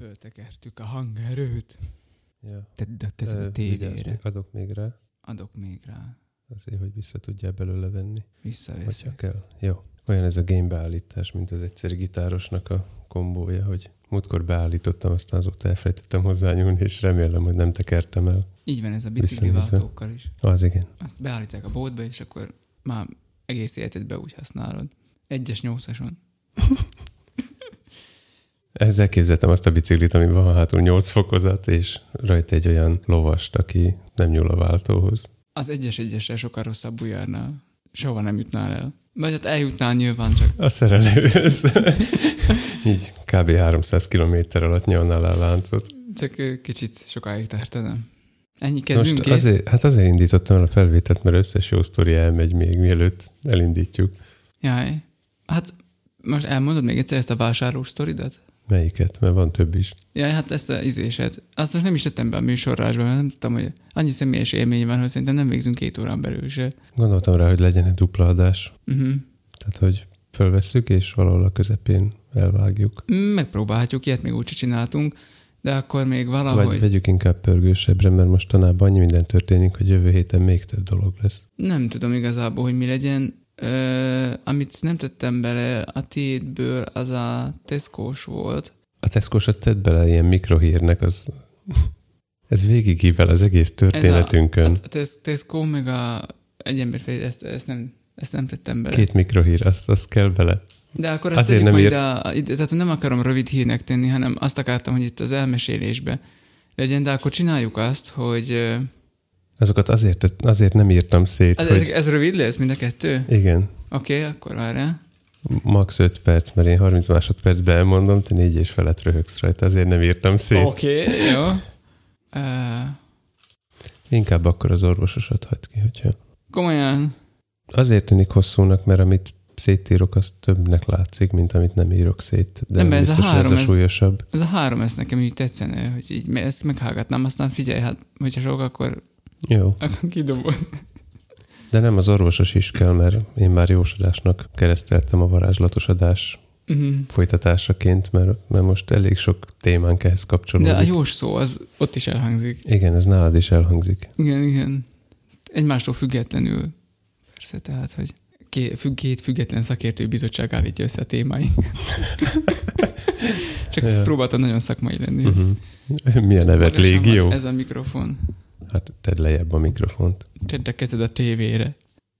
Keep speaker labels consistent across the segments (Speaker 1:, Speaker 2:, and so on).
Speaker 1: Föltekertük a hangerőt.
Speaker 2: Ja.
Speaker 1: Tedd a kezed a tévére.
Speaker 2: adok még rá,
Speaker 1: Adok még rá.
Speaker 2: azért, hogy vissza tudjál belőle venni,
Speaker 1: Visszaveszek.
Speaker 2: hogyha kell. Jó. Olyan ez a game beállítás, mint az egyszerű gitárosnak a kombója, hogy múltkor beállítottam, aztán azóta elfelejtettem hozzányúlni, és remélem, hogy nem tekertem el.
Speaker 1: Így van ez a bicikliváltókkal is.
Speaker 2: Az igen.
Speaker 1: Azt beállítják a boltba, és akkor már egész életedben úgy használod. Egyes nyolcason.
Speaker 2: Ezzel képzeltem azt a biciklit, ami van hátul 8 fokozat, és rajta egy olyan lovast, aki nem nyúl a váltóhoz.
Speaker 1: Az egyes egyesre sokkal rosszabbul járnál. Soha nem jutnál el. Vagy hát eljutnál nyilván, csak
Speaker 2: A szerelőhöz. Így kb. 300 km alatt nyomnál a láncot.
Speaker 1: Csak kicsit sokáig tartana. Ennyi kezdünk
Speaker 2: Most azért, hát azért indítottam el a felvételt, mert összes jó sztori elmegy még, mielőtt elindítjuk.
Speaker 1: Jaj. Hát most elmondod még egyszer ezt a vásárlós sztoridat?
Speaker 2: Melyiket? Mert van több is.
Speaker 1: Ja, hát ezt a izéset. Azt most nem is tettem be a műsorrásba, mert nem tudtam, hogy annyi személyes élmény van, hogy szerintem nem végzünk két órán belül se.
Speaker 2: Gondoltam rá, hogy legyen egy dupla adás.
Speaker 1: Uh-huh.
Speaker 2: Tehát, hogy fölvesszük, és valahol a közepén elvágjuk.
Speaker 1: Megpróbálhatjuk, ilyet még úgyse csináltunk, de akkor még valahogy...
Speaker 2: Vagy vegyük inkább pörgősebbre, mert mostanában annyi minden történik, hogy jövő héten még több dolog lesz.
Speaker 1: Nem tudom igazából, hogy mi legyen. Ö, amit nem tettem bele a tiédből, az a Tesco-s volt.
Speaker 2: A Tesco-sat tett bele ilyen mikrohírnek, az... Ez végigível az egész történetünkön.
Speaker 1: A Tes- Tesco meg a egy ember fej, ezt, ezt, nem, ezt nem tettem bele.
Speaker 2: Két mikrohír, azt, azt kell bele.
Speaker 1: De akkor azt
Speaker 2: Azért nem
Speaker 1: majd
Speaker 2: írt-
Speaker 1: a, tehát nem akarom rövid hírnek tenni, hanem azt akartam, hogy itt az elmesélésbe legyen, de akkor csináljuk azt, hogy
Speaker 2: Azokat azért, azért nem írtam szét,
Speaker 1: ez,
Speaker 2: hogy...
Speaker 1: ez, ez rövid lesz, mind a kettő?
Speaker 2: Igen,
Speaker 1: Oké, okay, akkor várjál.
Speaker 2: max 5 perc, mert én 30 másodpercben elmondom, te négy és felett röhögsz rajta, azért nem írtam szét.
Speaker 1: Oké, okay, jó. Uh,
Speaker 2: Inkább akkor az orvososat hagyd ki, hogyha...
Speaker 1: komolyan,
Speaker 2: Azért tűnik hosszúnak, mert amit szétírok, az többnek látszik, mint amit nem írok szét. De
Speaker 1: Nem, ez a
Speaker 2: hogy ez
Speaker 1: három,
Speaker 2: a
Speaker 1: ez-
Speaker 2: súlyosabb.
Speaker 1: ez a három, ez nekem így tetszene, hogy így ezt meghallgatnám, aztán figyelj, hát, hogyha sok, akkor,
Speaker 2: Jó.
Speaker 1: akkor kidobod.
Speaker 2: De nem az orvosos is kell, mert én már jósodásnak kereszteltem a varázslatos adás
Speaker 1: Uh-huh.
Speaker 2: folytatásaként, mert, mert most elég sok témánk ehhez kapcsolódik.
Speaker 1: De a jós szó, az ott is elhangzik.
Speaker 2: Igen, ez nálad is elhangzik.
Speaker 1: Igen, igen. Egymástól függetlenül. Persze, tehát, hogy két független szakértői bizottság állítja össze a témáink. Csak
Speaker 2: Ja.
Speaker 1: próbáltam nagyon szakmai lenni.
Speaker 2: Uh-huh. Milyen nevet légió?
Speaker 1: Ez a mikrofon.
Speaker 2: Hát tedd lejjebb a mikrofont.
Speaker 1: Tedd a kezed a tévére.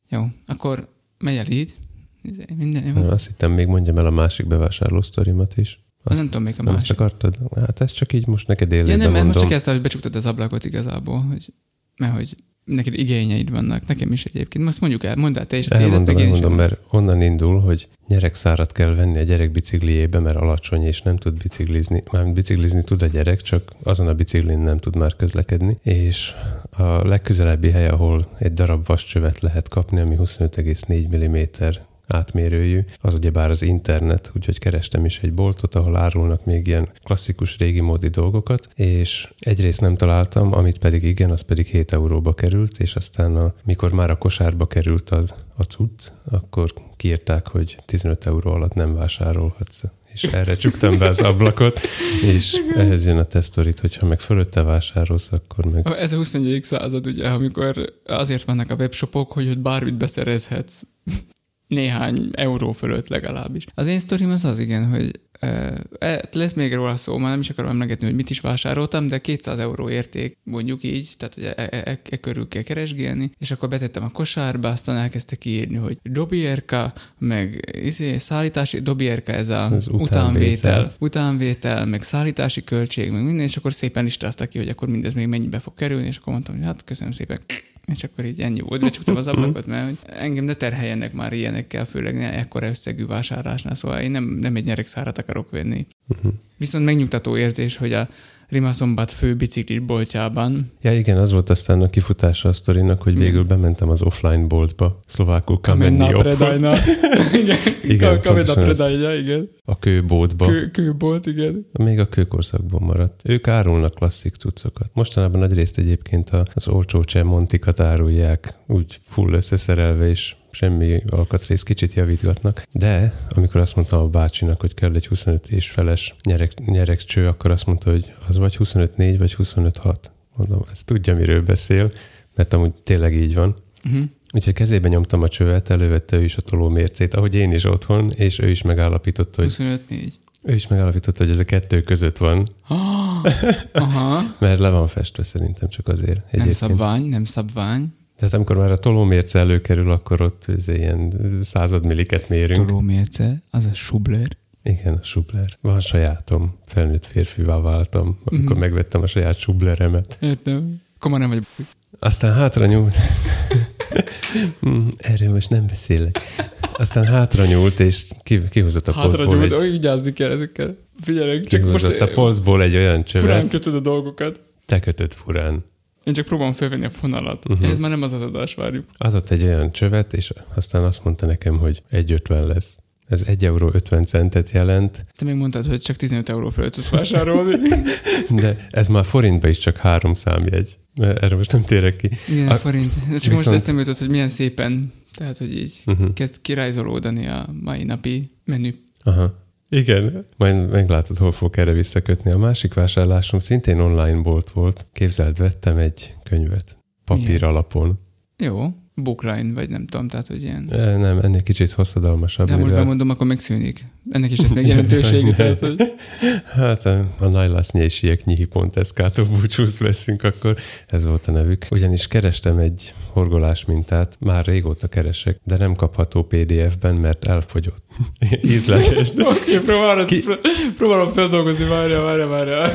Speaker 1: Jó, akkor megy el így. Izé, Minden jó.
Speaker 2: Na, azt hittem, még mondjam el a másik bevásárló sztorimat is.
Speaker 1: Azt nem tudom, még a
Speaker 2: Nem azt
Speaker 1: másik.
Speaker 2: akartad? Hát ez csak így most neked
Speaker 1: Ja,
Speaker 2: élőben
Speaker 1: nem, mert most
Speaker 2: mondom.
Speaker 1: csak ezt, hogy becsuktad az ablakot igazából, hogy, mert hogy neked igényeid vannak, nekem is egyébként. Most mondjuk el, mondd el te is a
Speaker 2: Elmondom,
Speaker 1: meg én
Speaker 2: mert onnan indul, hogy gyerekszárat kell venni a gyerek bicikliébe, mert alacsony, és nem tud biciklizni. Már biciklizni tud a gyerek, csak azon a biciklin nem tud már közlekedni. És a legközelebbi hely, ahol egy darab vascsövet lehet kapni, ami 25,4 mm átmérőjű, az ugyebár az internet, úgyhogy kerestem is egy boltot, ahol árulnak még ilyen klasszikus régi módi dolgokat, és egyrészt nem találtam, amit pedig igen, az pedig 7 euróba került, és aztán a, mikor már a kosárba került az, a cucc, akkor kiírták, hogy 15 euró alatt nem vásárolhatsz. És erre csuktam be az ablakot, és ehhez jön a tesztorit, hogyha meg fölötte vásárolsz, akkor meg
Speaker 1: Ez a 21. század, ugye, amikor azért vannak a webshopok, hogy ott bármit beszerezhetsz néhány euró fölött legalábbis. Az én sztorim az az, igen, hogy e, lesz még róla szó, már nem is akarom emlegetni, hogy mit is vásároltam, de 200 euró érték, mondjuk így, tehát hogy e, e, e, körül kell keresgélni, és akkor betettem a kosárba, aztán elkezdte kiírni, hogy dobierka, meg izé, szállítási, dobierka ez a
Speaker 2: utánvétel.
Speaker 1: utánvétel, utánvétel, meg szállítási költség, meg minden, és akkor szépen listázta ki, hogy akkor mindez még mennyibe fog kerülni, és akkor mondtam, hogy hát köszönöm szépen, és akkor így ennyi volt. Becsuktam az ablakot, mert hogy engem ne terheljenek már ilyenekkel, főleg ne ekkora összegű vásárlásnál, szóval én nem, nem egy nyerekszárat akarok venni.
Speaker 2: uh-huh.
Speaker 1: Viszont megnyugtató érzés, hogy a Rima Szombat fő biciklis boltjában
Speaker 2: Ja igen, az volt aztán a kifutása a sztorinak, hogy
Speaker 1: Mi?
Speaker 2: végül bementem az offline boltba, szlovákul Kamenni
Speaker 1: Predajna. igen,
Speaker 2: Igen.
Speaker 1: Predajna, igen.
Speaker 2: a kőbótba.
Speaker 1: Kő, kőbolt, igen.
Speaker 2: Még a kőkorszakban maradt. Ők árulnak klasszik cuccokat. Mostanában nagy részt egyébként az olcsó csemontikat árulják, úgy full összeszerelve, és semmi alkatrész kicsit javítgatnak. De amikor azt mondtam a bácsinak, hogy kell egy 25 és feles nyerek, nyerekcső, akkor azt mondta, hogy az vagy 25-4, vagy 25-6. Mondom, ez tudja, miről beszél, mert amúgy tényleg így van.
Speaker 1: Uh-huh.
Speaker 2: Úgyhogy kezébe nyomtam a csövet, elővette ő is a tolómércét, ahogy én is otthon, és ő is megállapította, hogy
Speaker 1: 25-4.
Speaker 2: ő is megállapította, hogy ez a kettő között van,
Speaker 1: Aha.
Speaker 2: mert le van festve szerintem csak azért.
Speaker 1: Nem
Speaker 2: Egyébként.
Speaker 1: szabvány, nem szabvány.
Speaker 2: Tehát amikor már a tolómérce előkerül, akkor ott ez ilyen századmilliket mérünk.
Speaker 1: Tolómérce, az a subler.
Speaker 2: Igen, a subler. Van sajátom. Felnőtt férfivá váltam, amikor
Speaker 1: Mhm.
Speaker 2: megvettem a saját subleremet.
Speaker 1: Értem. Akkor már nem vagy
Speaker 2: Aztán hátra nyúlt. Hm, Erről most nem beszélek. Aztán hátra nyúlt, és ki- kihozott a
Speaker 1: hátra
Speaker 2: polcból
Speaker 1: nyújt,
Speaker 2: egy,
Speaker 1: hogy vigyázni kell ezekkel. Figyelek, csak most
Speaker 2: kihozott a polcból egy olyan
Speaker 1: furán
Speaker 2: csövet,
Speaker 1: kötöd a dolgokat.
Speaker 2: te kötött furán.
Speaker 1: Én csak próbálom felvenni a fonalat. Uh-huh. Ez már nem az az adás, várjuk.
Speaker 2: Az ott egy olyan csövet, és aztán azt mondta nekem, hogy 1,50 lesz. Ez 1 euró 50 centet jelent,
Speaker 1: Te még mondtad, hogy csak 15 euró fölött tudsz vásárolni.
Speaker 2: de ez már forintba is csak három számjegy. Erre most nem térek ki.
Speaker 1: Igen,
Speaker 2: A-
Speaker 1: forint. Csak most
Speaker 2: viszont-
Speaker 1: eszembe jutott, hogy milyen szépen, tehát, hogy így
Speaker 2: Uh-huh.
Speaker 1: kezd kirajzolódani a mai napi menü.
Speaker 2: Aha. Igen, majd meglátod, hol fog erre visszakötni. A másik vásárlásom szintén online bolt volt. Képzeld, vettem egy könyvet. Papír
Speaker 1: Igen.
Speaker 2: alapon.
Speaker 1: Jó, bookline, vagy nem tudom, tehát, hogy ilyen.
Speaker 2: E, Nem, ennél kicsit hosszadalmasabb.
Speaker 1: De ha most bemondom, akkor megszűnik. Ennek is lesz még jelentősége, tehát, hogy
Speaker 2: Hát a a najlasznyésiek nyihi.sk-tól búcsúsz veszünk, akkor ez volt a nevük. Ugyanis kerestem egy horgolás mintát, már régóta keresek, de nem kapható PDF-ben, mert elfogyott. Ízleges, de
Speaker 1: Oké, próbálom,
Speaker 2: Ki-
Speaker 1: Ki... próbálom feldolgozni, várja, várja, várja.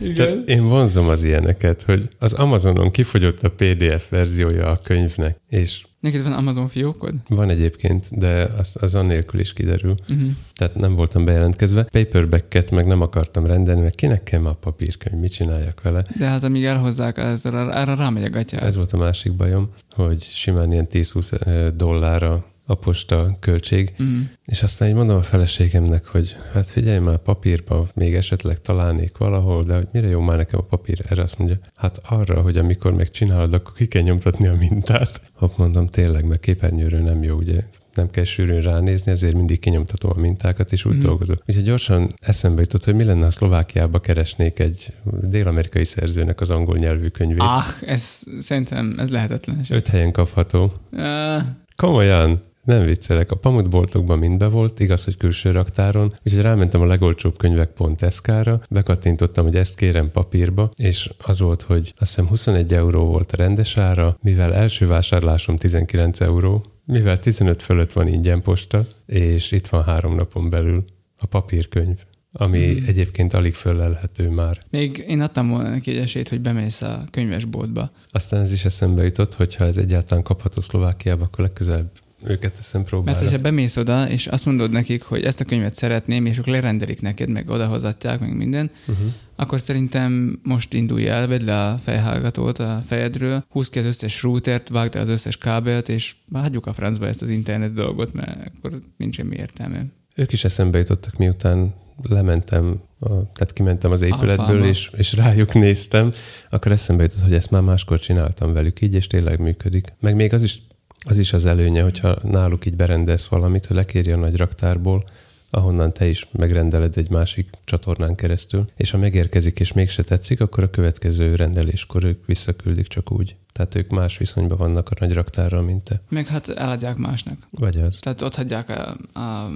Speaker 1: Igen.
Speaker 2: Tehát én vonzom az ilyeneket, hogy az Amazonon kifogyott a PDF verziója a könyvnek, és
Speaker 1: Neked van Amazon fiókod?
Speaker 2: van egyébként, de az, az annélkül is kiderül.
Speaker 1: Uh-huh.
Speaker 2: Tehát nem voltam bejelentkezve. Paperbacket meg nem akartam rendelni, mert kinek kell már papírkönyv, mit csináljak vele?
Speaker 1: De hát amíg elhozzák, ezzel, erre rámegy a gatyád.
Speaker 2: Ez volt a másik bajom, hogy simán ilyen 10-20 eh, dollárra a posta költség,
Speaker 1: Uh-huh.
Speaker 2: és aztán így mondom a feleségemnek, hogy hát figyelj már, papírba még esetleg találnék valahol, de hogy mire jó már nekem a papír? Erre azt mondja, hát arra, hogy amikor megcsinálod, akkor ki kell nyomtatni a mintát. Hopp, mondom, tényleg, mert képernyőről nem jó, ugye nem kell sűrűn ránézni, ezért mindig kinyomtatom a mintákat, és úgy mm. dolgozok. Úgyhogy gyorsan eszembe jutott, hogy mi lenne, ha Szlovákiába keresnék egy dél-amerikai szerzőnek az angol nyelvű könyvét.
Speaker 1: Ah, ez szerintem ez lehetetlen.
Speaker 2: Öt helyen kapható.
Speaker 1: Uh,
Speaker 2: Komolyan, nem viccelek. A pamutboltokban mind be volt, igaz, hogy külső raktáron, úgyhogy rámentem a legolcsóbb könyvek.sk-ra, bekattintottam, hogy ezt kérem papírba, és az volt, hogy azt hiszem 21 euró volt a rendes ára, mivel első vásárlásom 19 euró, mivel 15 fölött van ingyen posta, és itt van három napon belül a papírkönyv, ami
Speaker 1: hmm.
Speaker 2: egyébként alig föllelhető már.
Speaker 1: még én adtam volna neki egy esélyt, hogy bemész a könyvesboltba.
Speaker 2: Aztán ez is eszembe jutott, hogy ha ez egyáltalán kapható Szlovákiába, akkor legközelebb őket teszem
Speaker 1: Mert
Speaker 2: próbára.
Speaker 1: hogyha bemész oda, és azt mondod nekik, hogy ezt a könyvet szeretném, és ők lerendelik neked, meg odahozatják, meg minden,
Speaker 2: Uh-huh.
Speaker 1: akkor szerintem most indulj el, vedd le a fejhallgatót a fejedről, húzd ki az összes routert, vágd el az összes kábelt, és hagyjuk a francba ezt az internet dolgot, mert akkor nincs semmi értelme.
Speaker 2: Ők is eszembe jutottak, miután lementem, a, tehát kimentem az épületből, és, és rájuk néztem, akkor eszembe jutott, hogy ezt már máskor csináltam velük így, és tényleg működik. Meg még az is az, is az előnye, hogyha náluk így berendez valamit, hogy lekérje a nagy raktárból, ahonnan te is megrendeled egy másik csatornán keresztül, és ha megérkezik és mégse tetszik, akkor a következő rendeléskor ők visszaküldik csak úgy. Tehát ők más viszonyban vannak a nagy raktárral, mint te.
Speaker 1: Meg hát eladják másnak.
Speaker 2: Vagy az.
Speaker 1: Tehát ott hagyják a, a,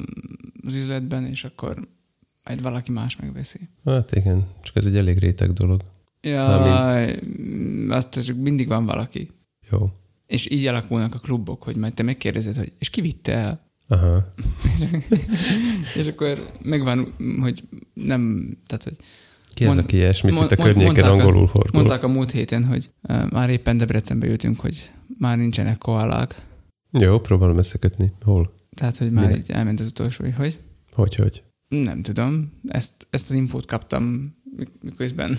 Speaker 1: az üzletben, és akkor majd valaki más megveszi.
Speaker 2: Hát igen, csak ez egy elég réteg dolog.
Speaker 1: Ja, azt csak mindig van valaki.
Speaker 2: Jó.
Speaker 1: És így alakulnak a klubok, hogy majd te megkérdezed, hogy és ki vitte el?
Speaker 2: Aha.
Speaker 1: És akkor megvan, hogy nem, tehát hogy
Speaker 2: Ki az,
Speaker 1: Mond-
Speaker 2: aki ilyesmit
Speaker 1: mond-
Speaker 2: itt a környéken angolul horgol?
Speaker 1: mondták a múlt héten, hogy uh, már éppen Debrecenbe jöttünk, hogy már nincsenek koalák.
Speaker 2: Jó, próbálom összekötni. Hol?
Speaker 1: Tehát, hogy már
Speaker 2: Minek?
Speaker 1: így elment az utolsó, hogy
Speaker 2: Hogy, hogy?
Speaker 1: nem tudom, ezt, ezt az infót kaptam, mik- miközben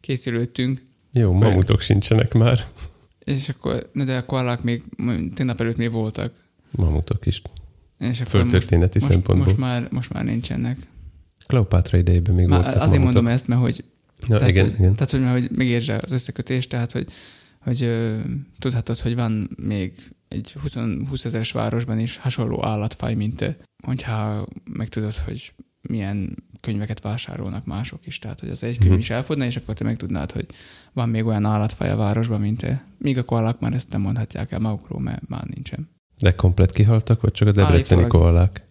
Speaker 1: készülődtünk,
Speaker 2: Jó, mamutok sincsenek már.
Speaker 1: És akkor, na de a koalák még tegnap előtt még voltak.
Speaker 2: Mamutok is.
Speaker 1: És akkor
Speaker 2: Földtörténeti
Speaker 1: most,
Speaker 2: szempontból.
Speaker 1: most, már, most már nincsenek.
Speaker 2: Kleopátra idejében még
Speaker 1: Már
Speaker 2: voltak
Speaker 1: azért
Speaker 2: mamutok.
Speaker 1: mondom ezt, mert hogy
Speaker 2: Ja,
Speaker 1: tehát,
Speaker 2: igen,
Speaker 1: hogy,
Speaker 2: igen.
Speaker 1: Tehát, hogy, mert, hogy megértsd az összekötést, tehát, hogy, hogy ö, tudhatod, hogy van még egy 20, 20 ezeres városban is hasonló állatfaj, mint te, hogyha megtudod, hogy milyen könyveket vásárolnak mások is. Tehát, hogy az egy könyv
Speaker 2: Mhm.
Speaker 1: is elfogna, és akkor te megtudnád, hogy van még olyan állatfaj a városban, mint te. Míg a koalák már ezt nem mondhatják el magukról, mert már nincsen.
Speaker 2: De komplet kihaltak, vagy csak a debreceni koalák?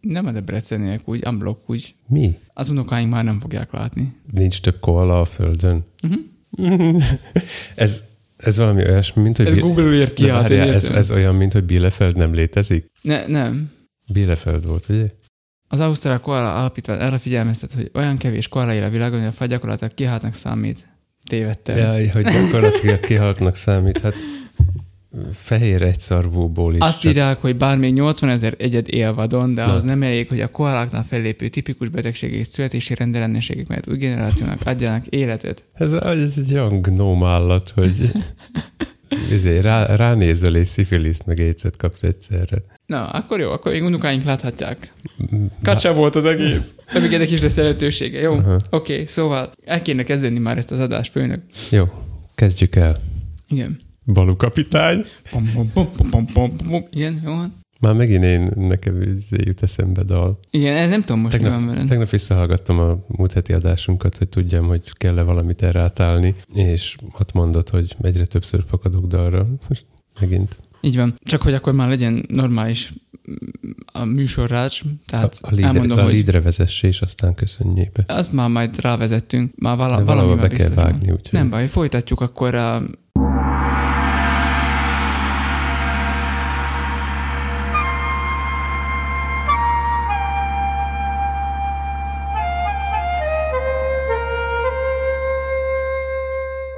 Speaker 1: Nem a debreceniek úgy, unblock úgy.
Speaker 2: Mi?
Speaker 1: Az unokáink már nem fogják látni.
Speaker 2: Nincs több koala a földön?
Speaker 1: Uh-huh.
Speaker 2: ez, ez valami olyasmi, mint hogy...
Speaker 1: Ez
Speaker 2: Bi-
Speaker 1: Google írt ki, hát
Speaker 2: ez, ez olyan, mint hogy Bielefeld nem létezik?
Speaker 1: Ne, nem.
Speaker 2: Bielefeld volt, ugye?
Speaker 1: Az Ausztrál Koala Alapítvány arra figyelmeztet, hogy olyan kevés koala él a világon, hogy a faj gyakorlatilag kiháltnak számít. Tévedtem.
Speaker 2: Jaj, hogy gyakorlatilag kihaltnak számít. Hát fehér egyszarvúból is.
Speaker 1: Azt írják, hogy bár még 80 ezer egyed él vadon, de
Speaker 2: Na.
Speaker 1: az nem elég, hogy a koaláknál fellépő tipikus betegségek és születési rendellenességek mellett új generációnak adjanak életet.
Speaker 2: Ez, ez egy olyan gnóm állat, hogy ezért rá, ránézel és szifiliszt meg éjszet kapsz egyszerre.
Speaker 1: Na, akkor jó, akkor még unokáink láthatják.
Speaker 2: Mm,
Speaker 1: Kacsa volt az egész. De még ennek is lesz jelentősége, jó? Oké, okay, szóval el kéne kezdeni már ezt az adást, főnök.
Speaker 2: Jó, kezdjük el.
Speaker 1: Igen.
Speaker 2: Balu kapitány.
Speaker 1: Pom, pom, pom, pom, pom, pom, pom. Igen, jó van.
Speaker 2: Már megint én, nekem izé jut eszembe dal.
Speaker 1: Igen, nem tudom most mi van
Speaker 2: Tegnap,
Speaker 1: veled.
Speaker 2: tegnap visszahallgattam a múlt heti adásunkat, hogy tudjam, hogy kell-e valamit erre átálni, és ott mondod, hogy egyre többször fakadok dalra. Most megint.
Speaker 1: Így van. Csak hogy akkor már legyen normális a műsorrács, tehát
Speaker 2: a, a, leadre,
Speaker 1: elmondom,
Speaker 2: a
Speaker 1: hogy
Speaker 2: leadre vezesse, és aztán köszönjék be.
Speaker 1: azt már majd rávezettünk, már vala,
Speaker 2: De
Speaker 1: valamivel
Speaker 2: be kell vágni, úgyhogy
Speaker 1: Nem baj, folytatjuk akkor a...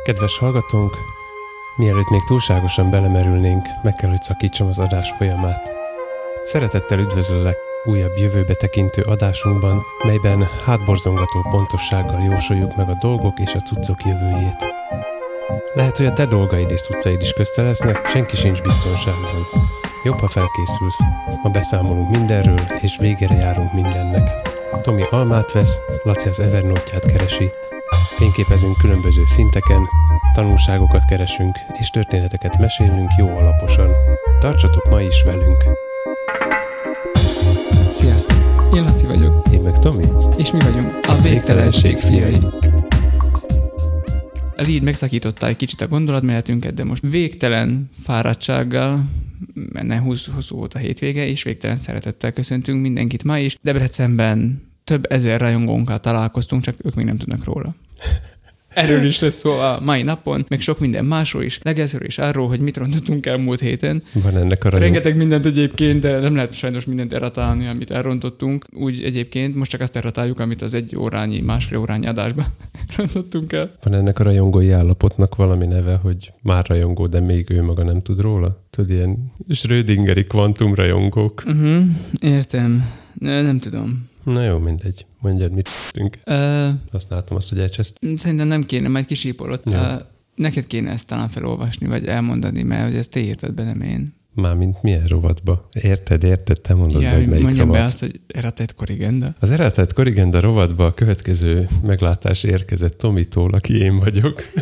Speaker 2: Kedves hallgatónk, mielőtt még túlságosan belemerülnénk, meg kell, hogy szakítsam az adás folyamát. Szeretettel üdvözöllek újabb jövőbe tekintő adásunkban, melyben hátborzongató pontossággal jósoljuk meg a dolgok és a cuccok jövőjét. Lehet, hogy a te dolgaid és cuccaid is közte senki sincs biztonságban. Jobb, ha felkészülsz. Ma beszámolunk mindenről, és végére járunk mindennek. Tomi almát vesz, Laci az Evernote-ját keresi, Fényképezünk különböző szinteken, tanulságokat keresünk, és történeteket mesélünk jó alaposan. Tartsatok ma is velünk!
Speaker 1: Sziasztok! Én Laci vagyok,
Speaker 2: Én meg Tomi.
Speaker 1: és mi vagyunk a Végtelenség fiai. A lead megszakította egy kicsit a gondolatmenetünket, de most végtelen fáradtsággal, menne 20, hosszú volt a hétvége, és végtelen szeretettel köszöntünk mindenkit ma is. Debrecenben több ezer rajongónkkal találkoztunk, csak ők még nem tudnak róla. Erről is lesz szó a mai napon, meg sok minden másról is. Legelőször is arról, hogy mit rontottunk el múlt héten.
Speaker 2: Van ennek a rajong...
Speaker 1: Rengeteg mindent egyébként, de nem lehet sajnos mindent erratálni, amit elrontottunk. Úgy egyébként most csak azt erratáljuk, amit az egy órányi, másfél órányi adásban rontottunk el.
Speaker 2: Van ennek a rajongói állapotnak valami neve, hogy már rajongó, de még ő maga nem tud róla? Tudod, ilyen Schrödingeri kvantum rajongók.
Speaker 1: Uh-huh, értem. Ne, nem tudom.
Speaker 2: Na jó, mindegy. Mondjad, mit tünk.
Speaker 1: Uh,
Speaker 2: Használtam azt, hogy elcseszt.
Speaker 1: szerintem nem kéne, majd kisípolod.
Speaker 2: Jó.
Speaker 1: Uh, neked kéne ezt talán felolvasni, vagy elmondani, mert hogy ezt te írtad be, nem én.
Speaker 2: Mármint milyen rovatba. Érted, érted, te mondod
Speaker 1: ja,
Speaker 2: be, hogy melyik
Speaker 1: mondjam
Speaker 2: rovat.
Speaker 1: be azt, hogy eratet korrigenda.
Speaker 2: Az eredetet Korrigenda rovatba a következő meglátás érkezett Tomitól, aki én vagyok.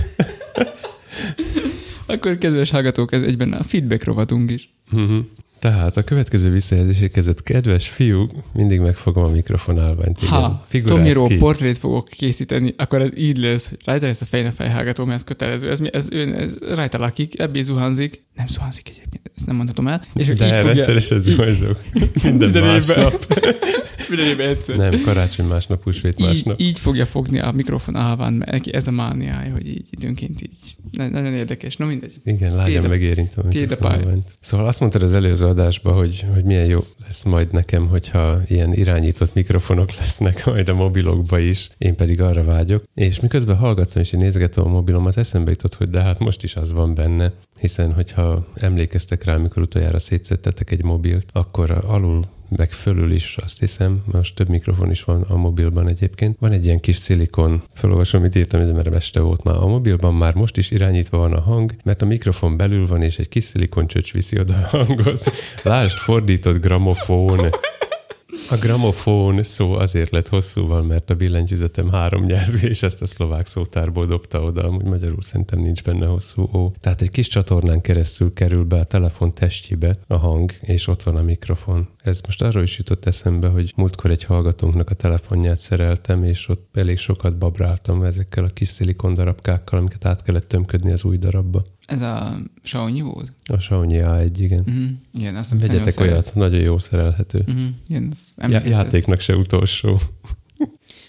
Speaker 1: Akkor kedves hallgatók, ez egyben a feedback rovatunk is.
Speaker 2: Mhm. Tehát a következő visszajelzés érkezett. Kedves fiúk, mindig megfogom a mikrofonálványt. Igen.
Speaker 1: Ha Tomiról portrét fogok készíteni, akkor ez így lesz, rajta lesz a fejne fejhallgató, mert ez kötelező, ez, ez, ez, ez rajta lakik, ebbé zuhanzik. Nem zuhanzik egyébként, ezt nem mondhatom el. És
Speaker 2: De
Speaker 1: így fogja-
Speaker 2: rendszeresen
Speaker 1: így-
Speaker 2: zuhanyzok. Minden,
Speaker 1: Minden
Speaker 2: másnap.
Speaker 1: Minden évben egyszer.
Speaker 2: Nem, karácsony másnap, húsvét
Speaker 1: így,
Speaker 2: másnap.
Speaker 1: így fogja fogni a mikrofon állván, mert neki ez a mániája, hogy így időnként így. Na- Nagyon érdekes, no mindegy.
Speaker 2: Igen, lágyan megérintem. a
Speaker 1: a.
Speaker 2: Szóval azt mondtad az előző adásban, hogy, hogy milyen jó lesz majd nekem, hogyha ilyen irányított mikrofonok lesznek majd a mobilokba is. Én pedig arra vágyok. És miközben hallgattam és én nézgetem a mobilomat, eszembe jutott, hogy de hát most is az van benne. Hiszen hogyha emlékeztek rá, amikor utoljára szétszettetek egy mobilt, akkor alul meg fölül is, azt hiszem, most több mikrofon is van a mobilban egyébként. Van egy ilyen kis szilikon, felolvasom, amit írtam, mert este volt már. A mobilban már most is irányítva van a hang, mert a mikrofon belül van, és egy kis szilikon csöcs viszi oda a hangot. Lásd, fordított gramofón. A gramofón szó azért lett hosszúval, mert a billentyűzetem három nyelvű, és ezt a szlovák szótárból dobta oda, amúgy magyarul szerintem nincs benne hosszú ó. Tehát egy kis csatornán keresztül kerül be a telefon testjébe a hang, és ott van a mikrofon. Ez most arról is jutott eszembe, hogy múltkor egy hallgatónknak a telefonját szereltem, és ott elég sokat babráltam ezekkel a kis szilikon darabkákkal, amiket át kellett tömködni az új darabba.
Speaker 1: Ez a Xiaomi volt?
Speaker 2: A Xiaomi A1, igen.
Speaker 1: Uh-huh. Igen, azt
Speaker 2: Vegyetek nagyon olyat, nagyon jó szerelhető.
Speaker 1: Uh-huh. Igen,
Speaker 2: Já- játéknak se utolsó.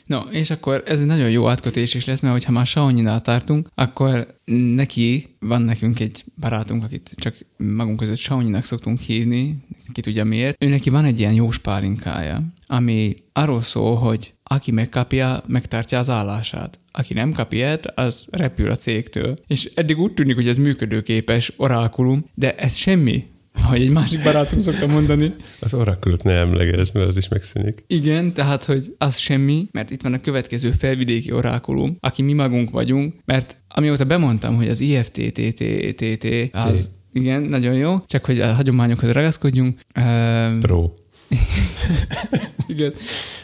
Speaker 1: No, és akkor ez egy nagyon jó átkötés is lesz, mert hogyha már Xiaomi-nál tartunk, akkor neki, van nekünk egy barátunk, akit csak magunk között Xiaomi-nak szoktunk hívni, ki tudja miért, ő neki van egy ilyen jó spálinkája, ami arról szól, hogy aki megkapja, megtartja az állását. Aki nem kap ilyet, az repül a cégtől. És eddig úgy tűnik, hogy ez működőképes orákulum, de ez semmi ahogy egy másik barátunk szokta mondani.
Speaker 2: Az orakült ne emleges, mert az is megszűnik.
Speaker 1: Igen, tehát, hogy az semmi, mert itt van a következő felvidéki orákulum, aki mi magunk vagyunk, mert amióta bemondtam, hogy az IFTTTTT az igen, nagyon jó, csak hogy a hagyományokhoz ragaszkodjunk.
Speaker 2: Pro.
Speaker 1: Igen.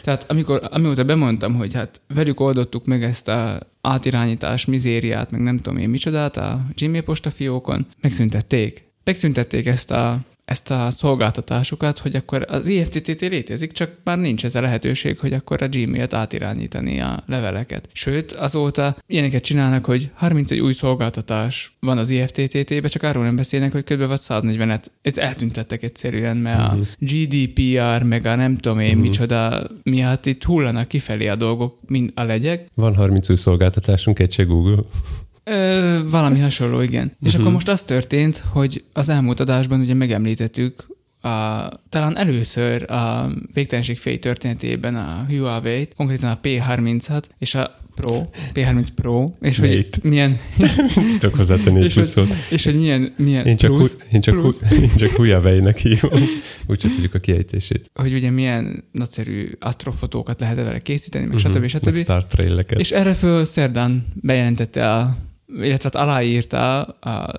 Speaker 1: Tehát amikor, amióta bemondtam, hogy hát velük oldottuk meg ezt a átirányítás mizériát, meg nem tudom én micsodát a Gmail postafiókon, megszüntették. Megszüntették ezt a ezt a szolgáltatásukat, hogy akkor az IFTTT létezik, csak már nincs ez a lehetőség, hogy akkor a Gmail-t átirányítani a leveleket. Sőt, azóta ilyeneket csinálnak, hogy 31 új szolgáltatás van az IFTTT-be, csak arról nem beszélnek, hogy kb. 140-et itt eltüntettek egyszerűen, mert uh-huh. a mhm. GDPR, meg a nem tudom én uh-huh. micsoda miatt itt hullanak kifelé a dolgok, mint a legyek.
Speaker 2: Van 30 új szolgáltatásunk, egy se Google.
Speaker 1: Ö, valami hasonló, igen. Uh-huh. És akkor mhm. most az történt, hogy az elmúlt adásban ugye megemlítettük a, talán először a végtelenség fény történetében a Huawei-t, konkrétan a P30-at és a Pro, P30 Pro, és Mate. hogy milyen...
Speaker 2: Tök hozzátenni
Speaker 1: és, hogy, és hogy milyen, milyen
Speaker 2: én csak,
Speaker 1: plusz,
Speaker 2: hu, én csak, plusz. Hu, én csak Huawei-nek hívom, úgyhogy tudjuk a kiejtését.
Speaker 1: Hogy ugye milyen nagyszerű astrofotókat lehet vele készíteni, meg uh-huh. stb. stb.
Speaker 2: Star
Speaker 1: És erre föl szerdán bejelentette a illetve hát aláírta a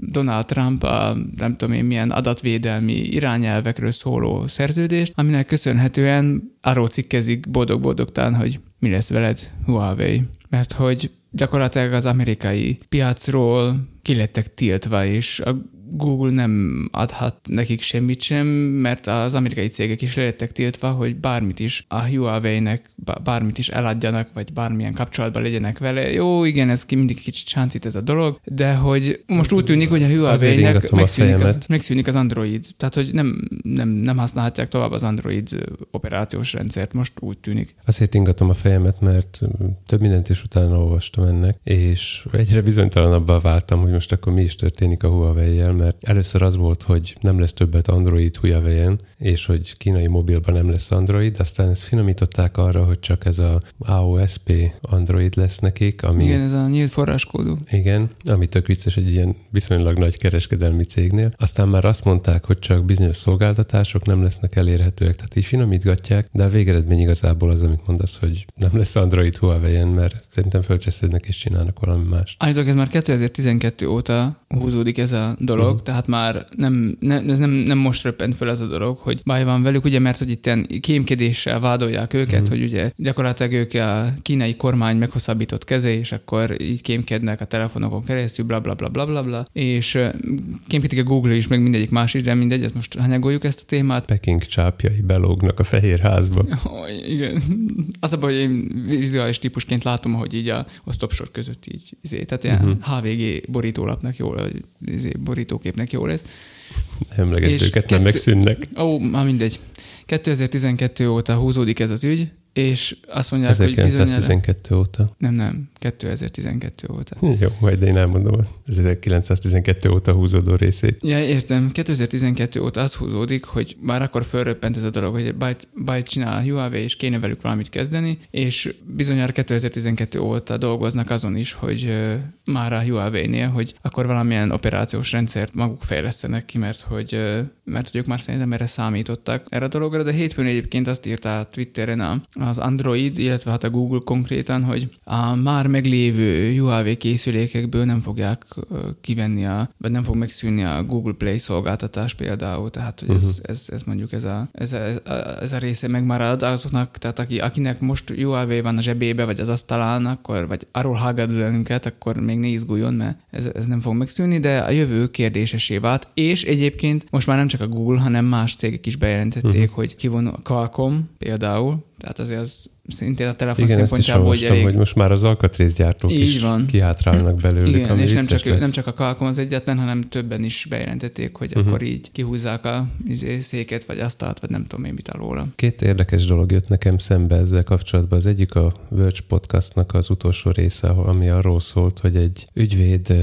Speaker 1: Donald Trump a nem tudom én milyen adatvédelmi irányelvekről szóló szerződést, aminek köszönhetően arról cikkezik boldog-boldogtán, hogy mi lesz veled Huawei. Mert hogy gyakorlatilag az amerikai piacról kilettek tiltva, és a Google nem adhat nekik semmit sem, mert az amerikai cégek is lettek tiltva, hogy bármit is a Huawei-nek bármit is eladjanak, vagy bármilyen kapcsolatban legyenek vele. Jó, igen, ez ki mindig kicsit sántít ez a dolog, de hogy most úgy tűnik, hogy a Huawei-nek megszűnik az, megszűnik az Android. Tehát, hogy nem, nem, nem használhatják tovább az Android operációs rendszert, most úgy tűnik.
Speaker 2: Azért ingatom a fejemet, mert több mindent is utána olvastam ennek, és egyre bizonytalanabbá váltam, hogy most akkor mi is történik a Huawei-jel, mert először az volt, hogy nem lesz többet Android Huawei-en, és hogy kínai mobilban nem lesz Android, aztán ezt finomították arra, hogy csak ez a AOSP Android lesz nekik, ami...
Speaker 1: Igen, ez a nyílt forráskódú.
Speaker 2: Igen, ami tök vicces egy ilyen viszonylag nagy kereskedelmi cégnél. Aztán már azt mondták, hogy csak bizonyos szolgáltatások nem lesznek elérhetőek, tehát így finomítgatják, de a végeredmény igazából az, amit mondasz, hogy nem lesz Android Huawei-en, mert szerintem fölcseszednek és csinálnak valami más.
Speaker 1: Állítok, ez már 2012 óta húzódik ez a dolog, uh-huh. tehát már nem, ne, ez nem, nem most röppent föl ez a dolog, hogy baj van velük, ugye, mert hogy itt kémkedéssel vádolják őket, uh-huh. hogy ugye gyakorlatilag ők a kínai kormány meghosszabbított keze, és akkor így kémkednek a telefonokon keresztül, bla bla bla bla bla, bla. és kémkedik a Google is, meg mindegyik más is, de mindegy, ezt most hanyagoljuk ezt a témát.
Speaker 2: Peking csápjai belógnak a fehér házba.
Speaker 1: Oh, igen. Az a baj, hogy én vizuális típusként látom, hogy így a osztopsor között így, izé, tehát ilyen uh-huh. HVG borítólapnak jól, izé, borítóképnek jól lesz.
Speaker 2: Emlegetőket nem megszűnnek.
Speaker 1: Ó, már mindegy. 2012 óta húzódik ez az ügy, és azt mondják, hogy bizonyára...
Speaker 2: 1912 óta.
Speaker 1: Nem, nem, 2012 óta.
Speaker 2: Jó, majd én elmondom az 1912 óta húzódó részét.
Speaker 1: Ja, értem. 2012 óta az húzódik, hogy már akkor fölröppent ez a dolog, hogy byte, byte csinál a Huawei, és kéne velük valamit kezdeni, és bizonyára 2012 óta dolgoznak azon is, hogy már a Huawei-nél, hogy akkor valamilyen operációs rendszert maguk fejlesztenek ki, mert hogy, mert hogy ők már szerintem erre számítottak erre a dologra, de hétfőn egyébként azt írta Twitteren a, az Android, illetve hát a Google konkrétan, hogy a már meglévő Huawei készülékekből nem fogják kivenni, a, vagy nem fog megszűnni a Google Play szolgáltatás például, tehát hogy ez, uh-huh. ez, ez mondjuk ez a, ez, a, ez a része megmarad azoknak, tehát aki, akinek most Huawei van a zsebébe, vagy az asztalán, akkor, vagy arról hallgat akkor még ne izguljon, mert ez, ez nem fog megszűnni, de a jövő kérdésesé vált, és egyébként most már nem csak a Google, hanem más cégek is bejelentették, uh-huh. hogy kivonul a Qualcomm például, tehát azért az szintén a telefon
Speaker 2: Igen,
Speaker 1: szempontjából,
Speaker 2: hogy elég... hogy most már az alkatrészgyártók
Speaker 1: Így
Speaker 2: is
Speaker 1: van.
Speaker 2: kihátrálnak belőlük,
Speaker 1: Igen,
Speaker 2: ami
Speaker 1: és nem csak,
Speaker 2: lesz.
Speaker 1: nem csak a Qualcomm az egyetlen, hanem többen is bejelentették, hogy uh-huh. akkor így kihúzzák a izé, széket, vagy asztalt, vagy nem tudom én mit alóla.
Speaker 2: Két érdekes dolog jött nekem szembe ezzel kapcsolatban. Az egyik a Verge podcastnak az utolsó része, ami arról szólt, hogy egy ügyvéd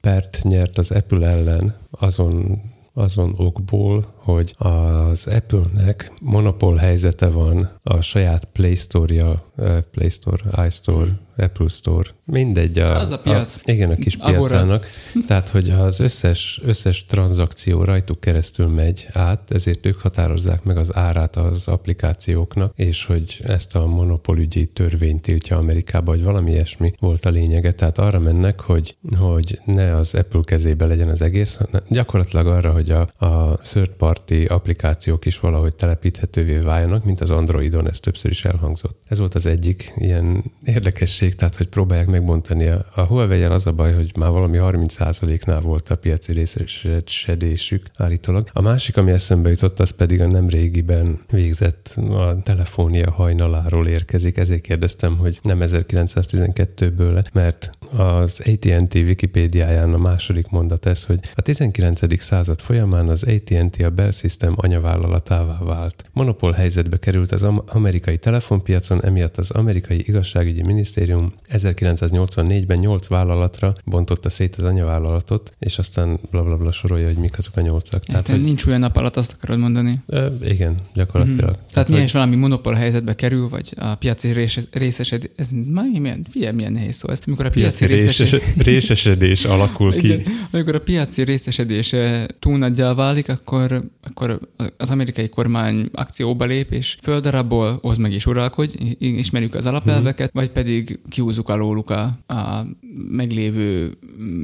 Speaker 2: pert nyert az Apple ellen azon azon okból, hogy az Apple-nek monopól helyzete van a saját Play Store-ja, Play Store, iStore, Apple Store, mindegy.
Speaker 1: A, az a piac.
Speaker 2: A, igen, a kis Agora. piacának. Tehát, hogy az összes, összes tranzakció rajtuk keresztül megy át, ezért ők határozzák meg az árát az applikációknak, és hogy ezt a monopolügyi törvény tiltja Amerikába, vagy valami ilyesmi volt a lényege. Tehát arra mennek, hogy, hogy ne az Apple kezébe legyen az egész, hanem gyakorlatilag arra, hogy a, a third party applikációk is valahogy telepíthetővé váljanak, mint az Androidon, ez többször is elhangzott. Ez volt az egyik ilyen érdekesség, tehát hogy próbálják megbontani. A, huawei az a baj, hogy már valami 30%-nál volt a piaci részesedésük állítólag. A másik, ami eszembe jutott, az pedig a nem régiben végzett a telefónia hajnaláról érkezik. Ezért kérdeztem, hogy nem 1912-ből, mert az AT&T Wikipédiáján a második mondat ez, hogy a 19. század folyamán az AT&T a Bell System anyavállalatává vált. Monopól helyzetbe került az amerikai telefonpiacon, emiatt az amerikai igazságügyi minisztérium 1984-ben 8 vállalatra bontotta szét az anyavállalatot, és aztán blablabla bla, bla sorolja, hogy mik azok a nyolcak.
Speaker 1: Tehát, hogy nincs olyan nap alatt, azt akarod mondani?
Speaker 2: E, igen, gyakorlatilag. Mm-hmm.
Speaker 1: Tehát, Tehát hogy... is valami monopól helyzetbe kerül, vagy a piaci részesedés, ez milyen, figyelj, milyen nehéz szó ez. Amikor a piaci, piaci részesedés,
Speaker 2: részesedés alakul ki. Igen,
Speaker 1: amikor a piaci részesedése túl nagyjá válik, akkor, akkor az amerikai kormány akcióba lép, és földarabol, hoz meg is uralkodj, ismerjük az alapelveket, mm-hmm. vagy pedig kiúzzuk alóluk a, a meglévő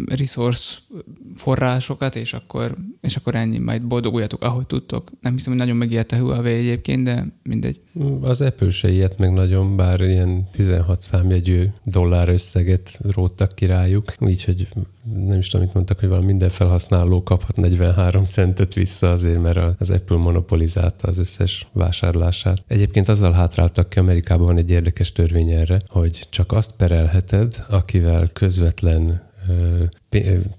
Speaker 1: resource forrásokat, és akkor, és akkor ennyi, majd boldoguljatok, ahogy tudtok. Nem hiszem, hogy nagyon megijedt a Huawei egyébként, de mindegy.
Speaker 2: Az Apple se ilyet meg nagyon, bár ilyen 16 számjegyű dollár összeget róttak ki rájuk, úgyhogy nem is tudom, mit mondtak, hogy valami minden felhasználó kaphat 43 centet vissza azért, mert az Apple monopolizálta az összes vásárlását. Egyébként azzal hátráltak ki, Amerikában van egy érdekes törvény erre, hogy csak azt perelheted, akivel közvetlen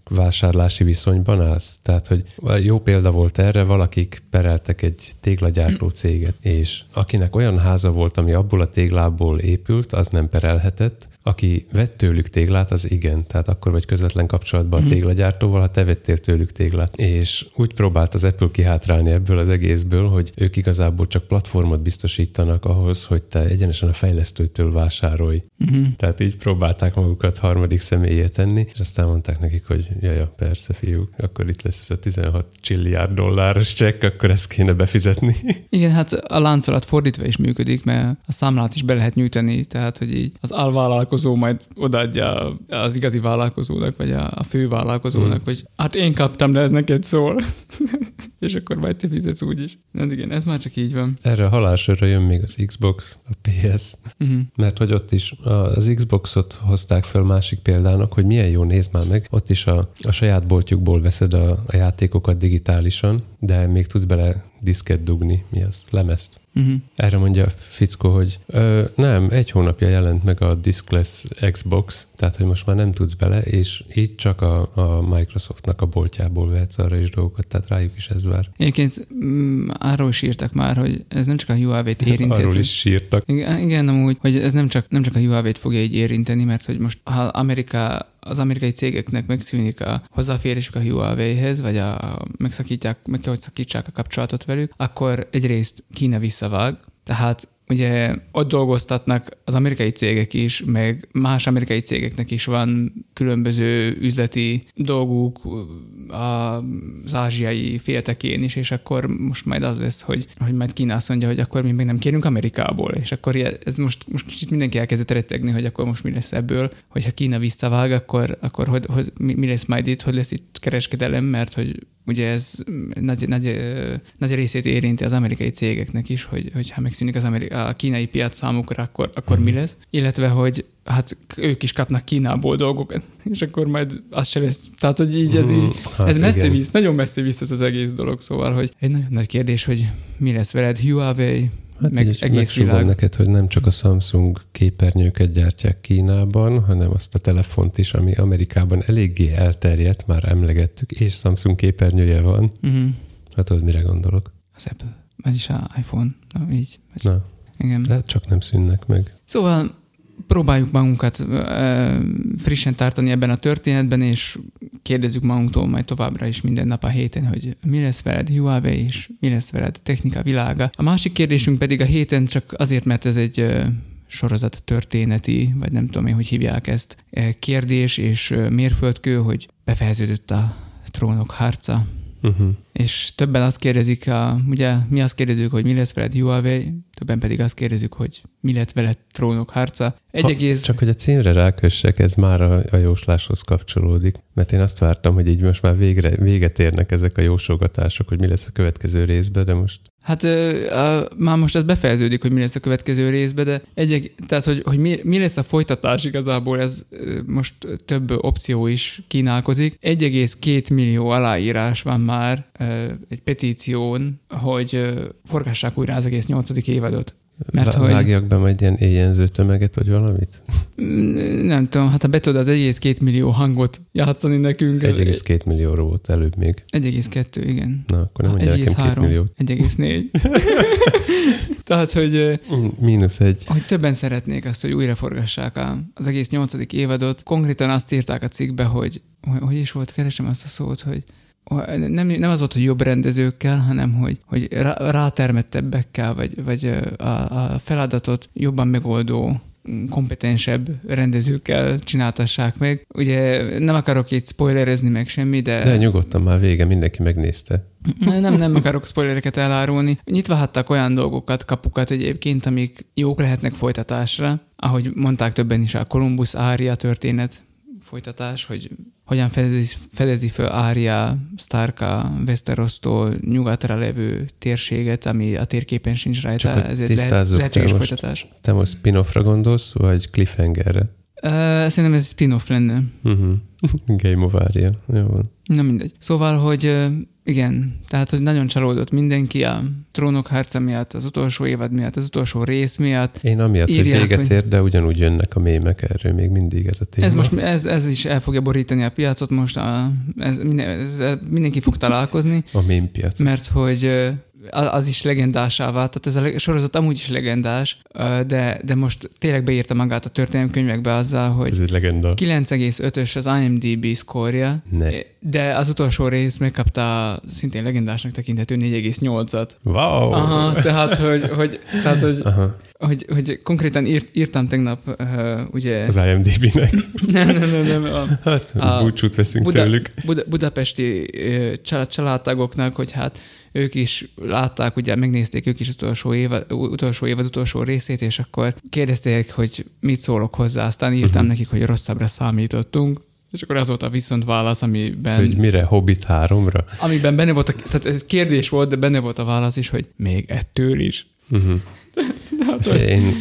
Speaker 2: vásárlási viszonyban állsz. Tehát, hogy jó példa volt erre, valakik pereltek egy téglagyártó céget, és akinek olyan háza volt, ami abból a téglából épült, az nem perelhetett, aki vett tőlük téglát, az igen. Tehát akkor vagy közvetlen kapcsolatban a mhm. téglagyártóval, ha te vettél tőlük téglát. És úgy próbált az Apple kihátrálni ebből az egészből, hogy ők igazából csak platformot biztosítanak ahhoz, hogy te egyenesen a fejlesztőtől vásárolj. Uh-huh. Tehát így próbálták magukat harmadik személyé tenni, és aztán mondták nekik, hogy jaj, ja, persze fiúk, akkor itt lesz ez a 16 csilliárd dolláros csekk, akkor ezt kéne befizetni.
Speaker 1: Igen, hát a láncolat fordítva is működik, mert a számlát is be lehet nyújtani, tehát hogy így az alvállalkozó vállalkozó majd odaadja az igazi vállalkozónak, vagy a, a fő vállalkozónak, hmm. hogy hát én kaptam, de ez neked szól. és akkor majd te fizetsz úgyis. Na igen, ez már csak így van.
Speaker 2: Erre a halálsörre jön még az Xbox, a PS, uh-huh. Mhm. mert hogy ott is az Xboxot hozták föl másik példának, hogy milyen jó néz már meg. Ott is a, a saját boltjukból veszed a, a játékokat digitálisan, de még tudsz bele diszket dugni, mi az, lemezt.
Speaker 1: Uh-huh.
Speaker 2: Erre mondja a fickó, hogy ö, nem, egy hónapja jelent meg a Diskless Xbox, tehát hogy most már nem tudsz bele, és így csak a, a Microsoftnak a boltjából vehetsz arra is dolgokat, tehát rájuk is ez vár.
Speaker 1: Egyébként mm, arról is írtak már, hogy ez nem csak a Huawei-t érinti.
Speaker 2: Arról
Speaker 1: ez-
Speaker 2: is sírtak.
Speaker 1: Igen, igen, amúgy, hogy ez nem csak, nem csak a Huawei-t fogja így érinteni, mert hogy most ha Amerika, az amerikai cégeknek megszűnik a hozzáférésük a Huawei-hez, vagy a, megszakítják, meg kell, hogy szakítsák a kapcsolatot velük, akkor egyrészt Kína visszavág, tehát ugye ott dolgoztatnak az amerikai cégek is, meg más amerikai cégeknek is van különböző üzleti dolguk az ázsiai féltekén is, és akkor most majd az lesz, hogy, hogy majd Kína azt mondja, hogy akkor mi még nem kérünk Amerikából, és akkor ez most, most kicsit mindenki elkezdett rettegni, hogy akkor most mi lesz ebből, hogyha Kína visszavág, akkor, akkor hogy, hogy mi, lesz majd itt, hogy lesz itt kereskedelem, mert hogy ugye ez nagy, nagy, nagy részét érinti az amerikai cégeknek is, hogy, hogy ha megszűnik az amerika, a kínai piac számukra, akkor, akkor mi lesz. Illetve, hogy hát ők is kapnak Kínából dolgokat, és akkor majd az se lesz. Tehát, hogy így ez így,
Speaker 2: Hát
Speaker 1: ez messze
Speaker 2: igen.
Speaker 1: visz, nagyon messze visz ez az egész dolog, szóval, hogy egy nagyon nagy kérdés, hogy mi lesz veled, Huawei,
Speaker 2: Hát
Speaker 1: meg
Speaker 2: meg
Speaker 1: egész világ.
Speaker 2: neked, hogy nem csak a Samsung képernyőket gyártják Kínában, hanem azt a telefont is, ami Amerikában eléggé elterjedt, már emlegettük, és Samsung képernyője van.
Speaker 1: Uh-huh.
Speaker 2: Hát tudod, mire gondolok?
Speaker 1: Az Apple, vagyis a iPhone, na így,
Speaker 2: Na,
Speaker 1: igen.
Speaker 2: de csak nem szűnnek meg.
Speaker 1: Szóval próbáljuk magunkat ö, frissen tartani ebben a történetben, és kérdezzük magunktól majd továbbra is minden nap a héten, hogy mi lesz veled Huawei, és mi lesz veled technika világa. A másik kérdésünk pedig a héten csak azért, mert ez egy ö, sorozat történeti, vagy nem tudom én, hogy hívják ezt, kérdés és mérföldkő, hogy befejeződött a trónok harca,
Speaker 2: Uh-huh.
Speaker 1: és többen azt kérdezik, a, ugye mi azt kérdezzük, hogy mi lesz veled Huawei, többen pedig azt kérdezzük, hogy mi lett veled trónok harca. Egy
Speaker 2: Ha,
Speaker 1: egész...
Speaker 2: Csak hogy a címre rákössek, ez már a, a jósláshoz kapcsolódik. Mert én azt vártam, hogy így most már végre, véget érnek ezek a jósolgatások, hogy mi lesz a következő részben, de most
Speaker 1: Hát ö, a, már most ez befejeződik, hogy mi lesz a következő részbe, de egy, tehát, hogy, hogy mi, mi lesz a folytatás igazából, ez most több opció is kínálkozik. 1,2 millió aláírás van már egy petíción, hogy forgassák újra az egész nyolcadik évadot. Mert hogy-
Speaker 2: vágjak be majd ilyen éjjenző tömeget, vagy valamit?
Speaker 1: Mm, Nem tudom, hát ha be tudod az 1,2 millió hangot játszani nekünk. ez
Speaker 2: 1,2 millióról volt előbb még.
Speaker 1: 1,2, igen.
Speaker 2: Na, akkor nem mondják nekem 2
Speaker 1: 1,3,
Speaker 2: milliót.
Speaker 1: 1,4. Tehát, hogy,
Speaker 2: Mm, Mínusz egy.
Speaker 1: hogy többen szeretnék azt, hogy újra forgassák a, az egész nyolcadik évadot. Konkrétan azt írták a cikkbe, hogy hogy, hogy is volt, keresem azt a szót, hogy nem, nem az volt, hogy jobb rendezőkkel, hanem hogy, hogy rá, rátermettebbekkel, vagy, vagy a, a feladatot jobban megoldó kompetensebb rendezőkkel csináltassák meg. Ugye nem akarok itt spoilerezni meg semmi, de...
Speaker 2: De nyugodtan már vége, mindenki megnézte.
Speaker 1: Nem, nem akarok spoilereket elárulni. Nyitva hagytak olyan dolgokat, kapukat egyébként, amik jók lehetnek folytatásra. Ahogy mondták többen is, a Columbus Ária történet folytatás, hogy hogyan fedezi, fedezi föl Ária Starka Westerostól nyugatra levő térséget, ami a térképen sincs
Speaker 2: Csak
Speaker 1: rajta.
Speaker 2: hogy
Speaker 1: Ez egy lehet, lehetséges
Speaker 2: te most-
Speaker 1: folytatás.
Speaker 2: Te most spin-offra gondolsz, vagy cliffhangerre?
Speaker 1: Uh, szerintem ez spin-off lenne.
Speaker 2: Uh-huh. Game of Aria. Jó van.
Speaker 1: Na mindegy. Szóval, hogy igen, tehát, hogy nagyon csalódott mindenki a trónok harca miatt, az utolsó évad miatt, az utolsó rész miatt.
Speaker 2: Én amiatt,
Speaker 1: Írják,
Speaker 2: hogy véget
Speaker 1: hogy-
Speaker 2: ér, de ugyanúgy jönnek a mémek erről még mindig ez a téma.
Speaker 1: Ez most ez, ez is el fogja borítani a piacot most, a, ez, minden, ez, mindenki fog találkozni,
Speaker 2: A mém piac.
Speaker 1: mert hogy az is legendásá vált, tehát ez a sorozat amúgy is legendás, de, de most tényleg beírta magát a történelemkönyvekbe azzal, hogy
Speaker 2: Ez egy legenda.
Speaker 1: 9,5-ös az IMDb szkórja,
Speaker 2: Ne.
Speaker 1: de az utolsó rész megkapta szintén legendásnak tekinthető 4,8-at.
Speaker 2: Wow!
Speaker 1: Aha, tehát, hogy, hogy, tehát, hogy,
Speaker 2: Aha.
Speaker 1: hogy, hogy konkrétan írt, írtam tegnap, uh, ugye...
Speaker 2: Az IMDb-nek.
Speaker 1: Nem, nem, nem, nem, a
Speaker 2: Hát,
Speaker 1: A
Speaker 2: búcsút veszünk
Speaker 1: Buda,
Speaker 2: tőlük.
Speaker 1: Buda, budapesti ö, család, családtagoknak, hogy hát ők is látták, ugye megnézték ők is az utolsó évad, utolsó évad utolsó részét, és akkor kérdezték, hogy mit szólok hozzá, aztán írtam
Speaker 2: Mhm.
Speaker 1: nekik, hogy rosszabbra számítottunk, és akkor az volt a viszont válasz, amiben,
Speaker 2: Hogy mire? Hobbit 3-ra?
Speaker 1: amiben benne volt, a, tehát ez kérdés volt, de benne volt a válasz is, hogy még ettől is.
Speaker 2: Uh-huh.
Speaker 1: Tehát, hogy,
Speaker 2: Én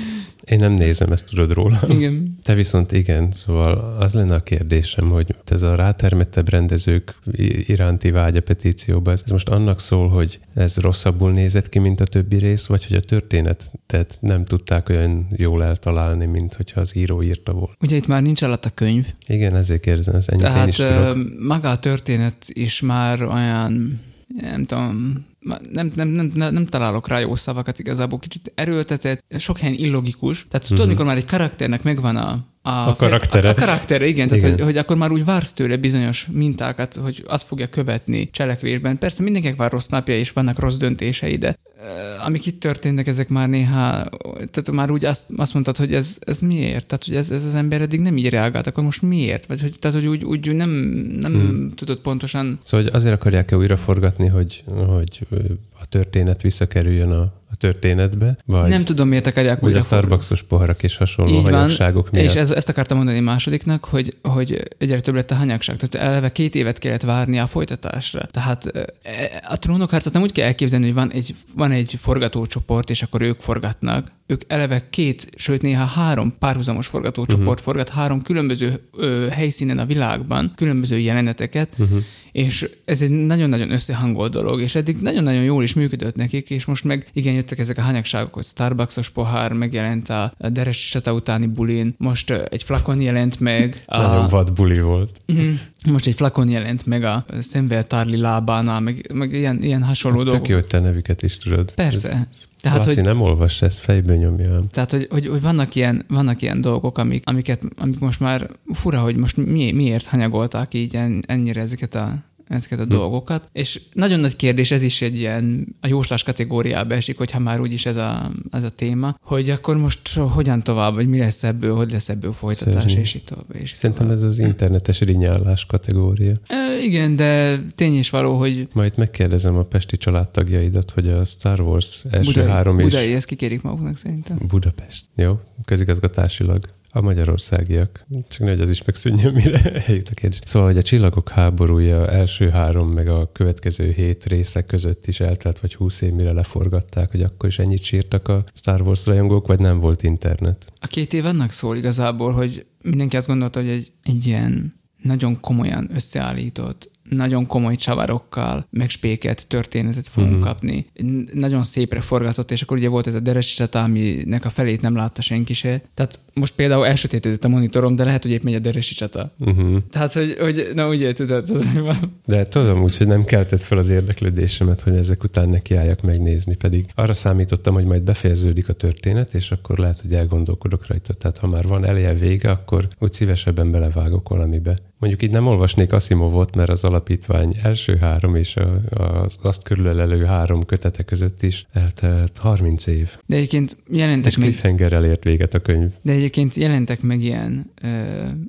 Speaker 2: Én nem nézem, ezt tudod róla.
Speaker 1: Igen.
Speaker 2: Te viszont igen, szóval az lenne a kérdésem, hogy ez a rátermettebb rendezők iránti vágya petícióban, ez most annak szól, hogy ez rosszabbul nézett ki, mint a többi rész, vagy hogy a történetet nem tudták olyan jól eltalálni, mint hogyha az író írta volna.
Speaker 1: Ugye itt már nincs alatt a könyv.
Speaker 2: Igen, ezért kérdezem, ez ennyit én
Speaker 1: Tehát
Speaker 2: is
Speaker 1: ö,
Speaker 2: tudok.
Speaker 1: maga a történet is már olyan, nem tudom, nem, nem, nem, nem, nem találok rá jó szavakat igazából, kicsit erőltetett, sok helyen illogikus. Tehát tudod, mikor már egy karakternek megvan a,
Speaker 2: Mhm. A karaktere.
Speaker 1: A, a karaktere, igen, tehát
Speaker 2: Igen.
Speaker 1: Hogy, hogy akkor már úgy vársz tőle bizonyos mintákat, hogy azt fogja követni cselekvésben. Persze mindenkinek van rossz napja, és vannak rossz döntései, de amik itt történnek, ezek már néha, tehát már úgy azt, azt mondtad, hogy ez, ez miért? Tehát, hogy ez, ez az ember eddig nem így reagált, akkor most miért? Vagy hogy, tehát, hogy úgy, úgy nem, nem hmm. tudod pontosan
Speaker 2: Szóval hogy azért akarják-e újra forgatni, hogy, hogy a történet visszakerüljön a, a történetbe, vagy,
Speaker 1: nem tudom, miért akarják újra
Speaker 2: a Starbucksos poharak és hasonló
Speaker 1: Így van,
Speaker 2: hanyagságok miatt.
Speaker 1: És ez, ezt akartam mondani másodiknak, hogy, hogy egyre több lett a hanyagság. Tehát eleve két évet kellett várni a folytatásra. Tehát e, a trónokharcot nem úgy kell elképzelni, hogy van egy, van egy forgatócsoport, és akkor ők forgatnak. Ők eleve két, sőt néha három párhuzamos forgatócsoport uh-huh. forgat, három különböző ö, helyszínen a világban, különböző jeleneteket, uh-huh. És ez egy nagyon-nagyon összehangolt dolog, és eddig nagyon-nagyon jól is működött nekik, és most meg igen, jöttek ezek a hanyagságok, hogy Starbucksos pohár megjelent a Deres csata utáni bulin, most egy flakon jelent meg. A,
Speaker 2: Nagyon vad buli volt.
Speaker 1: Mhm. most egy flakon jelent meg a Szemveltárli lábánál, meg, meg ilyen, ilyen hasonló
Speaker 2: Tök
Speaker 1: dolgok.
Speaker 2: jó, hogy te nevüket is tudod.
Speaker 1: Persze.
Speaker 2: Tehát,
Speaker 1: Tehát,
Speaker 2: Laci
Speaker 1: hogy,
Speaker 2: nem olvassa, ezt fejből nyomja.
Speaker 1: tehát, hogy, hogy, hogy vannak, ilyen, vannak ilyen dolgok, amik, amiket, amik most már fura, hogy most mi, miért hanyagolták így en- ennyire ezeket a ezeket a
Speaker 2: Hm.
Speaker 1: dolgokat. És nagyon nagy kérdés, ez is egy ilyen a jóslás kategóriába esik, hogyha már úgyis ez a, ez a téma, hogy akkor most hogyan tovább, vagy mi lesz ebből, hogy lesz ebből folytatás,
Speaker 2: Szörnyű.
Speaker 1: és így tovább. És így
Speaker 2: Szerintem
Speaker 1: tovább.
Speaker 2: ez az internetes rinyálás kategória.
Speaker 1: E, igen, de tény is való, hogy
Speaker 2: Majd megkérdezem a pesti családtagjaidat, hogy a Star Wars első
Speaker 1: Budai,
Speaker 2: három és
Speaker 1: Budai ezt kikérik maguknak szerintem.
Speaker 2: Budapest. Jó? Közigazgatásilag. A magyarországiak. Csak nehogy az is megszűnjön, mire eljut a kérdés. Szóval, hogy a Csillagok háborúja első három, meg a következő hét részek között is eltelt, vagy húsz év, mire leforgatták, hogy akkor is ennyit sírtak a Star Wars rajongók, vagy nem volt internet.
Speaker 1: A két év annak szól igazából, hogy mindenki azt gondolta, hogy egy, egy ilyen nagyon komolyan összeállított, nagyon komoly csavarokkal megspékelt történetet fogunk
Speaker 2: Mhm.
Speaker 1: uh-huh. kapni. Nagyon szépre forgatott, és akkor ugye volt ez a deresi csata, aminek a felét nem látta senki se. Tehát most például elsötétedett a monitorom, de lehet, hogy épp megy a deresi csata.
Speaker 2: Uh-huh.
Speaker 1: Tehát, hogy, hogy na ugye tudod, tudod, mi van.
Speaker 2: De tudom úgy, hogy nem keltett fel az érdeklődésemet, hogy ezek után nekiálljak megnézni, pedig arra számítottam, hogy majd befejeződik a történet, és akkor lehet, hogy elgondolkodok rajta. Tehát ha már van eleje vége, akkor úgy szívesebben belevágok valamibe. Mondjuk itt nem olvasnék Asimovot, mert az alapítvány első három és az azt körülölelő három kötete között is eltelt 30 év.
Speaker 1: De egyébként jelentek
Speaker 2: És
Speaker 1: meg,
Speaker 2: cliffhangerrel ért véget a könyv.
Speaker 1: de egyébként jelentek meg ilyen,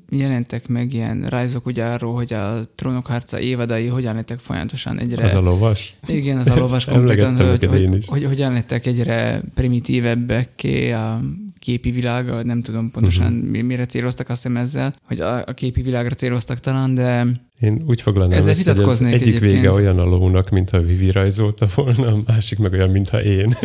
Speaker 1: jelentek meg ilyen rajzok ugye arról, hogy a trónok harca évadai hogyan lettek folyamatosan egyre...
Speaker 2: Az a lovas?
Speaker 1: Igen, az a lovas konkrétan, hogy, hogy, hogy, hogyan lettek egyre primitívebbekké a képi világa, nem tudom pontosan uh-huh. mire céloztak azt hiszem ezzel, hogy a, a képi világra céloztak talán, de
Speaker 2: Én úgy foglalnám
Speaker 1: Ezzel
Speaker 2: ezt, hogy az egyik
Speaker 1: egyébként.
Speaker 2: vége olyan a lónak, mintha Vivi rajzolta volna, a másik meg olyan, mintha én.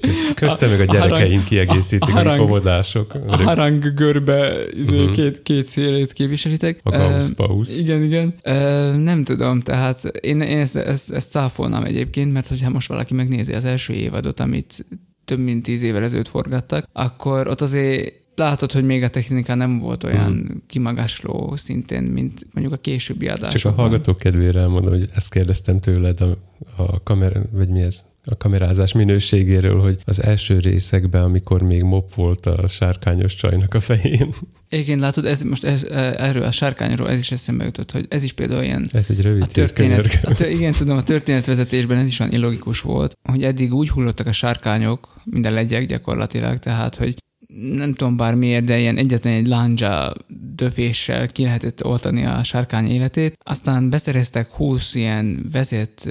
Speaker 2: Közt, közte meg a
Speaker 1: a
Speaker 2: gyerekeim
Speaker 1: harang-
Speaker 2: kiegészítik,
Speaker 1: a
Speaker 2: a
Speaker 1: harang-
Speaker 2: óvodások.
Speaker 1: a harang görbe izé, uh-huh. két, két szélét képviselitek.
Speaker 2: A
Speaker 1: Ö,
Speaker 2: Gauss-Pausz.
Speaker 1: Igen, igen. Ö, nem tudom, tehát én, én ezt, ezt, ezt cáfolnám egyébként, mert hogyha most valaki megnézi az első évadot, amit több mint tíz évvel ezelőtt forgattak, akkor ott azért látod, hogy még a technika nem volt olyan
Speaker 2: Mhm.
Speaker 1: kimagasló szintén, mint mondjuk a későbbi
Speaker 2: Csak
Speaker 1: adásokban.
Speaker 2: a hallgatók kedvére elmondom, hogy ezt kérdeztem tőled a, a kamera, vagy mi ez? A kamerázás minőségéről, hogy az első részekben, amikor még mop volt a sárkányos csajnak a fején.
Speaker 1: Egyébként látod, ez most ez, erről a sárkányról ez is eszembe jutott, hogy ez is például ilyen
Speaker 2: Ez egy rövid
Speaker 1: a történet, a tör, igen, tudom, a történetvezetésben ez is olyan illogikus volt, hogy eddig úgy hullottak a sárkányok, minden legyek gyakorlatilag, tehát, hogy nem tudom bár miért, de ilyen egyetlen egy lándzsa döféssel ki lehetett oltani a sárkány életét. Aztán beszereztek 20 ilyen vezet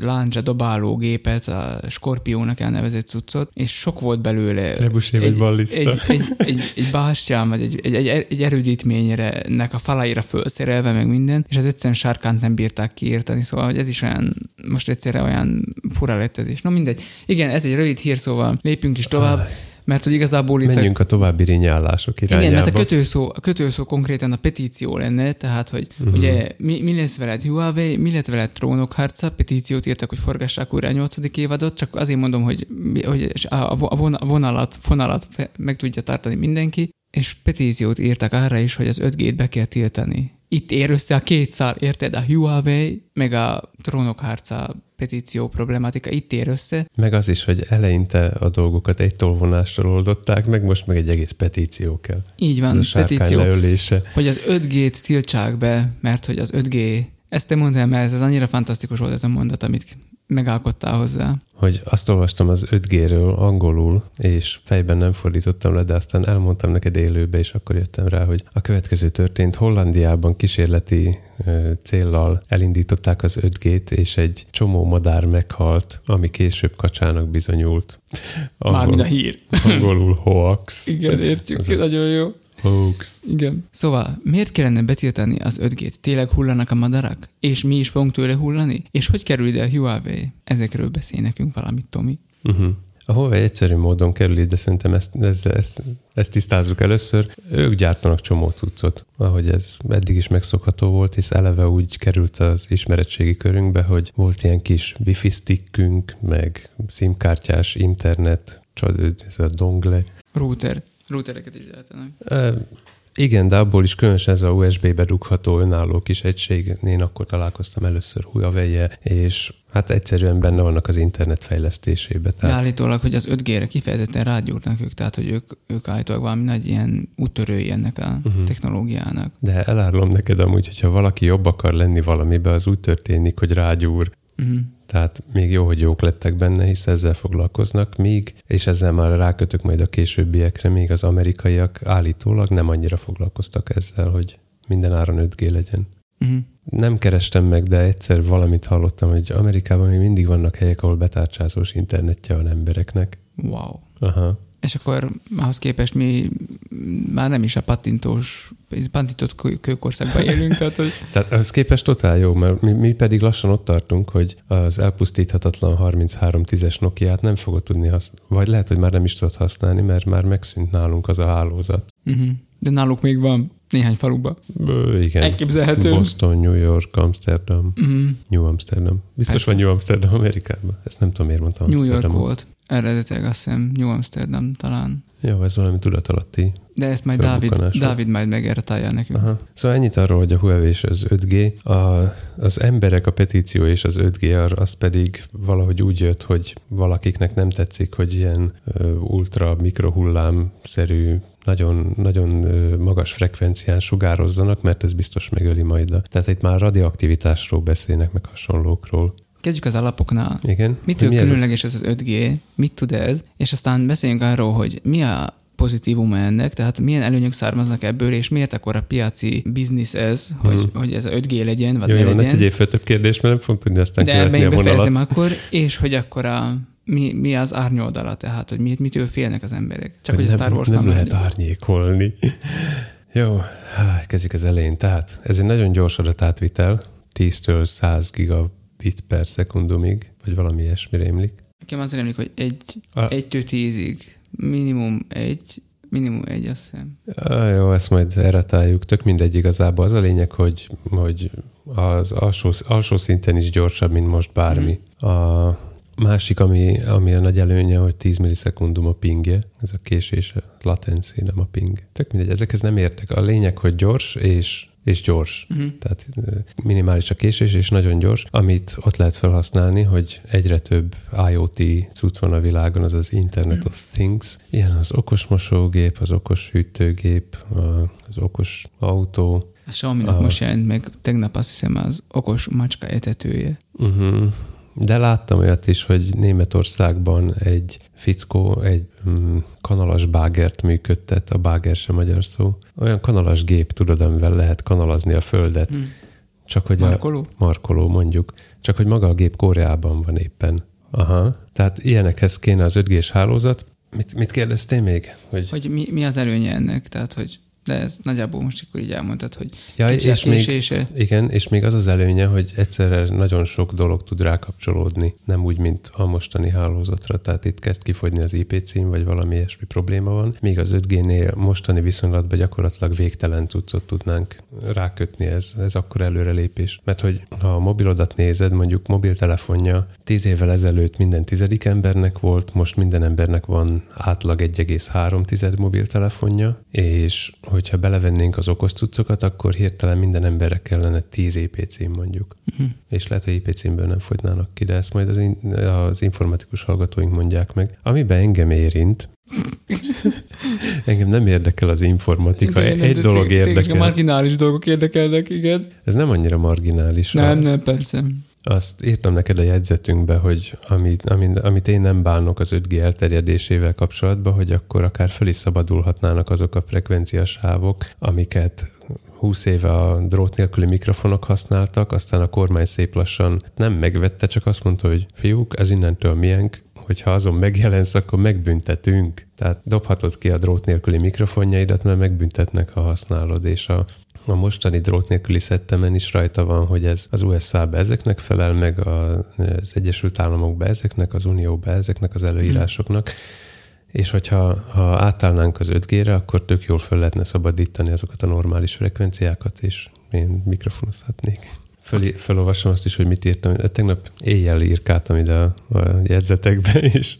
Speaker 1: lándzsa dobáló gépet, a Skorpiónak elnevezett cuccot, és sok volt belőle.
Speaker 2: Trebusé vagy ballista.
Speaker 1: Egy, egy, egy, egy bástyám, vagy egy, egy, egy, egy erődítményre, nek a falaira fölszerelve, meg minden, és az egyszerűen sárkánt nem bírták kiírtani, szóval hogy ez is olyan, most egyszerre olyan fura lett ez is. No mindegy. Igen, ez egy rövid hír, szóval lépjünk is tovább. Mert hogy igazából itt...
Speaker 2: Menjünk a további rinyálások irányába.
Speaker 1: Igen, mert a kötőszó, a kötőszó konkrétan a petíció lenne, tehát, hogy uh-huh. ugye mi, mi lesz veled Huawei, mi lett veled trónok harca, petíciót írtak, hogy forgassák újra a nyolcadik évadot, csak azért mondom, hogy, hogy a vonalat, vonalat meg tudja tartani mindenki, és petíciót írtak arra is, hogy az 5G-t be kell tiltani. Itt ér össze a két szál, érted? A Huawei, meg a trónok harca petíció problematika itt ér össze.
Speaker 2: Meg az is, hogy eleinte a dolgokat egy tolvonással oldották, meg most meg egy egész petíció kell.
Speaker 1: Így van,
Speaker 2: ez a petíció. Leölése.
Speaker 1: Hogy az 5G-t tiltsák be, mert hogy az 5G, ezt te mondtál, mert ez annyira fantasztikus volt ez a mondat, amit megalkottál hozzá.
Speaker 2: Hogy azt olvastam az 5G-ről angolul, és fejben nem fordítottam le, de aztán elmondtam neked élőbe, és akkor jöttem rá, hogy a következő történt. Hollandiában kísérleti céllal elindították az 5G-t, és egy csomó madár meghalt, ami később kacsának bizonyult.
Speaker 1: Angol, Mármint a hír.
Speaker 2: Angolul hoax.
Speaker 1: Igen, értjük, Azaz, nagyon jó.
Speaker 2: Hoax.
Speaker 1: Igen. Szóval, miért kellene betiltani az 5G-t? Tényleg hullanak a madarak? És mi is fogunk tőle hullani? És hogy kerül ide a Huawei? Ezekről beszél nekünk valamit, Tomi.
Speaker 2: Uh-huh. A Huawei egyszerű módon kerül de szerintem ezt, ezt, ezt, ezt tisztázzuk először. Ők gyártanak csomó cuccot, ahogy ez eddig is megszokható volt, hisz eleve úgy került az ismeretségi körünkbe, hogy volt ilyen kis wifi stickünk, meg simkártyás internet, csod, ez a dongle.
Speaker 1: Router. Routereket is gyártanak.
Speaker 2: Igen, de abból is különösen ez a USB-be dugható önálló kis egység. Én akkor találkoztam először huawei és hát egyszerűen benne vannak az internet fejlesztésébe.
Speaker 1: Tehát... állítólag, hogy az 5G-re kifejezetten rágyúrnak ők, tehát hogy ők, ők állítólag valami nagy ilyen úttörői ennek a uh-huh. technológiának.
Speaker 2: De elárulom neked amúgy, hogyha valaki jobb akar lenni valamibe, az úgy történik, hogy rágyúr. Uh-huh. Tehát még jó, hogy jók lettek benne, hisz ezzel foglalkoznak, míg, és ezzel már rákötök majd a későbbiekre, még az amerikaiak állítólag nem annyira foglalkoztak ezzel, hogy minden áron 5G legyen. Uh-huh. Nem kerestem meg, de egyszer valamit hallottam, hogy Amerikában még mindig vannak helyek, ahol betárcsázós internetje van embereknek.
Speaker 1: Wow.
Speaker 2: Aha
Speaker 1: és akkor ahhoz képest mi már nem is a pattintós, pattintott kőkorszakban élünk. Tehát, hogy...
Speaker 2: tehát ahhoz képest totál jó, mert mi, mi pedig lassan ott tartunk, hogy az elpusztíthatatlan 3310-es Nokia-t nem fogod tudni használni, vagy lehet, hogy már nem is tudod használni, mert már megszűnt nálunk az a hálózat.
Speaker 1: Uh-huh. De náluk még van néhány faluba.
Speaker 2: Bő, igen.
Speaker 1: Elképzelhető.
Speaker 2: Boston, New York, Amsterdam, uh-huh. New Amsterdam. Biztos Persze. van New Amsterdam Amerikában? Ezt nem tudom, miért mondtam
Speaker 1: New York volt. Eredetileg azt hiszem New Amsterdam talán.
Speaker 2: Jó, ez valami tudatalatti
Speaker 1: De ezt majd Dávid, Dávid majd megértálja nekünk. Aha.
Speaker 2: Szóval ennyit arról, hogy a Huawei és az 5G. A, az emberek, a petíció és az 5G, az pedig valahogy úgy jött, hogy valakiknek nem tetszik, hogy ilyen uh, ultra mikrohullám-szerű nagyon, nagyon magas frekvencián sugározzanak, mert ez biztos megöli majd a... Tehát itt már radioaktivitásról beszélnek, meg hasonlókról.
Speaker 1: Kezdjük az alapoknál.
Speaker 2: Igen.
Speaker 1: Mitől mi különleges ez? az 5G? Mit tud ez? És aztán beszéljünk arról, hogy mi a pozitívuma ennek, tehát milyen előnyök származnak ebből, és miért akkor a piaci biznisz ez, hogy, hmm. hogy ez 5G legyen, vagy
Speaker 2: jó,
Speaker 1: ne
Speaker 2: jó,
Speaker 1: legyen.
Speaker 2: Jó, egy tegyél fel több kérdést, mert nem fogom tudni aztán
Speaker 1: De ebben befejezem akkor, és hogy akkor a, mi, mi az árnyoldala, tehát, hogy mit, mitől félnek az emberek. Csak hogy, hogy nem, a Star Wars
Speaker 2: nem, lehet legyen. árnyékolni. jó, kezdjük az elején. Tehát ez egy nagyon gyors adatátvitel, 10-től 100 giga 10 per szekundumig, vagy valami ilyesmi rémlik.
Speaker 1: Nekem az rémlik, hogy egy, a... egytől tízig, minimum egy, minimum egy, azt hiszem.
Speaker 2: Ah, jó, ezt majd erratáljuk. Tök mindegy igazából. Az a lényeg, hogy, hogy az alsó, alsó szinten is gyorsabb, mint most bármi. Mm. A másik, ami, ami a nagy előnye, hogy 10 millisekundum a pingje, ez a késés, a latency, nem a ping. Tök mindegy, ezekhez nem értek. A lényeg, hogy gyors, és és gyors. Uh-huh. Tehát minimális a késés, és nagyon gyors, amit ott lehet felhasználni, hogy egyre több IoT cucc van a világon, az az Internet uh-huh. of Things. Ilyen az okos mosógép, az okos hűtőgép, az okos autó.
Speaker 1: A xiaomi a... most jelent meg tegnap azt hiszem az okos macska etetője.
Speaker 2: Uh-huh. De láttam olyat is, hogy Németországban egy fickó egy mm, kanalas bágert működtet, a báger sem magyar szó. Olyan kanalas gép, tudod, amivel lehet kanalazni a földet. Hmm.
Speaker 1: Csak hogy markoló?
Speaker 2: A, markoló, mondjuk. Csak hogy maga a gép Koreában van éppen. Aha. Tehát ilyenekhez kéne az 5G-s hálózat. Mit, mit kérdeztél még?
Speaker 1: Hogy, hogy mi, mi az előnye ennek? Tehát, hogy De ez nagyjából most akkor így elmondtad, hogy
Speaker 2: Ja,
Speaker 1: kicsi
Speaker 2: és még,
Speaker 1: késése.
Speaker 2: igen, és még az az előnye, hogy egyszerre nagyon sok dolog tud rákapcsolódni, nem úgy, mint a mostani hálózatra, tehát itt kezd kifogyni az IP cím, vagy valami ilyesmi probléma van, míg az 5G-nél mostani viszonylatban gyakorlatilag végtelen cuccot tudnánk rákötni, ez, ez akkor előrelépés. Mert hogy ha a mobilodat nézed, mondjuk mobiltelefonja 10 évvel ezelőtt minden tizedik embernek volt, most minden embernek van átlag 1,3 mobiltelefonja, és hogyha belevennénk az okos cuccokat, akkor hirtelen minden emberre kellene 10 IP cím mondjuk.
Speaker 1: Uh-huh.
Speaker 2: És lehet, hogy IP címből nem fogynának ki, de ezt majd az, in- az informatikus hallgatóink mondják meg. Amiben engem érint, engem nem érdekel az informatika, egy, egy dolog
Speaker 1: A
Speaker 2: érdekel.
Speaker 1: marginális dolgok érdekelnek, igen.
Speaker 2: Ez nem annyira marginális.
Speaker 1: Nem,
Speaker 2: A-
Speaker 1: nem, persze.
Speaker 2: Azt írtam neked a jegyzetünkbe, hogy amit, amit, amit én nem bánok az 5G elterjedésével kapcsolatban, hogy akkor akár föl is szabadulhatnának azok a frekvenciasávok, amiket 20 éve a drót nélküli mikrofonok használtak, aztán a kormány szép lassan nem megvette, csak azt mondta, hogy fiúk, ez innentől miénk, hogyha azon megjelensz, akkor megbüntetünk. Tehát dobhatod ki a drót nélküli mikrofonjaidat, mert megbüntetnek, ha használod, és a a mostani drót nélküli szettemen is rajta van, hogy ez az USA-be ezeknek felel meg, az Egyesült Államokba ezeknek, az Unióba ezeknek az előírásoknak, és hogyha ha átállnánk az 5G-re, akkor tök jól fel lehetne szabadítani azokat a normális frekvenciákat, és én mikrofonozhatnék. Föl, felolvasom azt is, hogy mit írtam. Tegnap éjjel írkáltam ide a, a jegyzetekbe, és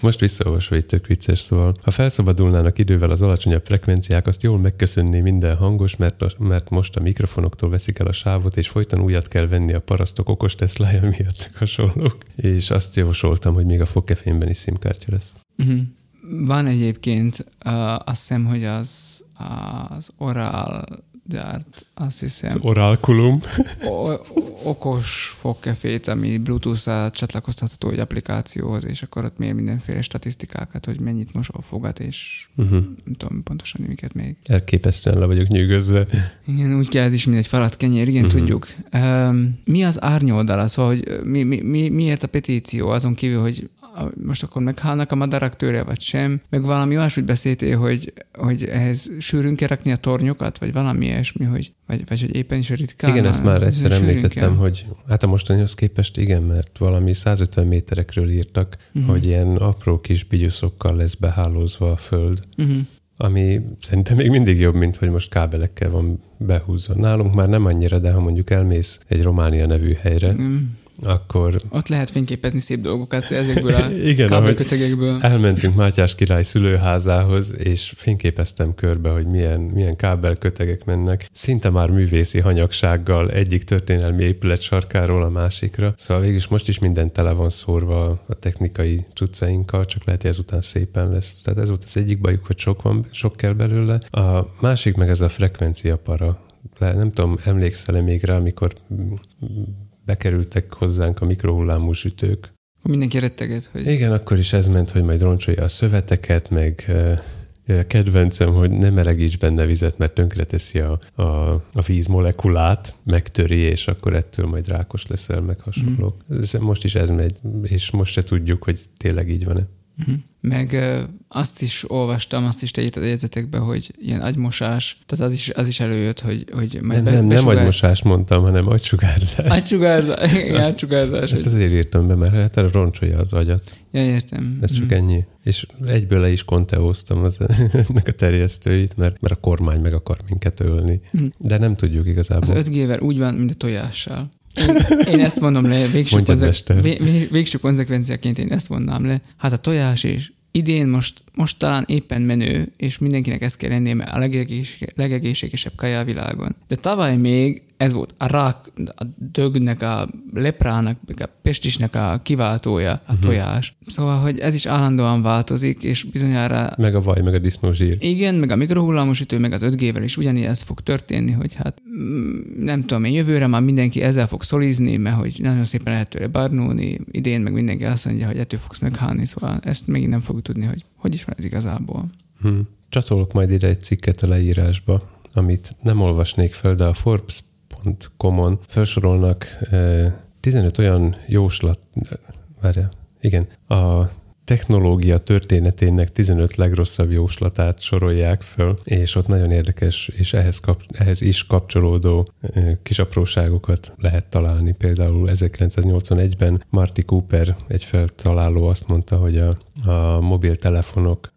Speaker 2: most visszaolvasva egy tök vicces, szóval ha felszabadulnának idővel az alacsonyabb frekvenciák, azt jól megköszönné minden hangos, mert, mert most a mikrofonoktól veszik el a sávot, és folyton újat kell venni a parasztok okos Teslája miatt meg hasonlók. És azt javasoltam, hogy még a fogkefénben is szimkártya lesz.
Speaker 1: Uh-huh. Van egyébként, uh, azt hiszem, hogy az, az oral gyárt, azt hiszem,
Speaker 2: Az orálkulum.
Speaker 1: o- okos fogkefét, ami Bluetooth-szal csatlakoztatható egy applikációhoz, és akkor ott még mindenféle statisztikákat, hogy mennyit mosol fogat, és
Speaker 2: Uh-huh.
Speaker 1: nem tudom pontosan miket még.
Speaker 2: Elképesztően le vagyok nyűgözve.
Speaker 1: Igen, úgy kell ez is, mint egy falat kenyér, igen, uh-huh. tudjuk. Um, mi az árnyoldala? Szóval, hogy mi, mi, mi, miért a petíció azon kívül, hogy a- most akkor meghálnak a madarak tőle, vagy sem, meg valami olyasmit beszéltél, hogy, hogy ehhez sűrűn kell rakni a tornyokat, vagy valami ilyesmi, hogy, vagy, vagy hogy éppen is ritkán.
Speaker 2: Igen, ezt már egyszer említettem, hogy hát a mostanihoz képest igen, mert valami 150 méterekről írtak, uh-huh. hogy ilyen apró kis bigyuszokkal lesz behálózva a föld,
Speaker 1: Uh-huh.
Speaker 2: ami szerintem még mindig jobb, mint hogy most kábelekkel van behúzva. Nálunk már nem annyira, de ha mondjuk elmész egy Románia nevű helyre,
Speaker 1: Mm.
Speaker 2: Akkor
Speaker 1: Ott lehet fényképezni szép dolgokat ezekből a
Speaker 2: igen,
Speaker 1: kábelkötegekből.
Speaker 2: elmentünk Mátyás király szülőházához, és fényképeztem körbe, hogy milyen, milyen kábelkötegek mennek. Szinte már művészi hanyagsággal egyik történelmi épület sarkáról a másikra. Szóval végülis most is minden tele van szórva a technikai cuccainkkal, csak lehet, hogy ezután szépen lesz. Tehát ez volt az egyik bajuk, hogy sok, van, sok kell belőle. A másik meg ez a frekvencia para. Nem tudom, emlékszel-e még rá, amikor bekerültek hozzánk a mikrohullámú sütők,
Speaker 1: mindenki retteget, hogy
Speaker 2: igen, akkor is ez ment, hogy majd roncsolja a szöveteket, meg ö, kedvencem, hogy nem melegíts benne vizet, mert tönkreteszi a, a, a víz molekulát, megtöri, és akkor ettől majd rákos leszel, meg hasonlók. Ez, most is ez megy, és most se tudjuk, hogy tényleg így van-e.
Speaker 1: Uh-huh. Meg ö, azt is olvastam, azt is te írtad jegyzetekbe, hogy ilyen agymosás, tehát az is, az is előjött, hogy, hogy
Speaker 2: Nem, nem, nem
Speaker 1: besugár-
Speaker 2: agymosást mondtam, hanem agysugárzás.
Speaker 1: Agysugárzás, igen, agysugárzás.
Speaker 2: Ezt azért írtam be, mert hát roncsolja az agyat.
Speaker 1: Ja, értem.
Speaker 2: Ez csak
Speaker 1: Mhm.
Speaker 2: ennyi. És egyből le is konteóztam az, ennek a terjesztőit, mert, mert a kormány meg akar minket ölni.
Speaker 1: Mhm.
Speaker 2: De nem tudjuk
Speaker 1: Az
Speaker 2: igazából.
Speaker 1: 5G-vel úgy van, mint a tojással. Én, én ezt mondom le, végső, konzek-
Speaker 2: mester.
Speaker 1: vé, vé, végső konzekvenciaként én ezt mondnám le. Hát a tojás is idén most, most talán éppen menő, és mindenkinek ezt kell lennie, mert a legegész, legegészségesebb kaja a világon. De tavaly még ez volt a rák, a dögnek, a leprának, a pestisnek a kiváltója, a
Speaker 2: Mhm.
Speaker 1: tojás. Szóval, hogy ez is állandóan változik, és bizonyára
Speaker 2: Meg a vaj, meg a disznózsír.
Speaker 1: igen, meg a mikrohullámosítő, meg az 5G-vel is ugyanígy ez fog történni, hogy hát mm, nem tudom én, jövőre már mindenki ezzel fog szolizni, mert hogy nagyon szépen lehet tőle barnulni, idén meg mindenki azt mondja, hogy ettől fogsz meghálni, szóval ezt megint nem fogjuk tudni, hogy hogy is van ez igazából.
Speaker 2: Hm. Csatolok majd ide egy cikket a leírásba, amit nem olvasnék fel, de a Forbes.com-on felsorolnak eh, 15 olyan jóslat, várja, igen, a technológia történetének 15 legrosszabb jóslatát sorolják föl, és ott nagyon érdekes, és ehhez, kap, ehhez is kapcsolódó kis apróságokat lehet találni. Például 1981-ben Marty Cooper, egy feltaláló azt mondta, hogy a, a mobiltelefonok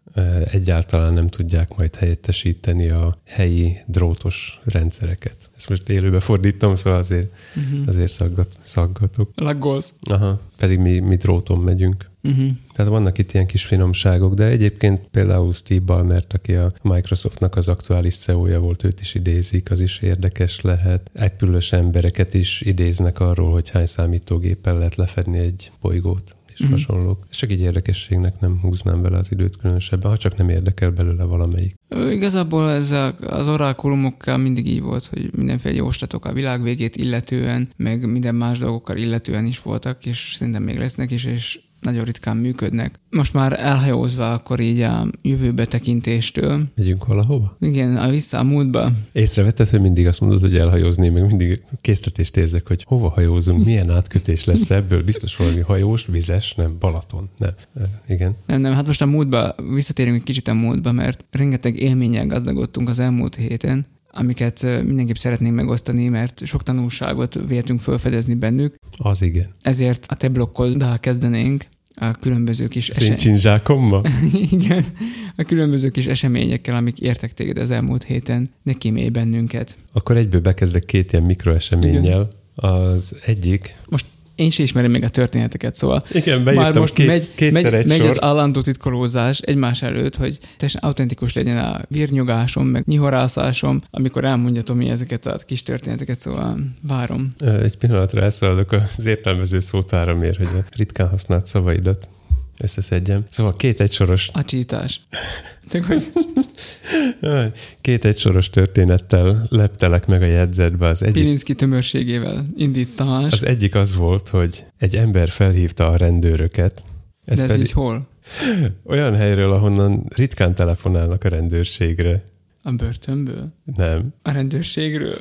Speaker 2: egyáltalán nem tudják majd helyettesíteni a helyi drótos rendszereket. Ezt most élőbe fordítom, szóval azért, uh-huh. azért szaggat, szaggatok.
Speaker 1: Laggolsz.
Speaker 2: Aha, pedig mi, mi dróton megyünk. Uh-huh. Tehát vannak itt ilyen kis finomságok, de egyébként például Steve Ballmer, aki a Microsoftnak az aktuális CEO-ja volt, őt is idézik, az is érdekes lehet. Egypülös embereket is idéznek arról, hogy hány számítógéppel lehet lefedni egy bolygót és mm. hasonlók. Ez csak egy érdekességnek nem húznám vele az időt különösebben, ha csak nem érdekel belőle valamelyik.
Speaker 1: Igazából ez a, az orákulumokkal mindig így volt, hogy mindenféle jóslatok a világ végét illetően, meg minden más dolgokkal illetően is voltak, és szerintem még lesznek is, és nagyon ritkán működnek. Most már elhajózva akkor így a jövőbe tekintéstől.
Speaker 2: Megyünk valahova?
Speaker 1: Igen, a vissza a múltba.
Speaker 2: Észrevetted, hogy mindig azt mondod, hogy elhajózni, meg mindig készletést érzek, hogy hova hajózunk, milyen átkötés lesz ebből, biztos valami hajós, vizes, nem, Balaton, nem, igen.
Speaker 1: Nem, nem, hát most a múltba, visszatérünk egy kicsit a múltba, mert rengeteg élménnyel gazdagodtunk az elmúlt héten, amiket mindenképp szeretném megosztani, mert sok tanulságot véltünk felfedezni bennük.
Speaker 2: Az igen.
Speaker 1: Ezért a te blokkoddal kezdenénk a különböző kis
Speaker 2: eseményekkel.
Speaker 1: Igen, a különböző kis eseményekkel, amik értek téged az elmúlt héten, ne kímélj bennünket.
Speaker 2: Akkor egyből bekezdek két ilyen mikroeseménnyel. Igen. Az egyik...
Speaker 1: Most én sem ismerem még a történeteket, szóval
Speaker 2: Igen, már most két, megy,
Speaker 1: megy,
Speaker 2: egy
Speaker 1: megy az állandó titkolózás egymás előtt, hogy teljesen autentikus legyen a virnyogásom, meg nyihorászásom, amikor elmondjatom mi ezeket a kis történeteket, szóval várom.
Speaker 2: Egy pillanatra elszaladok az értelmező szótáramért, hogy a ritkán használt szavaidat összeszedjem. Szóval két egysoros...
Speaker 1: Csak hogy...
Speaker 2: Két egysoros történettel leptelek meg a jegyzetbe. Az egyik...
Speaker 1: Pilinszki tömörségével indítás.
Speaker 2: Az egyik az volt, hogy egy ember felhívta a rendőröket.
Speaker 1: Ez De ez pedig... így hol?
Speaker 2: Olyan helyről, ahonnan ritkán telefonálnak a rendőrségre.
Speaker 1: A börtönből?
Speaker 2: Nem.
Speaker 1: A rendőrségről?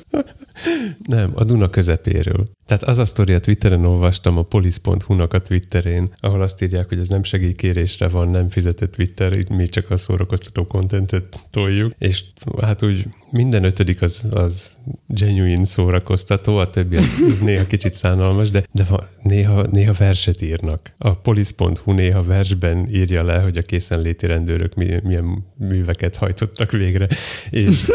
Speaker 2: Nem, a Duna közepéről. Tehát az a sztori a Twitteren olvastam, a police.hu-nak a Twitterén, ahol azt írják, hogy ez nem segélykérésre van, nem fizetett Twitter, mi csak a szórakoztató kontentet toljuk, és hát úgy minden ötödik az, az genuine szórakoztató, a többi az, az néha kicsit szánalmas, de, de néha, néha verset írnak. A police.hu néha versben írja le, hogy a készenléti rendőrök milyen műveket hajtottak végre, és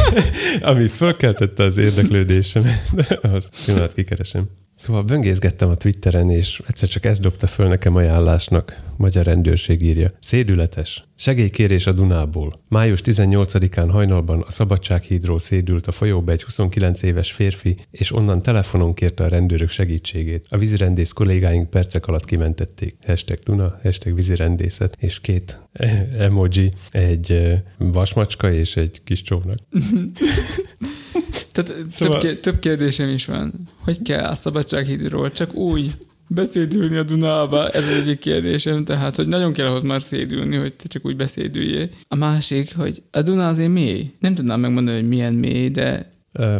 Speaker 2: ami fölkeltette az érdeklődésem, az pillanat kikeresem. Szóval böngészgettem a Twitteren, és egyszer csak ez dobta föl nekem ajánlásnak. Magyar rendőrség írja. Szédületes. Segélykérés a Dunából. Május 18-án hajnalban a Szabadsághídról szédült a folyóba egy 29 éves férfi, és onnan telefonon kérte a rendőrök segítségét. A vízirendész kollégáink percek alatt kimentették. Hashtag Duna, hashtag vízirendészet, és két emoji, egy vasmacska és egy kis csónak.
Speaker 1: Tehát szóval... több, több kérdésem is van. Hogy kell a Szabadsághídról csak új beszédülni a Dunába? Ez az egyik kérdésem, tehát, hogy nagyon kell ahhoz már szédülni, hogy te csak úgy beszédüljél. A másik, hogy a Duna azért mély. Nem tudnám megmondani, hogy milyen mély, de
Speaker 2: Ö,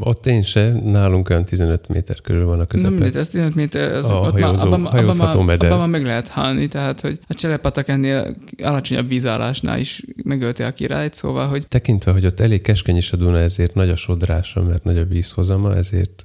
Speaker 2: ott én se, nálunk olyan 15 méter körül van a közepén.
Speaker 1: Nem, ez 15 méter, az,
Speaker 2: a
Speaker 1: ott
Speaker 2: hajózó,
Speaker 1: már, abban,
Speaker 2: hajózható
Speaker 1: abban,
Speaker 2: meder.
Speaker 1: abban már meg lehet halni, tehát hogy a cseleppatak ennél alacsonyabb vízállásnál is megölte a királyt, szóval, hogy...
Speaker 2: Tekintve, hogy ott elég keskeny is a Duna, ezért nagy a sodrása, mert nagy a vízhozama, ezért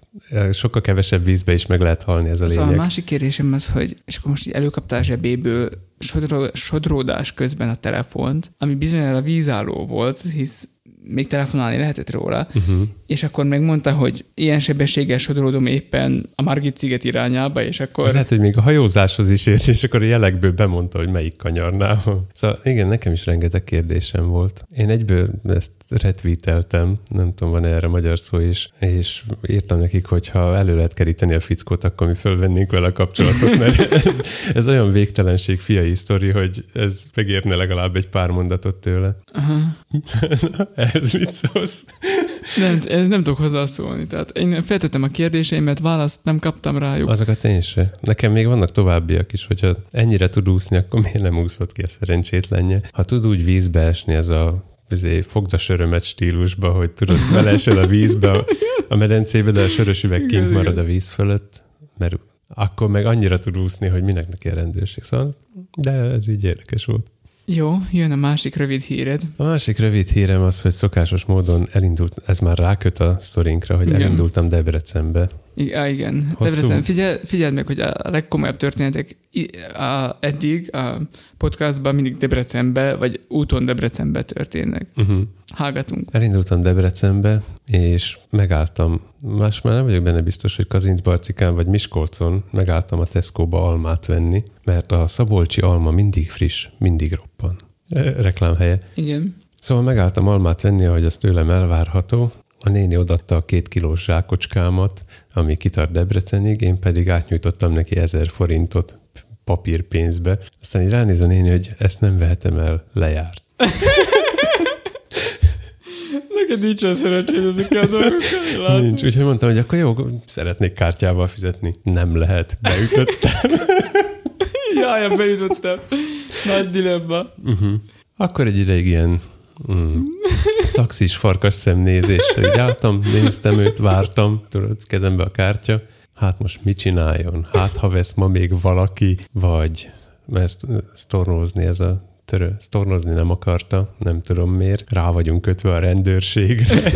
Speaker 2: sokkal kevesebb vízbe is meg lehet halni ez a lényeg.
Speaker 1: Szóval a másik kérdésem az, hogy és akkor most előkaptál zsebéből sodró, sodródás közben a telefont, ami bizonyára vízálló volt, hisz még telefonálni lehetett róla, uh-huh. és akkor megmondta, hogy ilyen sebességgel sodródom éppen a Margit sziget irányába, és akkor...
Speaker 2: Lehet, hogy még a hajózáshoz is ért, és akkor a jelekből bemondta, hogy melyik kanyarnál Szóval igen, nekem is rengeteg kérdésem volt. Én egyből ezt retweeteltem, nem tudom, van erre magyar szó is, és írtam nekik, hogy ha elő lehet keríteni a fickót, akkor mi fölvennénk vele a kapcsolatot, mert ez, ez olyan végtelenség fiai sztori, hogy ez megérne legalább egy pár mondatot tőle. Aha. Ez mit szólsz?
Speaker 1: Nem, ez nem tudok hozzászólni. Tehát én feltettem a kérdéseimet, választ nem kaptam rájuk.
Speaker 2: Azokat én se. Nekem még vannak továbbiak is, hogyha ennyire tud úszni, akkor miért nem úszott ki a szerencsétlenje? Ha tud úgy vízbe esni, ez a fogd a sörömet stílusba, hogy tudod, beleesel a vízbe, a, a medencébe, de a sörös üveg kint marad a víz fölött, mert akkor meg annyira tud úszni, hogy minek neki a rendőrség. Szóval, de ez így érdekes volt.
Speaker 1: Jó, jön a másik rövid híred.
Speaker 2: A másik rövid hírem az, hogy szokásos módon elindult, ez már ráköt a sztorinkra, hogy
Speaker 1: Igen.
Speaker 2: elindultam Debrecenbe.
Speaker 1: Á, igen.
Speaker 2: Hosszú.
Speaker 1: Debrecen, figyel, figyeld meg, hogy a legkomolyabb történetek a, eddig a podcastban mindig Debrecenbe, vagy úton Debrecenbe történnek.
Speaker 2: Uh-huh.
Speaker 1: Hallgatunk.
Speaker 2: Elindultam Debrecenbe, és megálltam, más már nem vagyok benne biztos, hogy Kazincbarcikán vagy Miskolcon megálltam a Tesco-ba almát venni, mert a szabolcsi alma mindig friss, mindig roppan. Reklámhelye.
Speaker 1: Igen.
Speaker 2: Szóval megálltam almát venni, ahogy az tőlem elvárható. A néni odatta a két kilós zsákocskámat, ami kitart Debrecenig, én pedig átnyújtottam neki ezer forintot papírpénzbe. Aztán így ránéz a néni, hogy ezt nem vehetem el, lejárt.
Speaker 1: Neked nincsen szerencséd ezekkel a dolgokkal.
Speaker 2: Nincs. Úgyhogy mondtam, hogy akkor jó, szeretnék kártyával fizetni. Nem lehet. Beütöttem.
Speaker 1: Jaj, bejutottam. Nagy dilemma.
Speaker 2: uh-huh. Akkor egy ideig ilyen mm, taxis farkas szemnézéssel így álltam, néztem őt, vártam, tudod, kezembe a kártya. Hát most mit csináljon? Hát ha vesz ma még valaki, vagy mert ezt sztornozni ez a törő, sztornozni nem akarta, nem tudom miért. Rá vagyunk kötve a rendőrségre.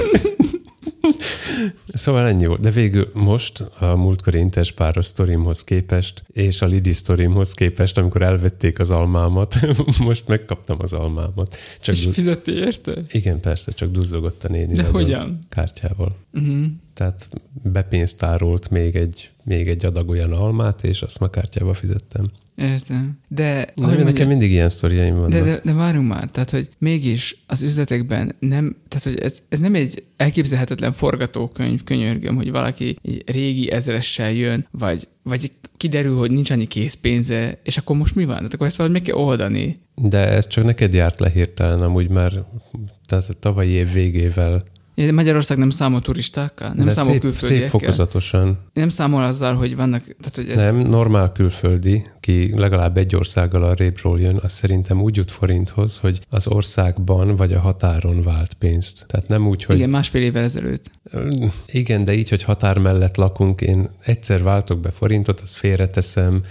Speaker 2: Szóval ennyi volt. De végül most a múltkori interspáros sztorimhoz képest, és a Lidi sztorimhoz képest, amikor elvették az almámat, most megkaptam az almámat. Csak
Speaker 1: És
Speaker 2: du-
Speaker 1: fizettél érte?
Speaker 2: igen, persze, csak duzzogott a néni.
Speaker 1: De hogyan?
Speaker 2: Kártyával.
Speaker 1: Uh-huh.
Speaker 2: Tehát bepénztárolt még egy, még egy adag olyan almát, és azt ma kártyával fizettem.
Speaker 1: Értem. De,
Speaker 2: Na, nekem
Speaker 1: mondjam,
Speaker 2: mindig ilyen sztoriaim vannak.
Speaker 1: de, de, de várjunk már, tehát, hogy mégis az üzletekben nem, tehát, hogy ez, ez nem egy elképzelhetetlen forgatókönyv, könyörgöm, hogy valaki egy régi ezressel jön, vagy, vagy kiderül, hogy nincs annyi készpénze, és akkor most mi van? Tehát akkor ezt valahogy meg kell oldani.
Speaker 2: De ez csak neked járt le hirtelen, amúgy már tehát a tavalyi év végével.
Speaker 1: Magyarország nem számol turistákkal, nem
Speaker 2: de
Speaker 1: számol
Speaker 2: szép,
Speaker 1: külföldiekkel.
Speaker 2: szép fokozatosan.
Speaker 1: Nem számol azzal, hogy vannak, tehát hogy Ez...
Speaker 2: Nem, normál külföldi, ki legalább egy országgal a rébről jön, az szerintem úgy jut forinthoz, hogy az országban vagy a határon vált pénzt. Tehát nem úgy, hogy
Speaker 1: igen, másfél évvel ezelőtt.
Speaker 2: Igen, de így, hogy határ mellett lakunk, én egyszer váltok be forintot, azt félreteszem,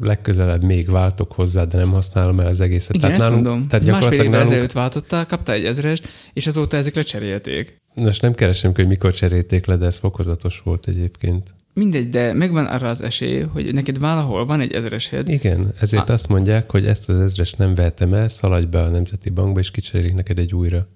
Speaker 2: legközelebb még váltok hozzá, de nem használom el az egészet.
Speaker 1: Igen, ezt
Speaker 2: nálunk,
Speaker 1: mondom.
Speaker 2: tehát
Speaker 1: Másfél évvel
Speaker 2: nálunk,
Speaker 1: ezelőtt váltottál, kaptál egy ezerest, és azóta ezek lecserélték.
Speaker 2: most nem keresem, hogy mikor cserélték le, de ez fokozatos volt egyébként.
Speaker 1: Mindegy, de megvan arra az esély, hogy neked valahol van egy ezeresed,
Speaker 2: Igen, ezért
Speaker 1: Ah.
Speaker 2: azt mondják, hogy ezt az ezres nem vehetem el, szaladj be a Nemzeti Bankba, és kicserélik neked egy újra.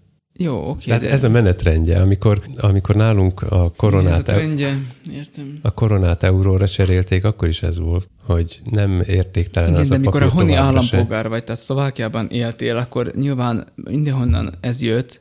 Speaker 1: Jó, oké,
Speaker 2: Tehát
Speaker 1: de
Speaker 2: ez a menetrendje, amikor, amikor nálunk a
Speaker 1: ez a
Speaker 2: koronát,
Speaker 1: trendje, értem.
Speaker 2: a koronát euróra cserélték, akkor is ez volt, hogy nem értéktelen
Speaker 1: Igen,
Speaker 2: az
Speaker 1: de
Speaker 2: a
Speaker 1: mikor a honi
Speaker 2: se.
Speaker 1: állampolgár vagy, tehát Szlovákiában éltél, akkor nyilván mindenhonnan ez jött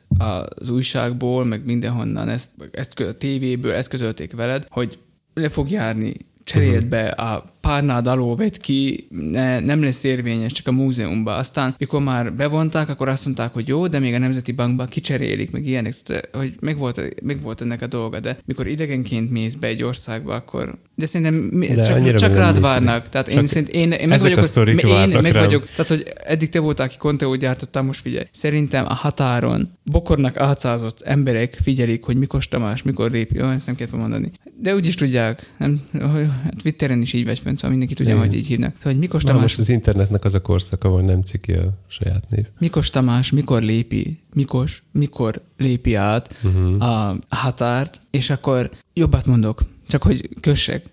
Speaker 1: az újságból, meg mindenhonnan ezt, ezt a tévéből, ezt közölték veled, hogy le fog járni, cseréld
Speaker 2: Mhm.
Speaker 1: be, a párnád alól vedd ki, ne, nem lesz érvényes, csak a múzeumban. Aztán, mikor már bevonták, akkor azt mondták, hogy jó, de még a Nemzeti Bankban kicserélik, meg ilyenek, Tehát, hogy megvolt, megvolt ennek a dolga, de mikor idegenként mész be egy országba, akkor... De szerintem mi,
Speaker 2: De
Speaker 1: csak, csak
Speaker 2: meg
Speaker 1: rád várnak. Tehát én,
Speaker 2: Csak
Speaker 1: szerint, én, én meg vagyok,
Speaker 2: a sztorik
Speaker 1: én meg
Speaker 2: rám.
Speaker 1: vagyok, tehát hogy eddig te voltál, aki Conteót gyártottál, most figyelj. Szerintem a határon bokornak átszázott emberek figyelik, hogy Mikos Tamás mikor lép. Jó, ezt nem kellett mondani. De úgy is tudják. Nem, hogy- Twitteren is így vagy fönn, szóval mindenki tudja, hogy így hívnak. Szóval, hogy Mikos
Speaker 2: Na,
Speaker 1: Tamás,
Speaker 2: most az internetnek az a korszaka, ahol nem ciki a saját név.
Speaker 1: Mikos Tamás mikor lépi, Mikos, mikor lépi át
Speaker 2: Uh-huh.
Speaker 1: a határt, és akkor jobbat mondok, csak hogy kössek.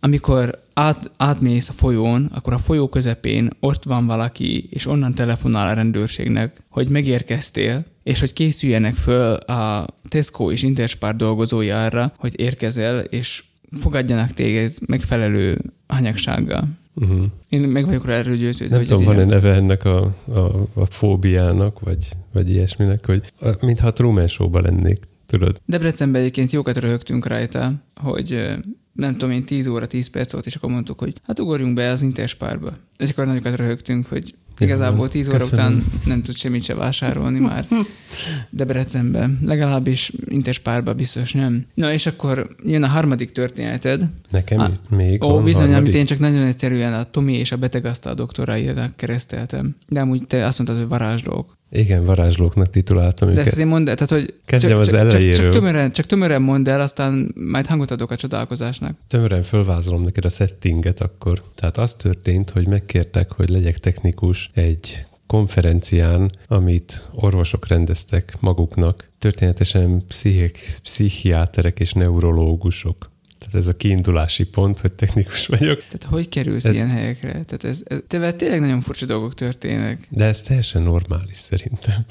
Speaker 1: Amikor át, átmész a folyón, akkor a folyó közepén ott van valaki, és onnan telefonál a rendőrségnek, hogy megérkeztél, és hogy készüljenek föl a Tesco és Interspar dolgozói arra, hogy érkezel, és fogadjanak téged megfelelő hanyagsággal.
Speaker 2: Uh-huh.
Speaker 1: Én meg vagyok rá erről győződve,
Speaker 2: Nem
Speaker 1: hogy
Speaker 2: tudom, van-e neve ennek a, a, a fóbiának, vagy, vagy ilyesminek, hogy mintha a Truman show lennék, tudod?
Speaker 1: Debrecenben egyébként jókat röhögtünk rajta, hogy nem tudom én, 10 óra, 10 perc volt, és akkor mondtuk, hogy hát ugorjunk be az Interspárba. És akkor nagyokat röhögtünk, hogy igazából 10 óra
Speaker 2: Köszönöm.
Speaker 1: után nem tud semmit se vásárolni már Debrecenben. Legalábbis Interspárba biztos nem. Na és akkor jön a harmadik történeted.
Speaker 2: Nekem
Speaker 1: Ah,
Speaker 2: még
Speaker 1: Ó,
Speaker 2: van
Speaker 1: bizony,
Speaker 2: harmadik.
Speaker 1: amit én csak nagyon egyszerűen a Tomi és a betegasztal doktorájának kereszteltem. De amúgy te azt mondtad, hogy varázslók.
Speaker 2: Igen, varázslóknak tituláltam
Speaker 1: De
Speaker 2: őket.
Speaker 1: ezt azért mondd el, tehát hogy
Speaker 2: Kezdjem
Speaker 1: csak,
Speaker 2: az
Speaker 1: csak, csak,
Speaker 2: elejéről.
Speaker 1: csak, tömören, csak tömören mondd el, aztán majd hangot adok a csodálkozásnak.
Speaker 2: Tömören fölvázolom neked a settinget akkor. Tehát az történt, hogy megkértek, hogy legyek technikus egy konferencián, amit orvosok rendeztek maguknak, történetesen pszichik, pszichiáterek és neurológusok. Tehát ez a kiindulási pont, hogy technikus vagyok.
Speaker 1: Tehát hogy kerülsz
Speaker 2: Ez-
Speaker 1: ilyen helyekre? Tehát ez, ez, te tényleg nagyon furcsa dolgok történnek.
Speaker 2: De ez teljesen normális szerintem.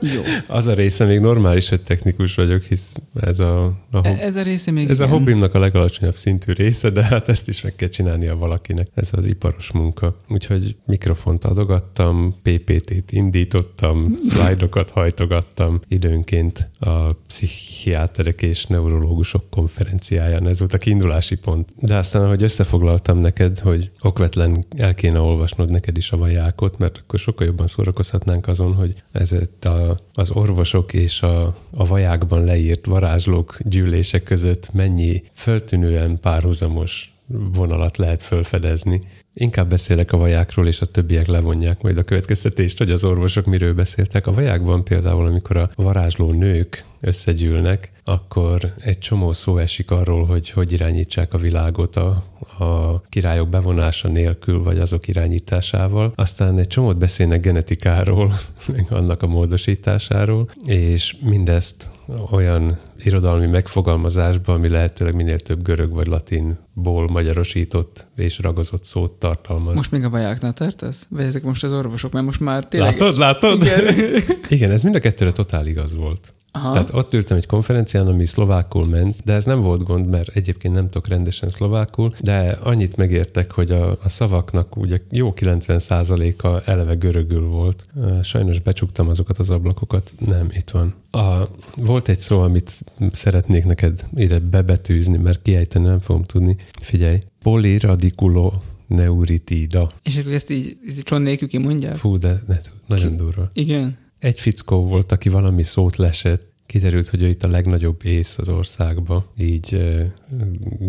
Speaker 1: Jó.
Speaker 2: Az a része még normális, hogy technikus vagyok, hisz ez a, a, hob-
Speaker 1: ez a része még
Speaker 2: ez a
Speaker 1: igen.
Speaker 2: hobbimnak a legalacsonyabb szintű része, de hát ezt is meg kell csinálnia valakinek. Ez az iparos munka. Úgyhogy mikrofont adogattam, PPT-t indítottam, szlájdokat hajtogattam időnként a pszichiáterek és neurológusok konferenciáján. Ez volt a kiindulási pont. De aztán, ahogy összefoglaltam neked, hogy okvetlen el kéne olvasnod neked is a vajákot, mert akkor sokkal jobban szórakozhatnánk azon, hogy ez a, az orvosok és a, a vajákban leírt varázslók gyűlése között mennyi föltűnően párhuzamos vonalat lehet felfedezni. Inkább beszélek a vajákról, és a többiek levonják majd a következtetést, hogy az orvosok miről beszéltek. A vajákban például, amikor a varázsló nők összegyűlnek, akkor egy csomó szó esik arról, hogy hogy irányítsák a világot a, a királyok bevonása nélkül, vagy azok irányításával. Aztán egy csomót beszélnek genetikáról, meg annak a módosításáról, és mindezt olyan irodalmi megfogalmazásba, ami lehetőleg minél több görög vagy latinból magyarosított és ragozott szót tartalmaz.
Speaker 1: Most még a vajáknál tartasz? Vagy ezek most az orvosok? Mert most már tényleg...
Speaker 2: Látod, látod?
Speaker 1: Igen.
Speaker 2: Igen, ez mind a kettőre totál igaz volt.
Speaker 1: Aha.
Speaker 2: Tehát ott ültem egy konferencián, ami szlovákul ment, de ez nem volt gond, mert egyébként nem tudok rendesen szlovákul, de annyit megértek, hogy a, a szavaknak ugye jó 90%-a eleve görögül volt. Sajnos becsuktam azokat az ablakokat. Nem, itt van. A, volt egy szó, amit szeretnék neked ide bebetűzni, mert kiejteni nem fogom tudni. Figyelj, poliradiculo neuritida.
Speaker 1: És akkor ezt így, ezt így cson nélkül kimondják?
Speaker 2: Fú, de ne, nagyon durva.
Speaker 1: Igen.
Speaker 2: Egy fickó volt, aki valami szót lesett, kiderült, hogy ő itt a legnagyobb ész az országba, így uh,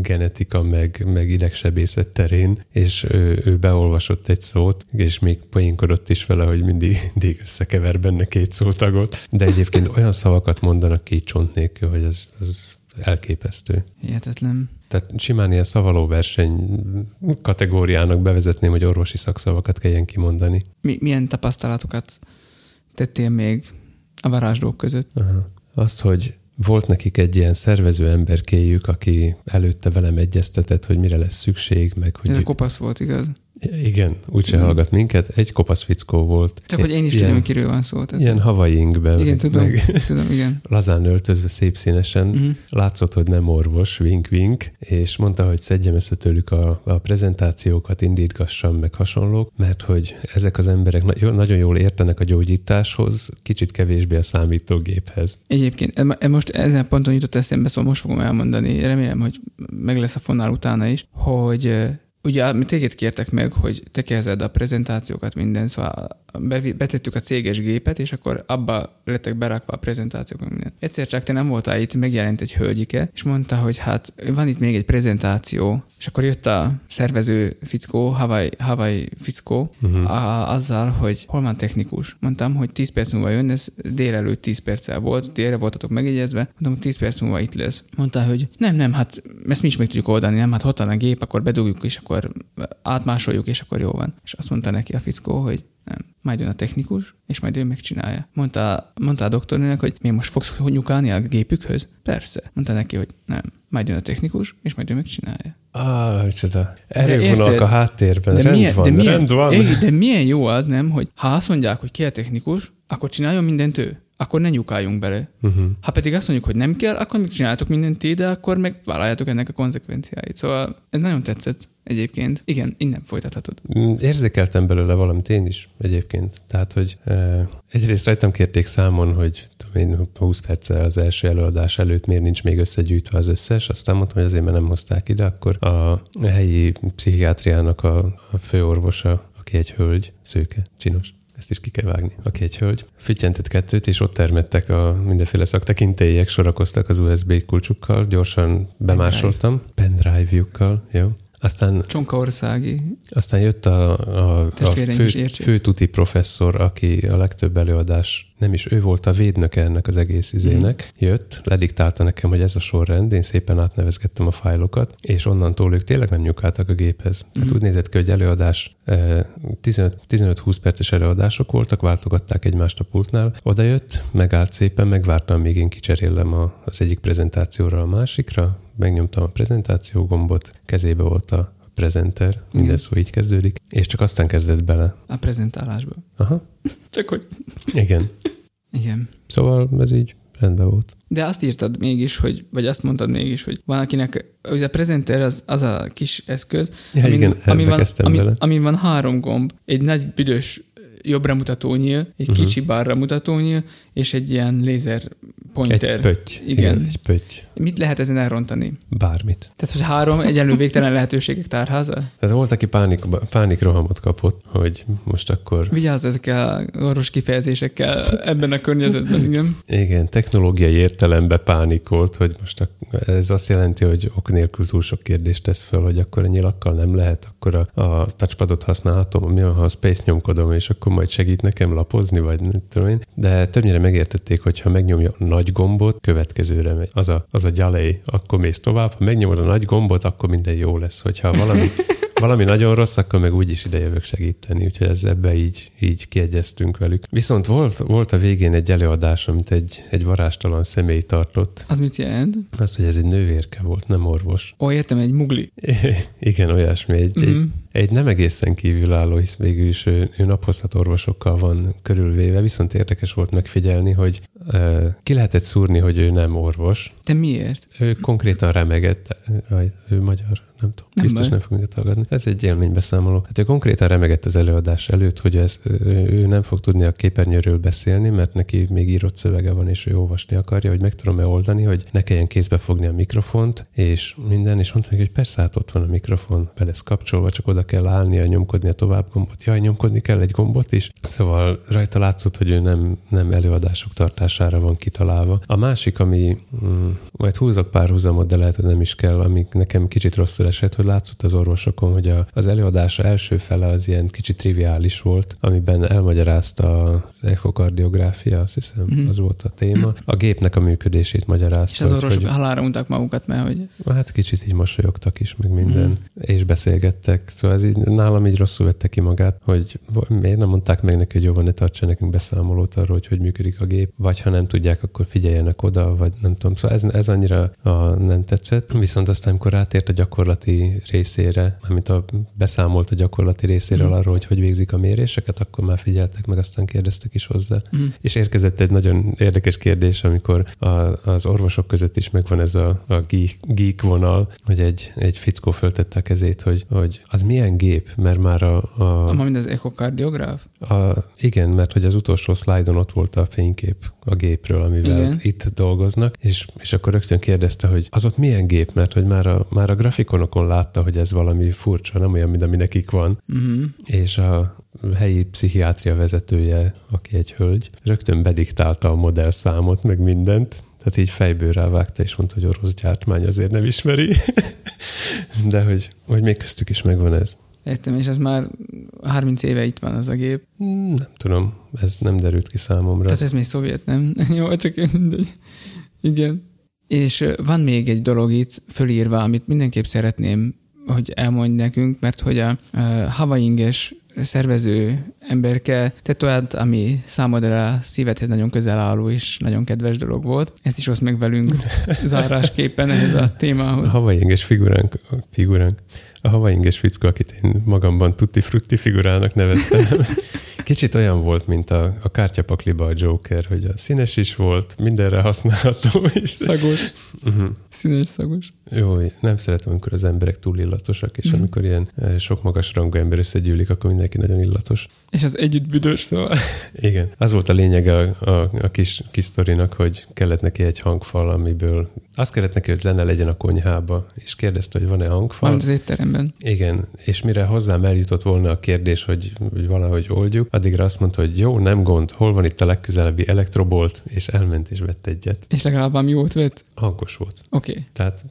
Speaker 2: genetika meg, meg idegsebészet terén, és ő, ő beolvasott egy szót, és még poénkodott is vele, hogy mindig, mindig összekever benne két szótagot, de egyébként olyan szavakat mondanak ki csont nélkül, hogy ez, ez elképesztő.
Speaker 1: Hihetetlen.
Speaker 2: Tehát simán ilyen szavaló verseny kategóriának bevezetném, hogy orvosi szakszavakat kelljen kimondani.
Speaker 1: Mi, milyen tapasztalatokat tettél még a varázslók között?
Speaker 2: Aha. Azt, hogy volt nekik egy ilyen szervező emberkéjük, aki előtte velem egyeztetett, hogy mire lesz szükség, meg hogy...
Speaker 1: Ez a kopasz volt, igaz?
Speaker 2: Igen, úgyse
Speaker 1: Igen.
Speaker 2: hallgat minket. Egy kopasz fickó volt.
Speaker 1: Csak hogy én is
Speaker 2: ilyen,
Speaker 1: tudom, kiről van szó. Tehát
Speaker 2: Ilyen havainkben.
Speaker 1: igen, tudom,
Speaker 2: Meg
Speaker 1: tudom, igen.
Speaker 2: lazán öltözve, szép színesen.
Speaker 1: Mhm.
Speaker 2: Látszott, hogy nem orvos, wink-wink, és mondta, hogy szedjem össze tőlük a, a prezentációkat, indítgassam, meg hasonlók, mert hogy ezek az emberek na- nagyon jól értenek a gyógyításhoz, kicsit kevésbé a számítógéphez.
Speaker 1: Egyébként ez- ez most ezen a ponton jutott eszembe, szóval most fogom elmondani, remélem, hogy meg lesz a fonál utána is, hogy ugye mi téged kértek meg, hogy te kezded a prezentációkat, minden, szóval betettük a céges gépet, és akkor abba lettek berakva a prezentációk, minden. Egyszer csak te nem voltál itt, megjelent egy hölgyike, és mondta, hogy hát van itt még egy prezentáció, és akkor jött a szervező fickó, Hawaii, Hawaii fickó,
Speaker 2: Uh-huh.
Speaker 1: a, azzal, hogy hol van technikus. Mondtam, hogy 10 perc múlva jön, ez délelőtt 10 perccel volt, délre voltatok megjegyezve, mondtam, hogy 10 perc múlva itt lesz. Mondta, hogy nem, nem, hát ezt mi is meg tudjuk oldani, nem, hát ott van a gép, akkor bedugjuk, és akkor átmásoljuk, és akkor jó van. És azt mondta neki a fickó, hogy nem, majd jön a technikus, és majd ő megcsinálja. Mondta, mondta a doktornőnek, hogy mi most fogsz nyukálni a gépükhöz? Persze. Mondta neki, hogy nem, majd jön a technikus, és majd ő megcsinálja.
Speaker 2: Ah, csoda. Erővonalak a háttérben.
Speaker 1: De
Speaker 2: rend
Speaker 1: milyen,
Speaker 2: van,
Speaker 1: de, milyen,
Speaker 2: rend van.
Speaker 1: Éj, de milyen jó az, nem, hogy ha azt mondják, hogy ki a technikus, akkor csináljon mindent ő. Akkor ne nyukáljunk bele.
Speaker 2: Uh-huh.
Speaker 1: Ha pedig azt mondjuk, hogy nem kell, akkor még csináljátok mindent ti, de akkor meg vállaljátok ennek a konzekvenciáit. Szóval ez nagyon tetszett egyébként. Igen, innen folytathatod.
Speaker 2: Mm, Érzékeltem belőle valamit én is egyébként. Tehát, hogy e, egyrészt rajtam kérték számon, hogy tudom én 20 perccel az első előadás előtt miért nincs még összegyűjtve az összes, aztán mondtam, hogy azért, mert nem hozták ide, akkor a helyi pszichiátriának a, a főorvosa, aki egy hölgy, szőke, csinos, ezt is ki kell vágni, aki egy hölgy, füttyentett kettőt, és ott termettek a mindenféle szaktekintélyek, sorakoztak az USB kulcsukkal, gyorsan bemásoltam, pendrive-jukkal, jó. Aztán,
Speaker 1: Csonkaországi.
Speaker 2: aztán jött a, a, a fő, főtuti professzor, aki a legtöbb előadás, nem is ő volt a védnöke ennek az egész izének, jött, lediktálta nekem, hogy ez a sorrend, én szépen átnevezgettem a fájlokat, és onnantól ők tényleg nem nyugáltak a géphez. Tehát
Speaker 1: Mhm.
Speaker 2: úgy nézett ki, hogy előadás, eh, 15 15-20 perces előadások voltak, váltogatták egymást a pultnál, oda jött, megállt szépen, megvártam, míg én kicserélem az egyik prezentációra a másikra, megnyomtam a prezentáció gombot, kezébe volt a prezenter, minden
Speaker 1: Igen.
Speaker 2: szó így kezdődik, és csak aztán kezdett bele.
Speaker 1: A prezentálásba.
Speaker 2: Aha,
Speaker 1: Csak hogy...
Speaker 2: igen.
Speaker 1: Igen.
Speaker 2: Szóval ez így rendben volt.
Speaker 1: De azt írtad mégis, hogy, vagy azt mondtad mégis, hogy van akinek, ugye a prezenter az, az a kis eszköz,
Speaker 2: Ja, igen,
Speaker 1: ami
Speaker 2: ebbe
Speaker 1: van, ami, amin van három gomb, egy nagy büdös jobbra mutató nyíl, egy uh-huh. kicsi balra mutató nyíl, és egy ilyen lézer pointer.
Speaker 2: Egy pötty.
Speaker 1: Igen.
Speaker 2: Igen, egy pötty.
Speaker 1: Mit lehet ezen elrontani?
Speaker 2: Bármit.
Speaker 1: Tehát, hogy három egyenlő végtelen lehetőségek tárháza?
Speaker 2: Ez volt, aki pánik, pánik rohamot kapott, hogy most akkor
Speaker 1: Vigyázz ezekkel a orvos kifejezésekkel ebben a környezetben, igen.
Speaker 2: igen, technológiai értelemben pánikolt, hogy most ez azt jelenti, hogy ok nélkül túl sok kérdést tesz föl, hogy akkor a nyilakkal nem lehet, akkor a, a touchpadot használhatom, mi van, ha a space nyomkodom, és akkor majd segít nekem lapozni, vagy nem tudom én. De többnyire megértették, hogy ha megnyomja a nagy gombot, következőre megy. Az a, az a gyalej, akkor mész tovább. Ha megnyomod a nagy gombot, akkor minden jó lesz. Hogyha valami, valami nagyon rossz, akkor meg úgyis ide jövök segíteni. Úgyhogy ez ebbe így, így kiegyeztünk velük. Viszont volt, volt a végén egy előadás, amit egy, egy varástalan személy tartott.
Speaker 1: Az mit jelent?
Speaker 2: Az, hogy ez egy nővérke volt, nem orvos.
Speaker 1: Ó, értem, egy mugli.
Speaker 2: Igen, olyasmi. Egy,
Speaker 1: Mhm.
Speaker 2: egy, egy nem egészen kívülálló, hisz végül is ő, ő naphozhat orvosokkal van körülvéve, viszont érdekes volt megfigyelni, hogy uh, ki lehetett szúrni, hogy ő nem orvos.
Speaker 1: Te miért?
Speaker 2: Ő konkrétan remegett, ő magyar, nem tudom,
Speaker 1: Nem
Speaker 2: biztos
Speaker 1: baj.
Speaker 2: nem fog minket hallgatni. Ez egy élménybeszámoló. Hát ő konkrétan remegett az előadás előtt, hogy ez, ő ő nem fog tudni a képernyőről beszélni, mert neki még írott szövege van, és ő olvasni akarja, hogy meg tudom-e oldani, hogy ne kelljen kézbe fogni a mikrofont, és minden, és mondta neki, hogy persze, hát ott van a mikrofon, be lesz kapcsolva, csak oda kell állnia, nyomkodni a tovább gombot. Jaj, nyomkodni kell egy gombot is. Szóval rajta látszott, hogy ő nem, nem előadások tartására van kitalálva. A másik, ami mm, majd húzok párhuzamot, de lehet, hogy nem is kell, ami nekem kicsit rosszul esett, hogy látszott az orvosokon, hogy a, az előadása első fele az ilyen kicsit triviális volt, amiben elmagyarázta az echokardiográfia, azt hiszem,
Speaker 1: Mhm.
Speaker 2: az volt a téma. A gépnek a működését magyarázta.
Speaker 1: És az orvosok
Speaker 2: hogy,
Speaker 1: halára unták magukat, mert hogy
Speaker 2: Hát kicsit így mosolyogtak is, meg minden,
Speaker 1: Mhm.
Speaker 2: és beszélgettek. Szóval ez így, nálam így rosszul vette ki magát, hogy miért nem mondták meg neki, hogy jó van, ne tartsa nekünk beszámolót arról, hogy hogy működik a gép, vagy ha nem tudják, akkor figyeljenek oda, vagy nem tudom. Szóval ez, ez annyira a, nem tetszett. Viszont aztán, amikor rátért a gyakorlati részére, amit a beszámolt a gyakorlati részéről
Speaker 1: Mhm.
Speaker 2: arról, hogy hogy végzik a méréseket, akkor már figyeltek meg, aztán kérdeztek is hozzá.
Speaker 1: mm.
Speaker 2: És érkezett egy nagyon érdekes kérdés, amikor a, az orvosok között is megvan ez a, a geek, geek vonal, hogy egy, egy fickó föltette a kezét, hogy, hogy az milyen gép, mert már a, a,
Speaker 1: Ma mind az echokardiográf?
Speaker 2: a igen, mert hogy az utolsó szlájdon ott volt a fénykép a gépről, amivel
Speaker 1: Igen.
Speaker 2: itt dolgoznak, és, és akkor rögtön kérdezte, hogy az ott milyen gép, mert hogy már a, már a grafikonokon látta, hogy ez valami furcsa, nem olyan, mint ami nekik van,
Speaker 1: Mm-hmm.
Speaker 2: és a helyi pszichiátria vezetője, aki egy hölgy, rögtön bediktálta a modellszámot, meg mindent, tehát így fejből rávágta, és mondta, hogy orosz gyártmány azért nem ismeri. De hogy, hogy még köztük is megvan ez.
Speaker 1: Értem, és ez már 30 éve itt van az a gép.
Speaker 2: Nem tudom, ez nem derült ki számomra.
Speaker 1: Tehát ez még szovjet, nem? Jó, csak mindegy. Igen. És van még egy dolog itt fölírva, amit mindenképp szeretném, hogy elmondj nekünk, mert hogy a, a Havainges szervező emberke tetovált, ami számodra a szívedhez nagyon közel álló és nagyon kedves dolog volt. Ezt is oszd meg velünk zárásképpen ehhez a témához.
Speaker 2: havainges figuránk, figuránk, a havainges fickó, akit én magamban tutti frutti figurának neveztem. Kicsit olyan volt, mint a, a kártyapakliba a Joker, hogy a színes is volt, mindenre használható is.
Speaker 1: Szagos,
Speaker 2: Uh-huh.
Speaker 1: színes szagos.
Speaker 2: Jó, nem szeretem, amikor az emberek túl illatosak, és mm. amikor ilyen eh, sok magas rangú ember összegyűlik, akkor mindenki nagyon illatos.
Speaker 1: És az együtt büdös, szóval.
Speaker 2: Igen. Az volt a lényege a, a, a kis, kis sztorinak, hogy kellett neki egy hangfal, amiből azt kellett neki, hogy zene legyen a konyhába, és kérdezte, hogy van-e hangfal.
Speaker 1: Van az étteremben.
Speaker 2: Igen, és mire hozzám eljutott volna a kérdés, hogy, hogy valahogy oldjuk, addigra azt mondta, hogy jó, nem gond, hol van itt a legközelebbi elektrobolt, és elment és vett egyet.
Speaker 1: És legalább valami jót vett.
Speaker 2: hangos volt.
Speaker 1: Oké. Okay.
Speaker 2: Tehát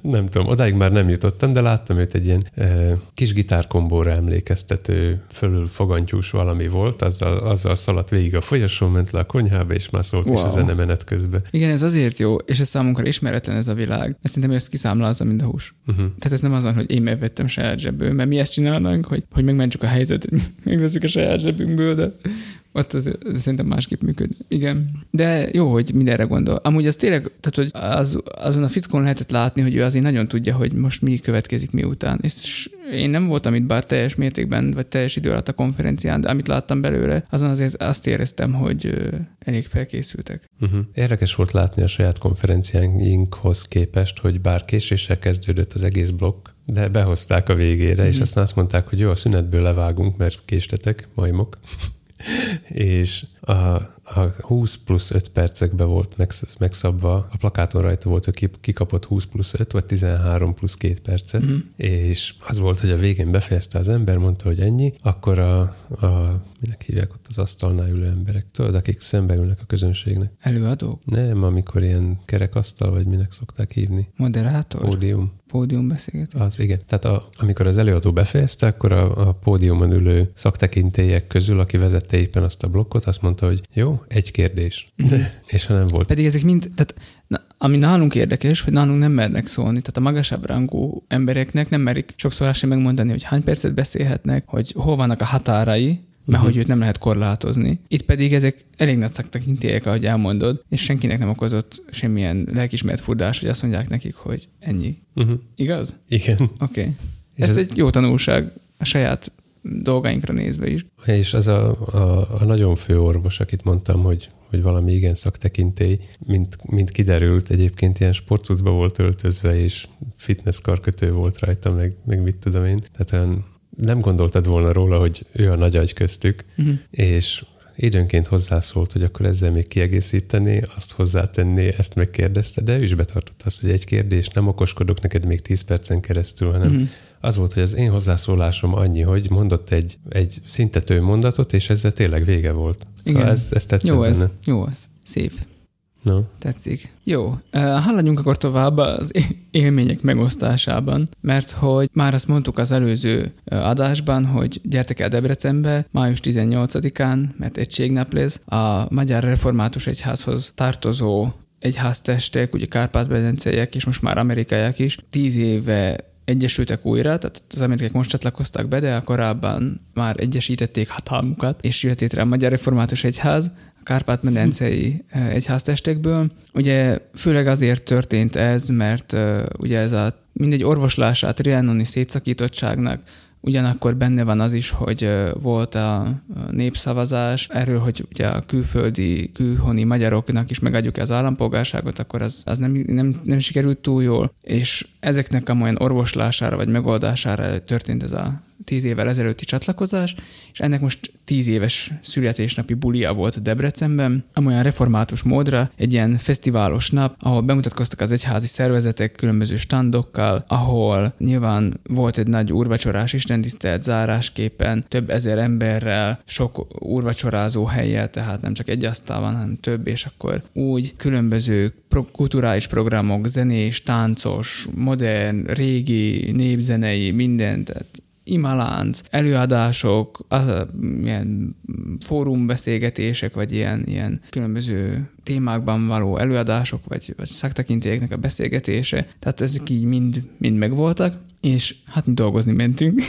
Speaker 2: nem tudom, odáig már nem jutottam, de láttam őt egy ilyen e, kis gitárkombóra emlékeztető, fölül fogantyús valami volt, azzal, azzal szaladt végig a folyosón, ment le a konyhába, és már szólt wow. is a zene menet közben.
Speaker 1: Igen, ez azért jó, és ez számunkra ismeretlen ez a világ, mert szerintem ezt kiszámlázza, mint a hús. Uh-huh. Tehát ez nem az van, hogy én megvettem saját zsebből, mert mi ezt csinálnánk, hogy, hogy megmentsük a helyzetet, megveszik a saját zsebünkből, de ott az, az szerintem másképp működik. Igen. De jó, hogy mindenre gondol. Amúgy az tényleg, tehát hogy az, azon a fickón lehetett látni, hogy ő azért nagyon tudja, hogy most mi következik miután. És én nem voltam itt bár teljes mértékben, vagy teljes idő alatt a konferencián, de amit láttam belőle, azon azért azt éreztem, hogy elég felkészültek.
Speaker 2: Uh-huh. Érdekes volt látni a saját konferenciánkhoz képest, hogy bár késéssel kezdődött az egész blokk, de behozták a végére, uh-huh. és mhm. aztán azt mondták, hogy jó, a szünetből levágunk, mert késtetek, majmok és a, a 20 plusz 5 percekbe volt megszabva, a plakáton rajta volt, hogy kikapott 20 plusz 5, vagy 13 plusz 2 percet, mm. és az volt, hogy a végén befejezte az ember, mondta, hogy ennyi, akkor a, a minek hívják ott az asztalnál ülő emberek, tudod, akik szembe ülnek a közönségnek.
Speaker 1: Előadók?
Speaker 2: Nem, amikor ilyen kerekasztal, vagy minek szokták hívni.
Speaker 1: Moderátor?
Speaker 2: Pódium.
Speaker 1: Pódium beszélgetés.
Speaker 2: Az, igen. Tehát a, amikor az előadó befejezte, akkor a, a pódiumon ülő szaktekintélyek közül, aki vezette éppen azt a blokkot, azt mondta, hogy jó, egy kérdés. Mm. és ha nem volt.
Speaker 1: Pedig ezek mind, tehát na, ami nálunk érdekes, hogy nálunk nem mernek szólni. Tehát a magasabb rangú embereknek nem merik sokszor sem megmondani, hogy hány percet beszélhetnek, hogy hol vannak a határai, mert uh-huh. hogy őt nem lehet korlátozni. Itt pedig ezek elég nagy szaktekintélyek, ahogy elmondod, és senkinek nem okozott semmilyen lelkismert furdás, hogy azt mondják nekik, hogy ennyi. Uh-huh. Igaz?
Speaker 2: Igen.
Speaker 1: Oké. Okay. Ez, ez egy jó tanulság a saját dolgainkra nézve is.
Speaker 2: És az a, a, a nagyon fő orvos, akit mondtam, hogy, hogy valami igen szaktekintély, mint, mint kiderült, egyébként ilyen sportcucba volt öltözve, és fitness karkötő volt rajta, meg, meg mit tudom én. Tehát olyan nem gondoltad volna róla, hogy ő a nagy agy köztük, uh-huh. és időnként hozzászólt, hogy akkor ezzel még kiegészíteni, azt hozzátenni, ezt megkérdezte, de ő is betartott azt, hogy egy kérdés, nem okoskodok neked még 10 percen keresztül, hanem uh-huh. Az volt, hogy az én hozzászólásom annyi, hogy mondott egy, egy szintető mondatot, és ezzel tényleg vége volt. Szóval Igen. Szóval ez, ez tetszett
Speaker 1: jó
Speaker 2: ez,
Speaker 1: benne. Jó ez. Szép. No. Tetszik. Jó, haladjunk akkor tovább az élmények megosztásában, mert hogy már azt mondtuk az előző adásban, hogy gyertek el Debrecenbe május 18-án, mert egységnap lesz, a Magyar Református Egyházhoz tartozó egyháztestek, ugye Kárpát-medenceiek és most már amerikaiak is, tíz éve egyesültek újra, tehát az amerikaiak most csatlakoztak be, de korábban már egyesítették hatalmukat, és jött létre a Magyar Református Egyház, Kárpát-medencei egyháztestekből. Ugye főleg azért történt ez, mert ugye ez a mindegy orvoslását trianoni szétszakítottságnak Ugyanakkor benne van az is, hogy volt a népszavazás erről, hogy ugye a külföldi, külhoni magyaroknak is megadjuk az állampolgárságot, akkor az, az nem, nem, nem sikerült túl jól, és ezeknek a olyan orvoslására vagy megoldására történt ez a tíz évvel ezelőtti csatlakozás, és ennek most tíz éves születésnapi bulia volt Debrecenben, amolyan református módra, egy ilyen fesztiválos nap, ahol bemutatkoztak az egyházi szervezetek különböző standokkal, ahol nyilván volt egy nagy úrvacsorás istentisztelt zárásképpen, több ezer emberrel, sok úrvacsorázó helyjel, tehát nem csak egy asztal van, hanem több, és akkor úgy különböző pro- kulturális programok, zenés, táncos, modern, régi, népzenei, mindent, tehát imalánc, előadások, az, ilyen fórumbeszélgetések, vagy ilyen, ilyen különböző témákban való előadások, vagy, vagy szaktekintélyeknek a beszélgetése, tehát ezek így mind, mind megvoltak, és hát mi dolgozni mentünk.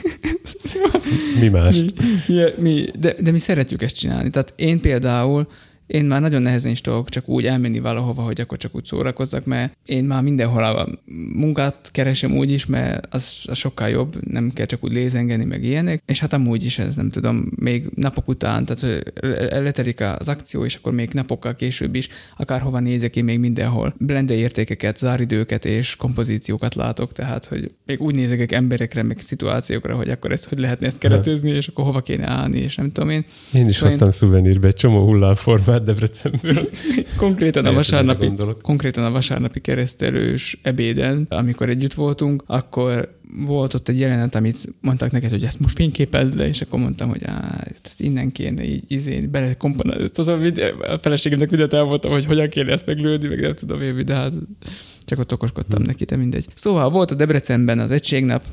Speaker 2: mi más?
Speaker 1: Mi, mi, de, de mi szeretjük ezt csinálni. Tehát én például én már nagyon nehezen is tudok csak úgy elmenni valahova, hogy akkor csak úgy szórakozzak, mert én már mindenhol a munkát keresem úgy is, mert az, az sokkal jobb, nem kell csak úgy lézengeni, meg ilyenek, és hát amúgy is ez nem tudom, még napok után, tehát letelik az akció, és akkor még napokkal később is, akárhova nézek én még mindenhol blende értékeket, záridőket és kompozíciókat látok, tehát hogy még úgy nézek emberekre, meg szituációkra, hogy akkor ezt hogy lehetne ezt keretezni, és akkor hova kéne állni, és nem tudom én.
Speaker 2: Én is szóval hoztam én... szuvenírbe egy csomó hullámformát, Debrecenből.
Speaker 1: konkrétan, a vasárnapi, konkrétan a vasárnapi keresztelős ebéden, amikor együtt voltunk, akkor volt ott egy jelenet, amit mondtak neked, hogy ezt most fényképezd le, és akkor mondtam, hogy á, ezt innen kéne így izé, belekomponálni. Ezt az a, videó, a feleségemnek videót elmondtam, hogy hogyan kéne ezt meglőni, meg nem tudom én, de hát csak ott okoskodtam hmm. neki, de mindegy. Szóval volt a Debrecenben az egységnap,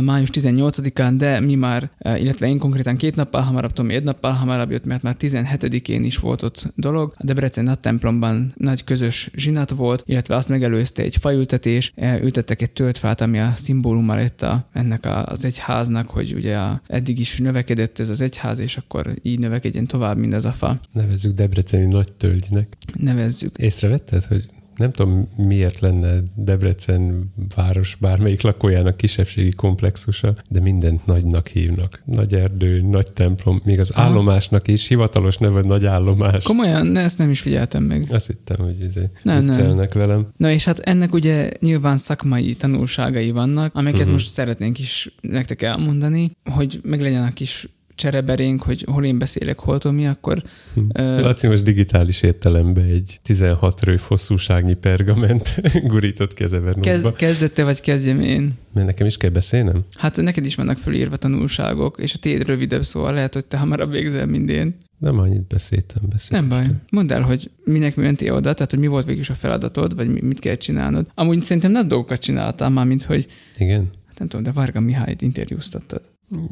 Speaker 1: május 18-án, de mi már, illetve én konkrétan két nappal hamarabb, Tomi egy nappal hamarabb jött, mert már 17-én is volt ott dolog. A Debrecen nagy templomban nagy közös zsinat volt, illetve azt megelőzte egy faültetés, ültettek egy töltfát, ami a szimbóluma lett a, ennek az egyháznak, hogy ugye a, eddig is növekedett ez az egyház, és akkor így növekedjen tovább mindez a fa.
Speaker 2: Nevezzük Debreceni nagy tölgynek.
Speaker 1: Nevezzük.
Speaker 2: Észrevetted, hogy nem tudom, miért lenne Debrecen város bármelyik lakójának kisebbségi komplexusa, de mindent nagynak hívnak. Nagy erdő, nagy templom, még az Aha. állomásnak is hivatalos neve nagy állomás.
Speaker 1: Komolyan, ne, ezt nem is figyeltem meg.
Speaker 2: Azt hittem, hogy izé nem, nem. velem.
Speaker 1: Na és hát ennek ugye nyilván szakmai tanulságai vannak, amiket uh-huh. most szeretnénk is nektek elmondani, hogy meglegyen a kis csereberénk, hogy hol én beszélek, hol mi, akkor...
Speaker 2: Hm. Laci most digitális értelembe egy 16 rő hosszúságnyi pergament gurított kezevernóba.
Speaker 1: Kez, kezdette vagy kezdjem én?
Speaker 2: Mert nekem is kell beszélnem?
Speaker 1: Hát neked is vannak fölírva tanulságok, és a tiéd rövidebb, szóval lehet, hogy te hamarabb végzel, mint én.
Speaker 2: Nem annyit beszéltem, beszéltem.
Speaker 1: Nem baj. Mondd el, hogy minek mi mentél oda, tehát hogy mi volt végül a feladatod, vagy mit kell csinálnod. Amúgy szerintem nagy dolgokat csináltál már, mint hogy...
Speaker 2: Igen.
Speaker 1: Hát nem tudom, de Varga Mihályt interjúztattad.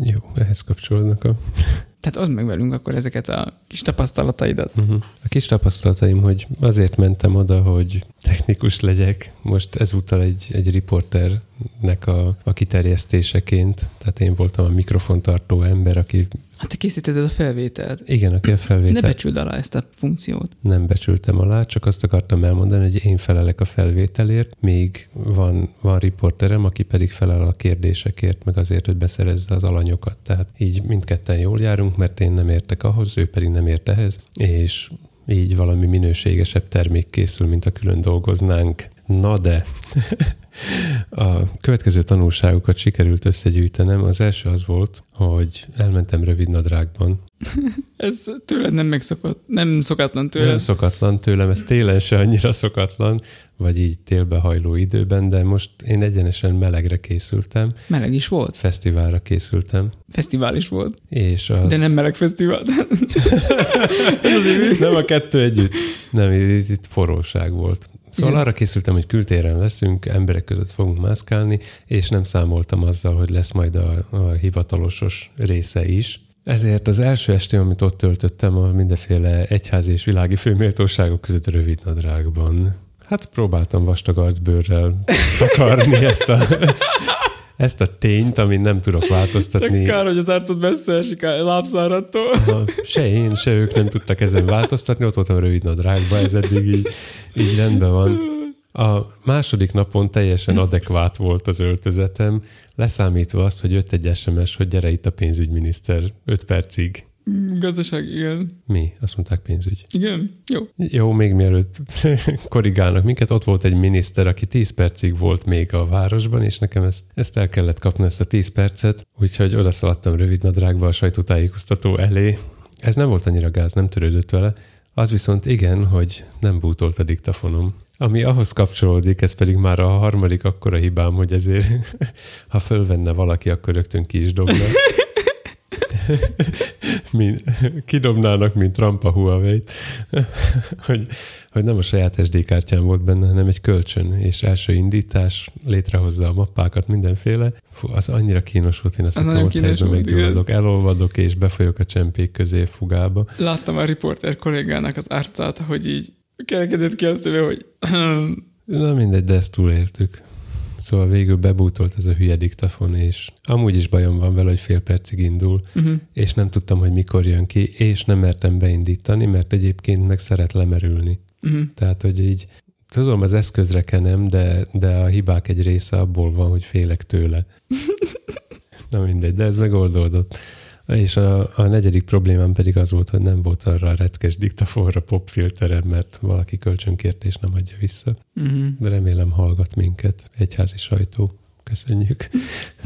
Speaker 2: Jó, ehhez kapcsolódnak a...
Speaker 1: Tehát oszd meg velünk akkor ezeket a kis tapasztalataidat.
Speaker 2: Uh-huh. A kis tapasztalataim, hogy azért mentem oda, hogy technikus legyek. Most ezúttal egy, egy riporternek a, a kiterjesztéseként. Tehát én voltam a mikrofontartó ember, aki
Speaker 1: Hát te készítetted a felvételt.
Speaker 2: Igen, aki a felvételt.
Speaker 1: Ne becsüld alá ezt a funkciót.
Speaker 2: Nem becsültem alá, csak azt akartam elmondani, hogy én felelek a felvételért, még van, van riporterem, aki pedig felel a kérdésekért, meg azért, hogy beszerezze az alanyokat. Tehát így mindketten jól járunk, mert én nem értek ahhoz, ő pedig nem ért ehhez, és így valami minőségesebb termék készül, mint a külön dolgoznánk. Na de, a következő tanulságokat sikerült összegyűjtenem. Az első az volt, hogy elmentem rövid nadrágban.
Speaker 1: ez tőled nem megszokott, nem szokatlan tőlem.
Speaker 2: Nem szokatlan tőlem, ez télen se annyira szokatlan, vagy így télbe hajló időben, de most én egyenesen melegre készültem.
Speaker 1: Meleg is volt?
Speaker 2: Fesztiválra készültem.
Speaker 1: Fesztivál is volt.
Speaker 2: És
Speaker 1: a... De nem meleg fesztivál.
Speaker 2: nem a kettő együtt. Nem, itt, itt forróság volt. Szóval Igen. arra készültem, hogy kültéren leszünk, emberek között fogunk mászkálni, és nem számoltam azzal, hogy lesz majd a, a hivatalosos része is. Ezért az első estém, amit ott töltöttem, a mindenféle egyházi és világi főméltóságok között rövid nadrágban. Hát próbáltam vastag arcbőrrel takarni ezt a, ezt a tényt, amit nem tudok változtatni.
Speaker 1: Csak kár, hogy az arcod messze esik a lábszárattól.
Speaker 2: Se én, se ők nem tudtak ezen változtatni, ott voltam rövid nadrágban, ez eddig így, így rendben van. A második napon teljesen adekvát volt az öltözetem, leszámítva azt, hogy jött egy SMS, hogy gyere itt a pénzügyminiszter 5 percig.
Speaker 1: Gazdaság, igen.
Speaker 2: Mi? Azt mondták pénzügy.
Speaker 1: Igen, jó.
Speaker 2: Jó, még mielőtt korrigálnak minket, ott volt egy miniszter, aki 10 percig volt még a városban, és nekem ezt, ezt el kellett kapni, ezt a 10 percet, úgyhogy odaszaladtam rövid nadrágba a sajtótájékoztató elé. Ez nem volt annyira gáz, nem törődött vele. Az viszont igen, hogy nem bútolt a diktafonom. Ami ahhoz kapcsolódik, ez pedig már a harmadik akkora hibám, hogy ezért, ha fölvenne valaki, akkor rögtön ki is dobna. mint, kidobnának, mint Trump a huawei hogy, hogy nem a saját SD kártyám volt benne, hanem egy kölcsön, és első indítás, létrehozza a mappákat, mindenféle. Fú, az annyira kínos volt, én azt az hogy helyben meggyulladok, elolvadok, és befolyok a csempék közé fugába.
Speaker 1: Láttam a riporter kollégának az arcát, hogy így kerekedett ki azt, hogy
Speaker 2: Na mindegy, de ezt túléltük. Szóval végül bebútolt ez a hülye diktafon, és amúgy is bajom van vele, hogy fél percig indul, uh-huh. és nem tudtam, hogy mikor jön ki, és nem mertem beindítani, mert egyébként meg szeret lemerülni. Uh-huh. Tehát, hogy így tudom, az eszközre kenem, de, de a hibák egy része abból van, hogy félek tőle. Na mindegy, de ez megoldódott. És a, a negyedik problémám pedig az volt, hogy nem volt arra a retkes diktafonra popfilterem, mert valaki kölcsönkért és nem adja vissza. Uh-huh. De remélem hallgat minket egyházi sajtó. Köszönjük.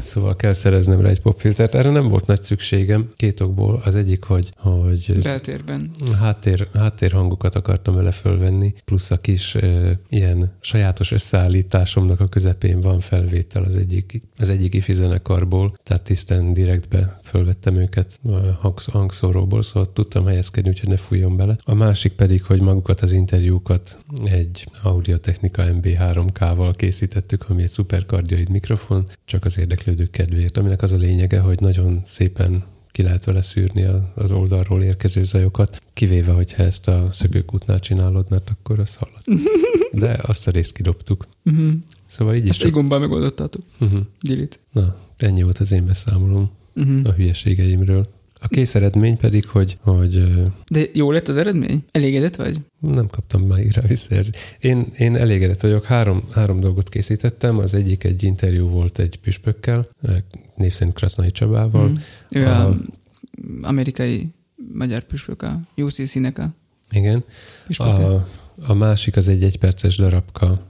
Speaker 2: Szóval kell szereznem rá egy popfiltert. Erre nem volt nagy szükségem, két okból. Az egyik, hogy, hogy
Speaker 1: Beltérben.
Speaker 2: háttér, háttérhangokat akartam vele fölvenni, plusz a kis e, ilyen sajátos összeállításomnak a közepén van felvétel az egyik, az egyik ifi zenekarból, tehát tisztán direktbe fölvettem őket hangsz, hangszóróból, szóval tudtam helyezkedni, úgyhogy ne fújjon bele. A másik pedig, hogy magukat az interjúkat egy Audio-Technika MB3K-val készítettük, ami egy szuperkardioid mikrofon, csak az érdeklődők kedvéért, aminek az a lényege, hogy nagyon szépen ki lehet vele szűrni az oldalról érkező zajokat, kivéve, hogyha ezt a szökőkútnál csinálod, mert akkor az hallat. De azt a részt kidobtuk.
Speaker 1: Uh-huh.
Speaker 2: Szóval így is
Speaker 1: Ezt egy gombbal megoldottátok.
Speaker 2: Uh-huh.
Speaker 1: Delete.
Speaker 2: Na, ennyi volt az én beszámolom
Speaker 1: Uh-huh.
Speaker 2: a hülyeségeimről. A kész eredmény pedig, hogy, hogy
Speaker 1: De jó lett az eredmény? Elégedett vagy?
Speaker 2: nem kaptam már rá visszajelzést. Én, én elégedett vagyok. Három, három dolgot készítettem. Az egyik egy interjú volt egy püspökkel, név szerint Krasznai Csabával.
Speaker 1: Mhm. Ő
Speaker 2: A-
Speaker 1: a amerikai magyar püspök, a UCC-nek a
Speaker 2: Igen.
Speaker 1: püspöke.
Speaker 2: A, a másik az egy egyperces darabka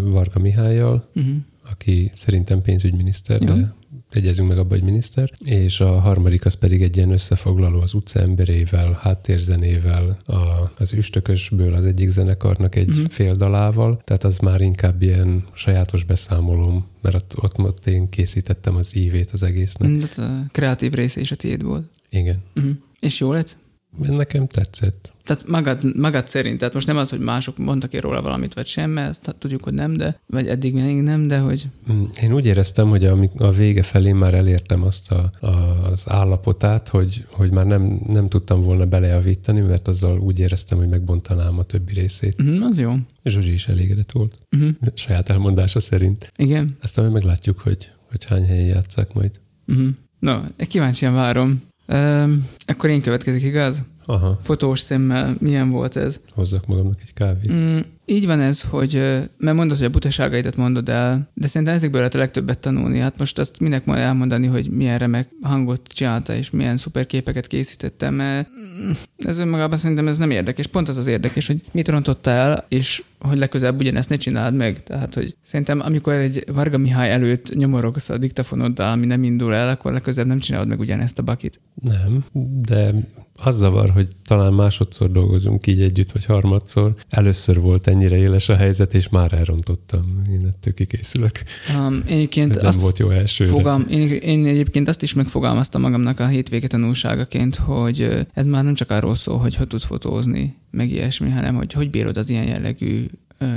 Speaker 2: Varga Mihályjal,
Speaker 1: Uh-huh.
Speaker 2: Aki szerintem pénzügyminiszter,
Speaker 1: Jó.
Speaker 2: de egyezünk meg abba, hogy miniszter. És a harmadik az pedig egy ilyen összefoglaló az utca emberével, háttérzenével, a, az üstökösből az egyik zenekarnak egy uh-huh. fél dalával, tehát az már inkább ilyen sajátos beszámolóm, mert ott, ott, ott én készítettem az ívét az egésznek.
Speaker 1: Mm, tehát a kreatív része is a tiéd volt.
Speaker 2: Igen.
Speaker 1: Uh-huh. És jó lett?
Speaker 2: Nekem tetszett.
Speaker 1: Tehát magad, magad szerint, tehát most nem az, hogy mások mondtak én róla valamit, vagy sem, mert tudjuk, hogy nem, de, vagy eddig még nem, de hogy
Speaker 2: Mm, Én úgy éreztem, hogy a, a vége felé már elértem azt a, a, az állapotát, hogy, hogy már nem, nem tudtam volna belejavítani, mert azzal úgy éreztem, hogy megbontanám a többi részét.
Speaker 1: uh-huh, az jó.
Speaker 2: Zsuzsi is elégedett volt,
Speaker 1: Uh-huh.
Speaker 2: saját elmondása szerint.
Speaker 1: Igen.
Speaker 2: Aztán majd meglátjuk, hogy, hogy hány helyen játszák majd.
Speaker 1: Uh-huh. No, kíváncsian várom. Um, akkor én következik, igaz?
Speaker 2: Aha,
Speaker 1: Fotós szemmel milyen volt ez?
Speaker 2: hozzak magamnak egy kávét.
Speaker 1: Mm, így van ez, hogy, mert mondod, hogy a butaságaidat mondod el, de szerintem ezekből lehet a legtöbbet tanulni. Hát most azt minek majd elmondani, hogy milyen remek hangot csinálta, és milyen szuper képeket készítettem, mert mm, ez önmagában szerintem ez nem érdekes. Pont az az érdekes, hogy mit rontotta el, és hogy legközelebb ugyanezt ne csináld meg. Tehát, hogy szerintem amikor egy Varga Mihály előtt nyomorogsz a diktafonoddal, ami nem indul el, akkor legközelebb nem csinálod meg ugyanezt a bakit.
Speaker 2: Nem, de az zavar, hogy talán másodszor dolgozunk így együtt, vagy harmadszor. Először volt ennyire éles a helyzet, és már elrontottam. Én ettől kikészülök.
Speaker 1: Um, én egyébként
Speaker 2: Nem
Speaker 1: azt
Speaker 2: volt jó elsőre.
Speaker 1: Fogam, én, én egyébként azt is megfogalmaztam magamnak a hétvége tanulságaként, hogy ez már nem csak arról szól, hogy hogy tudsz fotózni, meg ilyesmi, hanem hogy hogy bírod az ilyen jellegű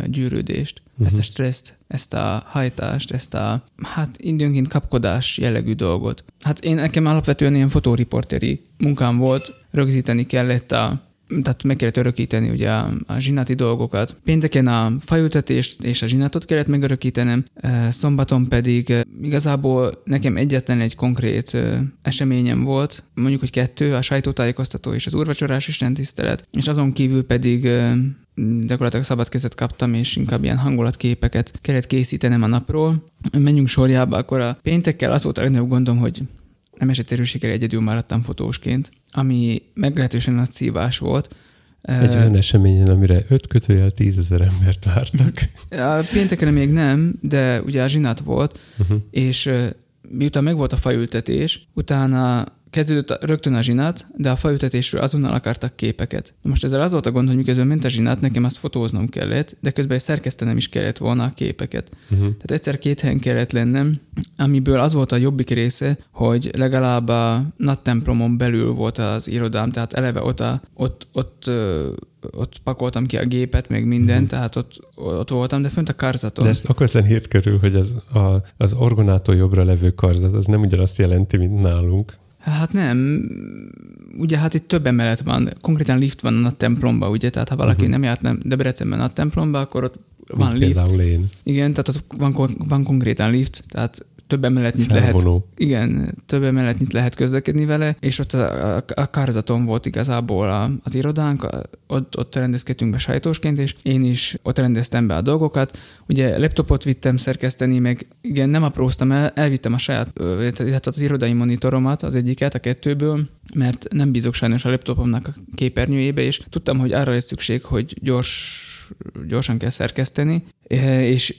Speaker 1: gyűrődést, uh-huh. ezt a stresszt, ezt a hajtást, ezt a hát időnként kapkodás jellegű dolgot. Hát én nekem alapvetően ilyen fotóriporteri munkám volt, rögzíteni kellett a tehát meg kellett örökíteni ugye a, a zsinati dolgokat. Pénteken a fajültetést és a zsinatot kellett megörökítenem, eh, szombaton pedig eh, igazából nekem egyetlen egy konkrét eh, eseményem volt, mondjuk, hogy kettő, a sajtótájékoztató és az úrvacsorás istentisztelet, és azon kívül pedig gyakorlatilag szabad kezet kaptam, és inkább ilyen hangulatképeket kellett készítenem a napról. Menjünk sorjába, akkor a péntekkel az volt a legnagyobb gondom, hogy nemes egyszerűséggel egyedül maradtam fotósként, ami meglehetősen nagy szívás volt.
Speaker 2: Egy olyan eseményen, amire öt kötőjel tízezer embert vártak.
Speaker 1: A pénteken még nem, de ugye a zsinat volt,
Speaker 2: Uh-huh.
Speaker 1: és miután megvolt a faültetés, utána kezdődött rögtön a zsinat, de a faültetésről azonnal akartak képeket. Most ezzel az volt a gond, hogy miközben ment a zsinat, nekem azt fotóznom kellett, de közben szerkesztenem is kellett volna a képeket.
Speaker 2: Uh-huh.
Speaker 1: Tehát egyszer két helyen kellett lennem, amiből az volt a jobbik része, hogy legalább a nagy templomon belül volt az irodám, tehát eleve ott, a, ott, ott, ö, ott pakoltam ki a gépet, meg mindent,
Speaker 2: Mhm.
Speaker 1: tehát ott, ott voltam, de fönt a karzaton.
Speaker 2: De ezt akatlan hírt körül, hogy az, a, az orgonától jobbra levő karzat, az nem ugyanazt jelenti, mint nálunk.
Speaker 1: Hát nem, ugye hát itt több emelet van, konkrétan lift van a templomba, ugye, tehát ha valaki uh-huh. nem járt nem Debrecenben a templomba, akkor ott van
Speaker 2: mint
Speaker 1: lift.
Speaker 2: például én.
Speaker 1: Igen, tehát ott van, van konkrétan lift, tehát több emeletnyit lehet. Igen, több emeletnyit lehet közlekedni vele, és ott a, a, a kárzaton volt igazából a, az irodánk, ott, ott rendezkedtünk be sajtósként, és én is ott rendeztem be a dolgokat. Ugye laptopot vittem szerkeszteni, meg igen, nem apróztam el, elvittem a saját, illetve az irodai monitoromat, az egyiket, a kettőből, mert nem bízok sajnos a laptopomnak a képernyőjébe, és tudtam, hogy arra lesz szükség, hogy gyors gyorsan kell szerkeszteni, és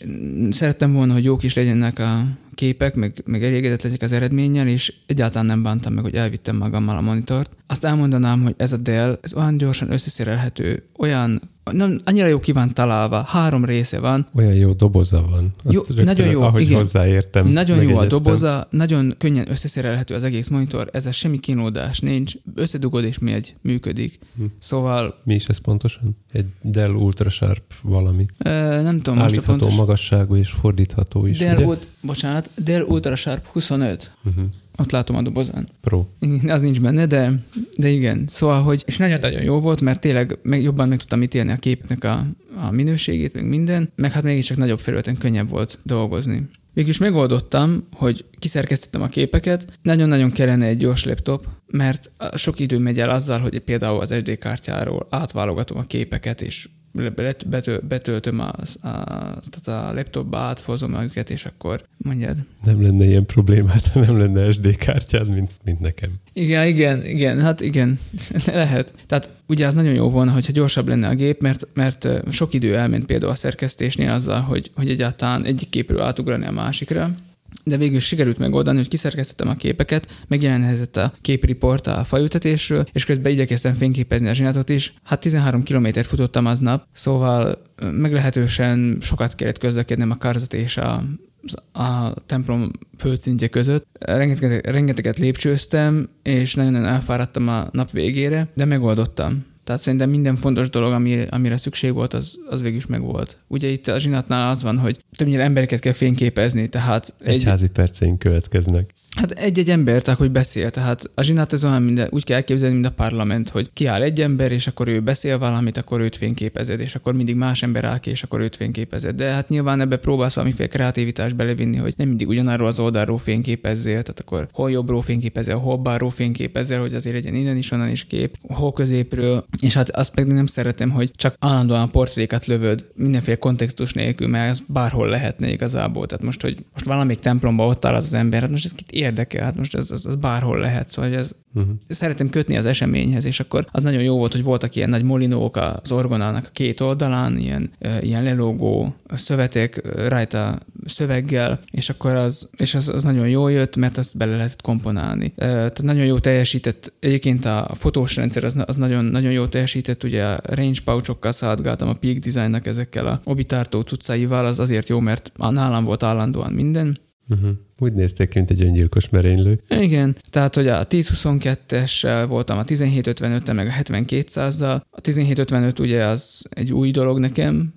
Speaker 1: szerettem volna, hogy jók is legyenek a képek, meg, meg elégedett legyek az eredménnyel, és egyáltalán nem bántam meg, hogy elvittem magammal a monitort. Azt elmondanám, hogy ez a Dell, ez olyan gyorsan összeszerelhető, olyan nem, annyira jó ki van találva, három része van.
Speaker 2: Olyan jó doboza van.
Speaker 1: Azt jó, rögtön, nagyon jó,
Speaker 2: ahogy igen. hozzáértem.
Speaker 1: Nagyon jó a doboza, nagyon könnyen összeszerelhető az egész monitor, ezzel semmi kínódás nincs, összedugod és megy, működik. Hm. Szóval...
Speaker 2: Mi is ez pontosan? Egy Dell Ultrasharp valami.
Speaker 1: E, nem tudom.
Speaker 2: Állítható pontos... magasságú és fordítható is,
Speaker 1: Dell, ugye? bocsánat, Dell Ultrasharp 25. Uh-huh. Ott látom a dobozán.
Speaker 2: Pro.
Speaker 1: Az nincs benne, de, de igen. Szóval, hogy és nagyon-nagyon jó volt, mert tényleg meg, jobban meg tudtam ítélni a képnek a, a minőségét, meg minden, meg hát mégiscsak nagyobb felületen könnyebb volt dolgozni. Végülis megoldottam, hogy kiszerkesztettem a képeket, nagyon-nagyon kellene egy gyors laptop, mert sok idő megy el azzal, hogy például az SD kártyáról átválogatom a képeket, és betöltöm az, azt a laptopba, átfozom őket, és akkor mondjad.
Speaker 2: Nem lenne ilyen problémát, nem lenne SD kártyád, mint, mint nekem.
Speaker 1: Igen, igen, igen, hát igen, lehet. Tehát ugye az nagyon jó volna, hogyha gyorsabb lenne a gép, mert, mert sok idő elment például a szerkesztésnél azzal, hogy, hogy egyáltalán egyik képről átugrani a másikra, de végül sikerült megoldani, hogy kiszerkeztettem a képeket, megjelenhetett a képriport a fajültetésről, és közben igyekeztem fényképezni a zsinatot is. Hát 13 kilométert futottam aznap, szóval meglehetősen sokat kellett közlekednem a karzat és a a templom földszintje között. Rengeteget, rengeteget lépcsőztem, és nagyon-nagyon elfáradtam a nap végére, de megoldottam. Tehát szerintem minden fontos dolog, ami, amire szükség volt, az, az végül is megvolt. Ugye itt a zsinatnál az van, hogy többnyire embereket kell fényképezni, tehát...
Speaker 2: Egy, egy perceink következnek.
Speaker 1: Hát egy-egy ember, tehát hogy beszél. Tehát a zsinát ez olyan, minden, úgy kell elképzelni, mint a parlament, hogy kiáll egy ember, és akkor ő beszél valamit, akkor őt fényképezed, és akkor mindig más ember áll ki, és akkor őt fényképezed. De hát nyilván ebbe próbálsz valamiféle kreativitást belevinni, hogy nem mindig ugyanarról az oldalról fényképezzél, tehát akkor hol jobbról fényképezel, hol balról fényképezel, hogy azért legyen innen is, onnan is kép, hol középről, és hát azt pedig nem szeretem, hogy csak állandóan portrékat lövöd, mindenféle kontextus nélkül, mert ez bárhol lehetne igazából. Tehát most, hogy most valamelyik templomba ott áll az, az ember, hát most ez kit érdekel, hát most ez, ez, ez bárhol lehet, szóval ez, uh-huh. szeretem kötni az eseményhez, és akkor az nagyon jó volt, hogy voltak ilyen nagy molinók az orgonának a két oldalán, ilyen, ilyen lelógó szövetek rajta szöveggel, és akkor az, és az, az nagyon jó jött, mert azt bele lehetett komponálni. Tehát nagyon jó teljesített, egyébként a fotós rendszer az, az nagyon, nagyon jó teljesített, ugye a range pouchokkal szaladgáltam a Peak Designnak ezekkel a obitártó cuccaival, az azért jó, mert nálam volt állandóan minden,
Speaker 2: Uh-huh. Úgy nézték ki, mint egy öngyilkos merénylő.
Speaker 1: Igen, tehát hogy a 1022-essel voltam a 1755-tel, meg a 7200-zal. A 1755 ugye az egy új dolog nekem,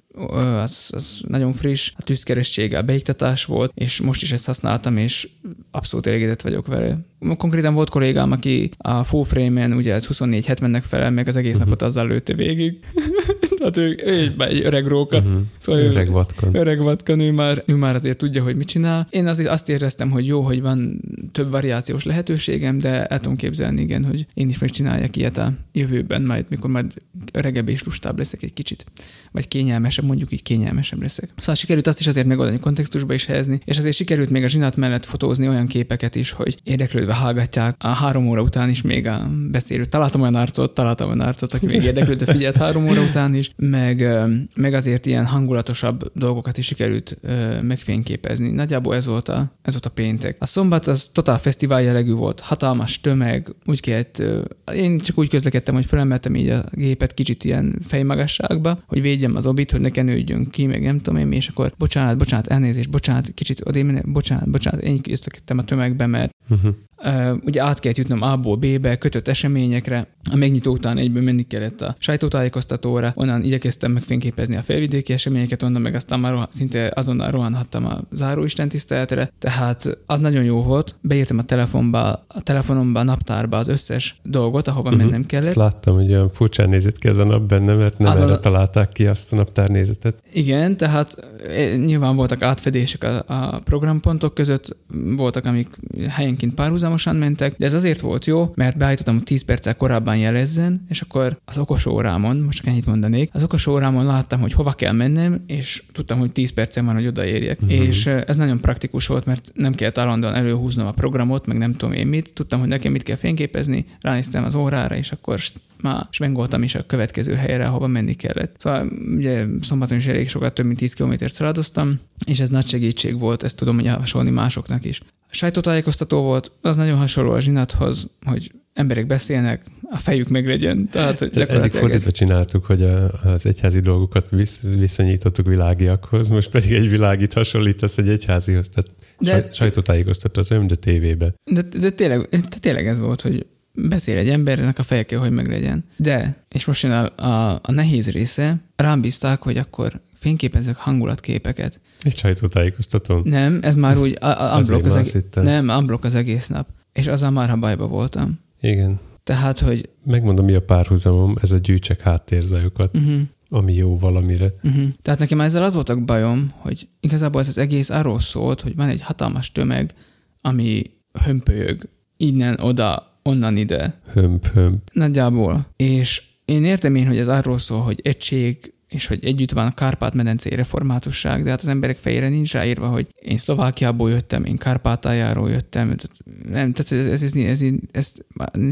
Speaker 1: az, az nagyon friss, a tűzkerességgel beiktatás volt, és most is ezt használtam, és abszolút elégedett vagyok vele. Konkrétan volt kollégám, aki a full frame-en, ugye ez 24-70-nek felel, meg az egész uh-huh. napot azzal lőtte végig. Tehát ő, ő egy öreg róka. Uh-huh.
Speaker 2: Szóval öreg vatkan.
Speaker 1: Öreg vatkan, ő már, ő már azért tudja, hogy mit csinál. Én azért azt éreztem, hogy jó, hogy van több variációs lehetőségem, de el tudom képzelni, igen, hogy én is megcsináljak ilyet a jövőben, majd mikor majd öregebb és lustább leszek egy kicsit, vagy kényelmesebb, mondjuk így kényelmesebb leszek. Szóval sikerült azt is azért megoldani, kontextusba is helyezni, és azért sikerült még a zsinat mellett fotózni olyan képeket is, hogy érdeklődve hallgatják a három óra után is még a beszélő. Találtam olyan arcot, találtam olyan arcot, aki még érdeklődve figyelt három óra után is, meg, meg azért ilyen hangulatosabb dolgokat is sikerült megfényképezni. Nagyjából ez volt a, ez volt a péntek. A szombat az totál fesztivál jellegű volt, hatalmas tömeg, úgy kellett, én csak úgy közlekedtem, hogy felemeltem így a gépet kicsit ilyen fejmagasságba, hogy védjem az obit, hogy ne kenődjön ki, meg nem tudom én, és akkor bocsánat, bocsánat, elnézést, bocsánat, kicsit odébb, bocsánat, bocsánat, én közlekedtem a tömegbe, mert uh-huh. Ugye át kellett jutnom A-ból B-be, kötött eseményekre. A megnyitó után egyből menni kellett a sajtótájékoztatóra, onnan igyekeztem megfényképezni a felvidéki eseményeket, onnan meg aztán már szinte azonnal rohanhattam a záróisten tiszteletre. Tehát az nagyon jó volt. Beírtam a telefonba, a telefonomba, a naptárba az összes dolgot, ahova uh-huh. mennem kellett. Ezt
Speaker 2: láttam, hogy olyan furcsán nézett ki ez a nap benne, mert nem az erre találták ki azt a naptárnézetet.
Speaker 1: Igen, tehát eh, nyilván voltak átfedések a, a programpontok között, voltak, amik helyenként párhuzam párhuzamosan mentek, de ez azért volt jó, mert beállítottam, hogy 10 perccel korábban jelezzen, és akkor az okos órámon, most csak ennyit mondanék, az okos órámon láttam, hogy hova kell mennem, és tudtam, hogy 10 percen van, hogy odaérjek. Uh-huh. És ez nagyon praktikus volt, mert nem kellett állandóan előhúznom a programot, meg nem tudom én mit. Tudtam, hogy nekem mit kell fényképezni, ránéztem az órára, és akkor már svengoltam is a következő helyre, ahova menni kellett. Szóval ugye szombaton is elég sokat, több mint 10 kilométert szaladoztam, és ez nagy segítség volt, ezt tudom javasolni másoknak is. A sajtótájékoztató volt, az nagyon hasonló a zsinathoz, hogy emberek beszélnek, a fejük meg legyen. Tehát, hogy
Speaker 2: Eddig fordítva ez... csináltuk, hogy a, az egyházi dolgokat visz, viszonyítottuk világiakhoz, most pedig egy világit hasonlítasz egy egyházihoz, tehát de, sajtótájékoztató az ön, de tévébe.
Speaker 1: De, de, tényleg, de tényleg ez volt, hogy beszél egy embernek a feje kell, hogy meglegyen. De, és most jön a, a, a nehéz része, rám bízták, hogy akkor fényképezek hangulatképeket.
Speaker 2: Egy sajtótájékoztató?
Speaker 1: Nem, ez már úgy a, a unblock az, egész, nem, unblock az egész nap. És azzal már, ha bajba voltam.
Speaker 2: Igen.
Speaker 1: Tehát, hogy...
Speaker 2: Megmondom, mi a párhuzamom, ez a gyűjtsek háttérzajokat, uh-huh. ami jó valamire.
Speaker 1: Uh-huh. Tehát nekem ezzel az volt a bajom, hogy igazából ez az egész arról szólt, hogy van egy hatalmas tömeg, ami hömpölyög innen oda, onnan ide.
Speaker 2: Hömp, hömp.
Speaker 1: Nagyjából. És én értem én, hogy ez arról szól, hogy egység, és hogy együtt van a Kárpát-medencei reformátusság, de hát az emberek fejére nincs ráírva, hogy én Szlovákiából jöttem, én Kárpátájáról jöttem, tehát, nem, tehát ez, ez, ez, ez, ez,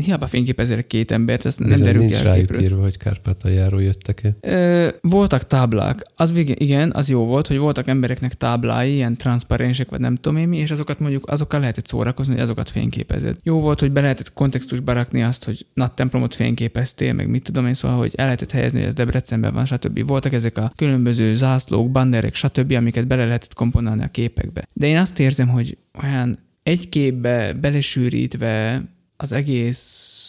Speaker 1: hiába fényképezek két embert, ez nem derül
Speaker 2: nincs rájuk írva, hogy Kárpátájáról jöttek-e?
Speaker 1: Voltak táblák. Az igen, az jó volt, hogy voltak embereknek táblái, ilyen transzparensek, vagy nem tudom én mi, és azokat mondjuk, azokkal lehetett szórakozni, hogy azokat fényképezett. Jó volt, hogy be lehetett kontextusba rakni azt, hogy nagy templomot fényképeztél, meg mit tudom én, szóval, hogy el lehetett helyezni, hogy ez Debrecenben van, stb voltak ezek a különböző zászlók, banderek, stb., amiket bele lehetett komponálni a képekbe. De én azt érzem, hogy olyan egy képbe belesűrítve az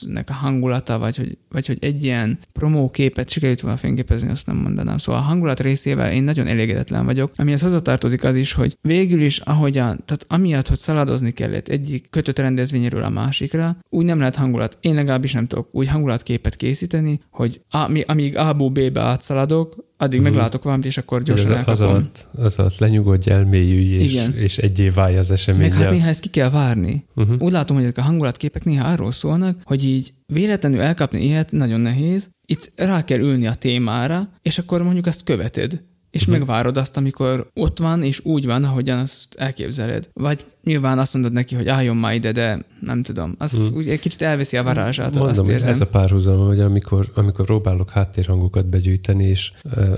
Speaker 1: egésznek a hangulata, vagy hogy, vagy hogy egy ilyen promóképet sikerült volna fényképezni, azt nem mondanám. Szóval a hangulat részével én nagyon elégedetlen vagyok. Amihez hozzatartozik az is, hogy végül is ahogyan, tehát amiatt, hogy szaladozni kellett egyik kötött rendezvényről a másikra, úgy nem lehet hangulat. Én legalábbis nem tudok úgy hangulatképet készíteni, hogy amíg A-ból B-be átszaladok, addig uh-huh. meglátok valamit, és akkor gyorsan az,
Speaker 2: az alatt, az alatt lenyugodj, elmélyülj, és, Igen. és egyé válj az esemény.
Speaker 1: Meg hát néha ezt ki kell várni. Uh-huh. Úgy látom, hogy ezek a hangulatképek néha arról szólnak, hogy így véletlenül elkapni ilyet nagyon nehéz, itt rá kell ülni a témára, és akkor mondjuk azt követed és uh-huh. megvárod azt, amikor ott van, és úgy van, ahogyan azt elképzeled. Vagy nyilván azt mondod neki, hogy álljon már ide, de nem tudom. Az uh-huh. úgy egy kicsit elveszi a varázsát.
Speaker 2: Mondom, azt érzem. ez a párhuzam, hogy amikor, amikor próbálok háttérhangokat begyűjteni, és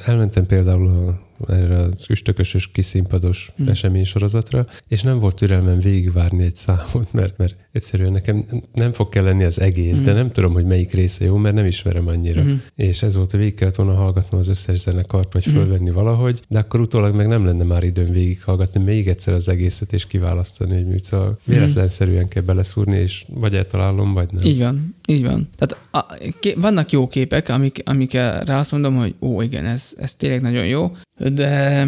Speaker 2: elmentem például a erre az üstökösös kiszínpados hmm. eseménysorozatra, és nem volt türelmem végigvárni egy számot, mert, mert egyszerűen nekem nem fog kell lenni az egész, hmm. de nem tudom, hogy melyik része jó, mert nem ismerem annyira. Hmm. És ez volt, hogy végig kellett volna hallgatnom az összes zenekart, vagy hmm. fölvenni valahogy, de akkor utólag meg nem lenne már időm végighallgatni még egyszer az egészet, és kiválasztani egy műt. Szóval hmm. véletlenszerűen kell beleszúrni, és vagy eltalálom, vagy nem.
Speaker 1: Így van, így van. Tehát a, ké, vannak jó képek, amik, amikre azt mondom, hogy ó, igen, ez, ez tényleg nagyon jó, de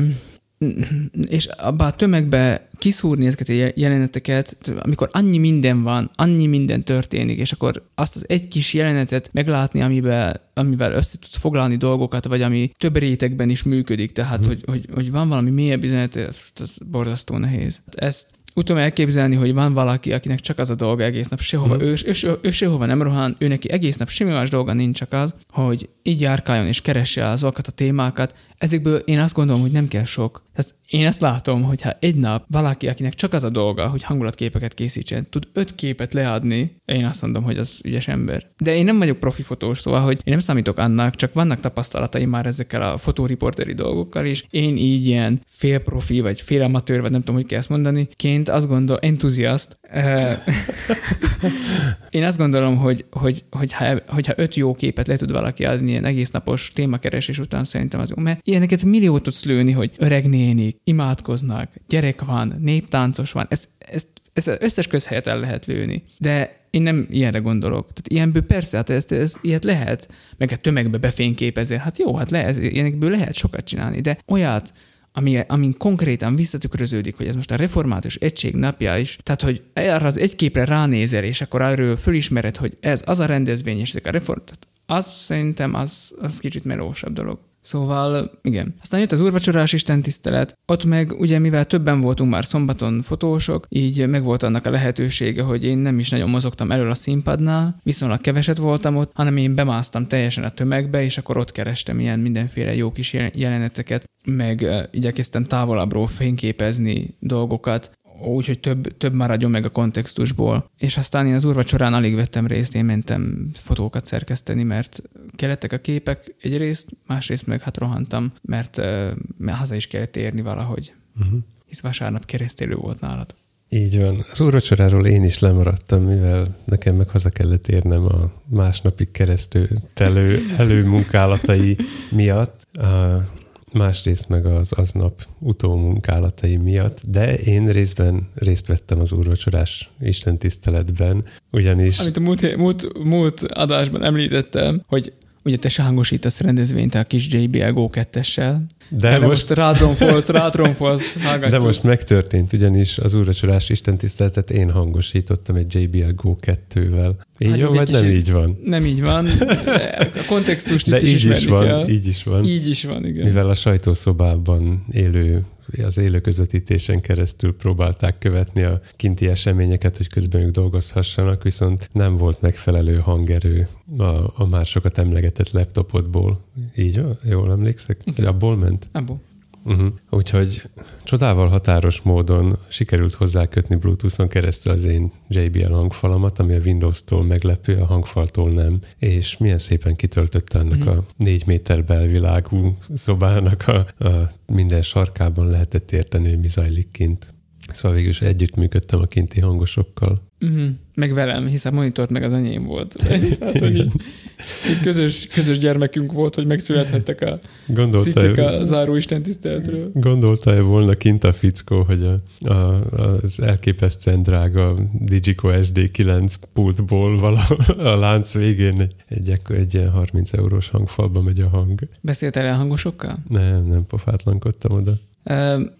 Speaker 1: és abban a tömegbe kiszúrni ezeket a jeleneteket, amikor annyi minden van, annyi minden történik, és akkor azt az egy kis jelenetet meglátni, amivel, amivel össze tudsz foglalni dolgokat, vagy ami több rétegben is működik, tehát hmm. hogy, hogy, hogy van valami mélyebb üzenet, ez borzasztó nehéz. Ezt úgy tudom elképzelni, hogy van valaki, akinek csak az a dolga egész nap, sehova, uh-huh. ő, ő, ő, sehova nem rohan, ő neki egész nap semmi más dolga nincs, csak az, hogy így járkáljon és keresse azokat a témákat. Ezekből én azt gondolom, hogy nem kell sok. Tehát én ezt látom, hogyha egy nap valaki, akinek csak az a dolga, hogy hangulatképeket készítsen, tud öt képet leadni, én azt mondom, hogy az ügyes ember. De én nem vagyok profi fotós, szóval, hogy én nem számítok annak, csak vannak tapasztalataim már ezekkel a fotóriporteri dolgokkal is. Én így ilyen fél profi, vagy fél amatőr, vagy nem tudom, hogy kell ezt mondani, ként azt gondol, entuziaszt. Eh, én azt gondolom, hogy, hogy, hogyha, hogyha öt jó képet le tud valaki adni ilyen egész napos témakeresés után, szerintem az jó. Mert ilyeneket milliót tudsz lőni, hogy öreg nénik, imádkoznak, gyerek van, néptáncos van, ez, ez, ez összes közhelyet el lehet lőni. De én nem ilyenre gondolok. Tehát ilyenből persze, hát ez, ez ilyet lehet, meg a tömegbe befényképezni. Hát jó, hát lehet, ilyenekből lehet sokat csinálni, de olyat, ami, amin konkrétan visszatükröződik, hogy ez most a református egység napja is, tehát hogy erre az egy képre ránézel, és akkor arról fölismered, hogy ez az a rendezvény, és ezek a reform, tehát az szerintem az, az kicsit melósabb dolog. Szóval igen. Aztán jött az úrvacsorás istentisztelet, ott meg ugye mivel többen voltunk már szombaton fotósok, így meg volt annak a lehetősége, hogy én nem is nagyon mozogtam elől a színpadnál, viszonylag keveset voltam ott, hanem én bemásztam teljesen a tömegbe, és akkor ott kerestem ilyen mindenféle jó kis jeleneteket, meg igyekeztem távolabbról fényképezni dolgokat, úgy, hogy több, több maradjon meg a kontextusból. És aztán én az úrvacsorán alig vettem részt, én mentem fotókat szerkeszteni, mert kellettek a képek egyrészt, másrészt meg hát rohantam, mert, mert haza is kellett érni valahogy. Uh-huh. Hisz vasárnap keresztélő volt nálad.
Speaker 2: Így van. Az úrvacsoráról én is lemaradtam, mivel nekem meg haza kellett érnem a másnapig keresztül telő előmunkálatai miatt. A másrészt meg az aznap utómunkálatai miatt, de én részben részt vettem az úrvacsorás istentiszteletben, ugyanis...
Speaker 1: Amit a múlt, múlt, múlt adásban említettem, hogy ugye te se hangosítasz rendezvényt a kis JBL Go 2-essel, de, de most, most rádronfolsz, rádronfolsz.
Speaker 2: De most megtörtént, ugyanis az úrvacsorás istentiszteletet én hangosítottam egy JBL Go 2-vel. Így hát van, vagy nem így van?
Speaker 1: Nem így van. A kontextust
Speaker 2: De
Speaker 1: itt
Speaker 2: így
Speaker 1: is,
Speaker 2: is van,
Speaker 1: kell.
Speaker 2: így is van.
Speaker 1: Így is van, igen.
Speaker 2: Mivel a sajtószobában élő az élő közvetítésen keresztül próbálták követni a kinti eseményeket, hogy közben ők dolgozhassanak, viszont nem volt megfelelő hangerő a, a már sokat emlegetett laptopodból. Így jól emlékszek? Hogy abból ment?
Speaker 1: Abból.
Speaker 2: Uh-huh. Úgyhogy csodával határos módon sikerült hozzákötni Bluetooth-on keresztül az én JBL hangfalamat, ami a Windows-tól meglepő, a hangfaltól nem, és milyen szépen kitöltötte annak uh-huh. a négy méter belvilágú szobának a, a minden sarkában lehetett érteni, hogy mi zajlik kint. Szóval végül is együttműködtem a kinti hangosokkal.
Speaker 1: Uh-huh. Meg velem, hiszen monitort meg az enyém volt. Tehát, hogy így, így közös, közös gyermekünk volt, hogy megszülethettek a Gondolta cikkek a záró Isten tiszteletről.
Speaker 2: Gondolta-e volna kint a fickó, hogy a, a, az elképesztően drága Digico SD9 pultból valahol a lánc végén egy, egy, egy ilyen 30 eurós hangfalba megy a hang.
Speaker 1: Beszéltél el hangosokkal?
Speaker 2: Nem, nem pofátlankodtam oda.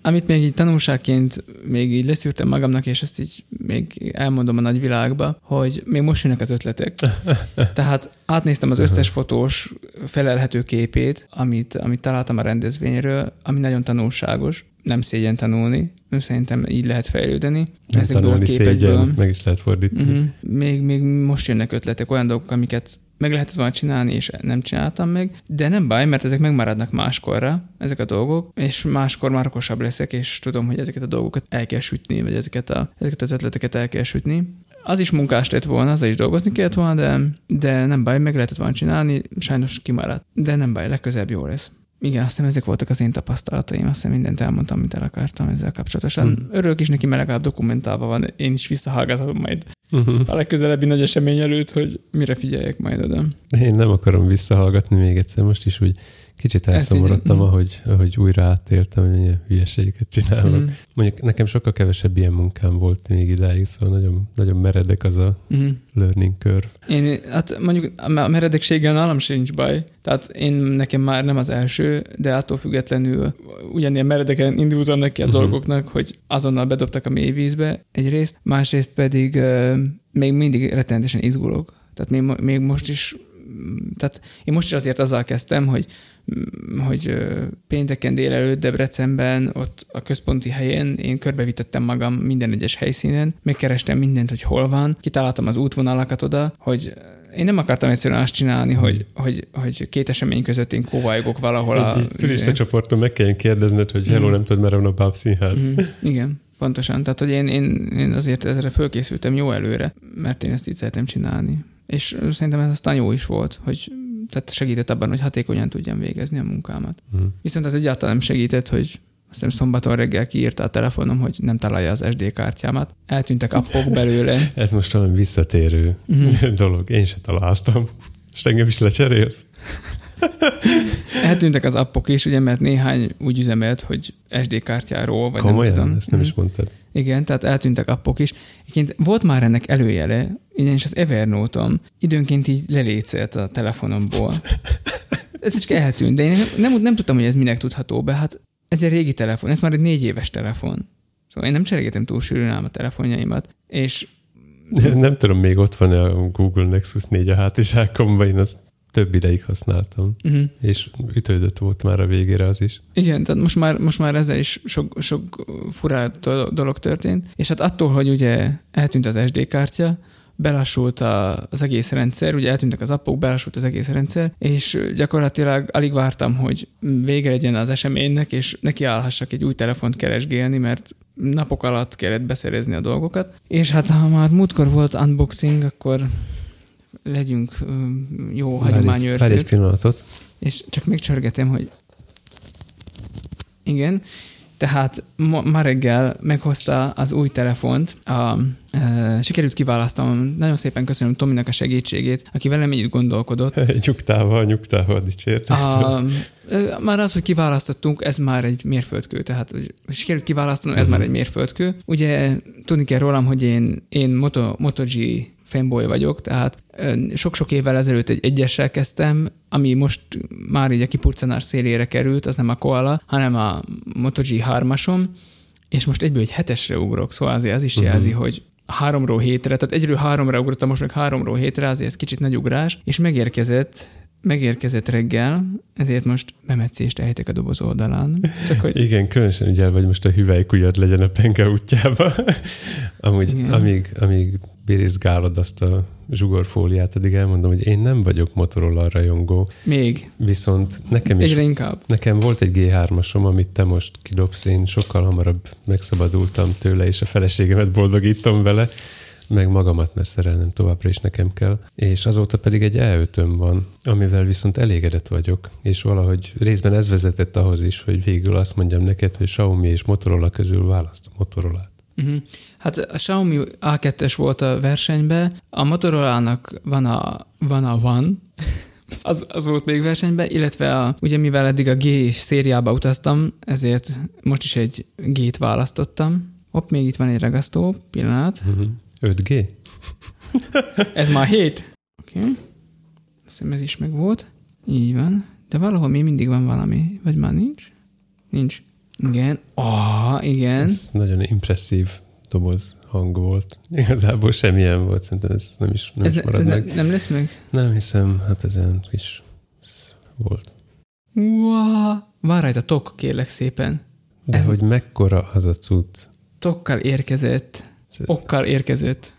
Speaker 1: Amit még így tanulságként még így leszűrtem magamnak, és ezt így még elmondom a nagyvilágba, hogy még most jönnek az ötletek. Tehát átnéztem az összes fotós felelhető képét, amit, amit találtam a rendezvényről, ami nagyon tanulságos. Nem szégyen tanulni, szerintem így lehet fejlődni.
Speaker 2: Nem Ezekből a képekből. Szégyen, meg is lehet fordítani. Uh-huh.
Speaker 1: Még, még most jönnek ötletek, olyan dolgok, amiket meg lehetett volna csinálni, és nem csináltam meg, de nem baj, mert ezek megmaradnak máskorra, ezek a dolgok, és máskor már okosabb leszek, és tudom, hogy ezeket a dolgokat el kell sütni, vagy ezeket, a, ezeket az ötleteket el kell sütni. Az is munkás lett volna, az is dolgozni kellett volna, de, de nem baj, meg lehetett volna csinálni, sajnos kimaradt. De nem baj, legközelebb jó lesz. Igen, azt hiszem ezek voltak az én tapasztalataim, azt hiszem mindent elmondtam, amit el akartam ezzel kapcsolatosan. Hmm. Örülök is neki, mert legalább dokumentálva van, én is visszahallgatom majd uh-huh. a legközelebbi nagy esemény előtt, hogy mire figyeljek majd oda.
Speaker 2: Én nem akarom visszahallgatni még egyszer, most is úgy Kicsit elszomorodtam, ahogy, ahogy újra átéltem, hogy milyen hülyeségeket csinálok. Mm. Mondjuk nekem sokkal kevesebb ilyen munkám volt még idáig, szóval nagyon, nagyon meredek az a mm. learning curve.
Speaker 1: Én, hát mondjuk a meredekséggel nálam sincs baj. Tehát én nekem már nem az első, de attól függetlenül ugyanilyen meredeken indultam neki a uh-huh. dolgoknak, hogy azonnal bedobtak a mélyvízbe egyrészt, másrészt pedig uh, még mindig rettenetesen izgulok. Tehát még, még most is tehát én most is azért azzal kezdtem, hogy, hogy pénteken délelőtt Debrecenben, ott a központi helyén én körbevitettem magam minden egyes helyszínen, megkerestem mindent, hogy hol van, kitaláltam az útvonalakat oda, hogy én nem akartam egyszerűen azt csinálni, hogy, hogy, hogy két esemény között én kóvályogok valahol a...
Speaker 2: Turista izé- csoporton meg kelljen kérdezned, hogy hello, hmm. nem tudod, merre van a Báb színház. Hmm.
Speaker 1: Igen. Pontosan. Tehát, hogy én, én, én azért ezre fölkészültem jó előre, mert én ezt így szeretem csinálni. És szerintem ez aztán jó is volt, hogy tehát segített abban, hogy hatékonyan tudjam végezni a munkámat. Mm. Viszont ez egyáltalán nem segített, hogy azt hiszem szombaton reggel kiírta a telefonom, hogy nem találja az SD kártyámat. Eltűntek appok belőle.
Speaker 2: ez most valami visszatérő mm-hmm. dolog. Én se találtam. És engem is lecserélsz?
Speaker 1: Eltűntek az appok is, ugye, mert néhány úgy üzemelt, hogy SD kártyáról, vagy
Speaker 2: Komolyan?
Speaker 1: nem tudom.
Speaker 2: Ezt nem is mhm. mondtad.
Speaker 1: Igen, tehát eltűntek appok is. Egyébként volt már ennek előjele, ugyanis az Evernote-om időnként így lelécelt a telefonomból. Ez csak eltűnt, de én nem, nem tudtam, hogy ez minek tudható be. Hát ez egy régi telefon, ez már egy négy éves telefon. Szóval én nem cserélgetem túl sűrűn ám a telefonjaimat, és
Speaker 2: nem tudom, még ott van a Google Nexus 4 a hátizsákomban, én azt több ideig használtam, uh-huh. és ütődött volt már a végére az is.
Speaker 1: Igen, tehát most már, most már ezzel is sok, sok furá dolog történt, és hát attól, hogy ugye eltűnt az SD kártya, belassult a, az egész rendszer, ugye eltűntek az appok, belassult az egész rendszer, és gyakorlatilag alig vártam, hogy vége legyen az eseménynek, és nekiállhassak egy új telefont keresgélni, mert napok alatt kellett beszerezni a dolgokat. És hát ha már múltkor volt unboxing, akkor legyünk jó hagyományőrzők.
Speaker 2: Várj egy pillanatot.
Speaker 1: És csak megcsörgetem, hogy igen, tehát ma, ma reggel meghozta az új telefont, a, e, sikerült kiválasztanom, nagyon szépen köszönöm Tominak a segítségét, aki velem így gondolkodott.
Speaker 2: nyugtával, nyugtával dicsért. A,
Speaker 1: e, már az, hogy kiválasztottunk, ez már egy mérföldkő, tehát hogy sikerült kiválasztanom, ez uh-huh. már egy mérföldkő. Ugye tudni kell rólam, hogy én, én Moto, MotoG fanboy vagyok, tehát sok-sok évvel ezelőtt egy egyessel kezdtem, ami most már így a kipurcanás szélére került, az nem a Koala, hanem a Moto G3-asom, és most egyből egy hetesre ugrok, szóval azért az is jelzi, uh-huh. hogy háromról hétre, tehát egyről háromra ugrottam, most meg háromról hétre, azért ez kicsit nagy ugrás, és megérkezett megérkezett reggel, ezért most bemetszést ejtek a doboz oldalán.
Speaker 2: Csak hogy... Igen, különösen ugye, vagy most a hüvelykujjad legyen a penge útjába. Amúgy, Igen. amíg, amíg birizgálod azt a zsugorfóliát, addig elmondom, hogy én nem vagyok Motorola rajongó.
Speaker 1: Még.
Speaker 2: Viszont nekem is...
Speaker 1: Egyre inkább.
Speaker 2: Nekem volt egy G3-asom, amit te most kidobsz, én sokkal hamarabb megszabadultam tőle, és a feleségemet boldogítom vele, meg magamat, mert szerelnem továbbra is nekem kell. És azóta pedig egy e van, amivel viszont elégedett vagyok, és valahogy részben ez vezetett ahhoz is, hogy végül azt mondjam neked, hogy Xiaomi és Motorola közül választ a Motorola-t.
Speaker 1: Uh-huh. Hát a Xiaomi A2-es volt a versenyben, a Motorola-nak van a, van a van, az, az volt még versenyben, illetve a, ugye mivel eddig a G szériába utaztam, ezért most is egy G-t választottam. Hopp, még itt van egy ragasztó, pillanat.
Speaker 2: Uh-huh. 5G?
Speaker 1: ez már 7. Oké. Okay. Azt ez is meg volt. Így van. De valahol még mindig van valami. Vagy már nincs? Nincs. Igen. Ah, igen.
Speaker 2: Ez nagyon impresszív doboz hang volt. Igazából semmilyen volt, szerintem ez nem is, nem
Speaker 1: ez
Speaker 2: is marad
Speaker 1: ez
Speaker 2: meg.
Speaker 1: Ne, nem lesz meg?
Speaker 2: Nem hiszem, hát ez olyan kis volt.
Speaker 1: Wow. Vár rajta tok, kérlek szépen.
Speaker 2: De ez hogy mekkora az a cucc?
Speaker 1: Tokkal érkezett. Okkal érkezett.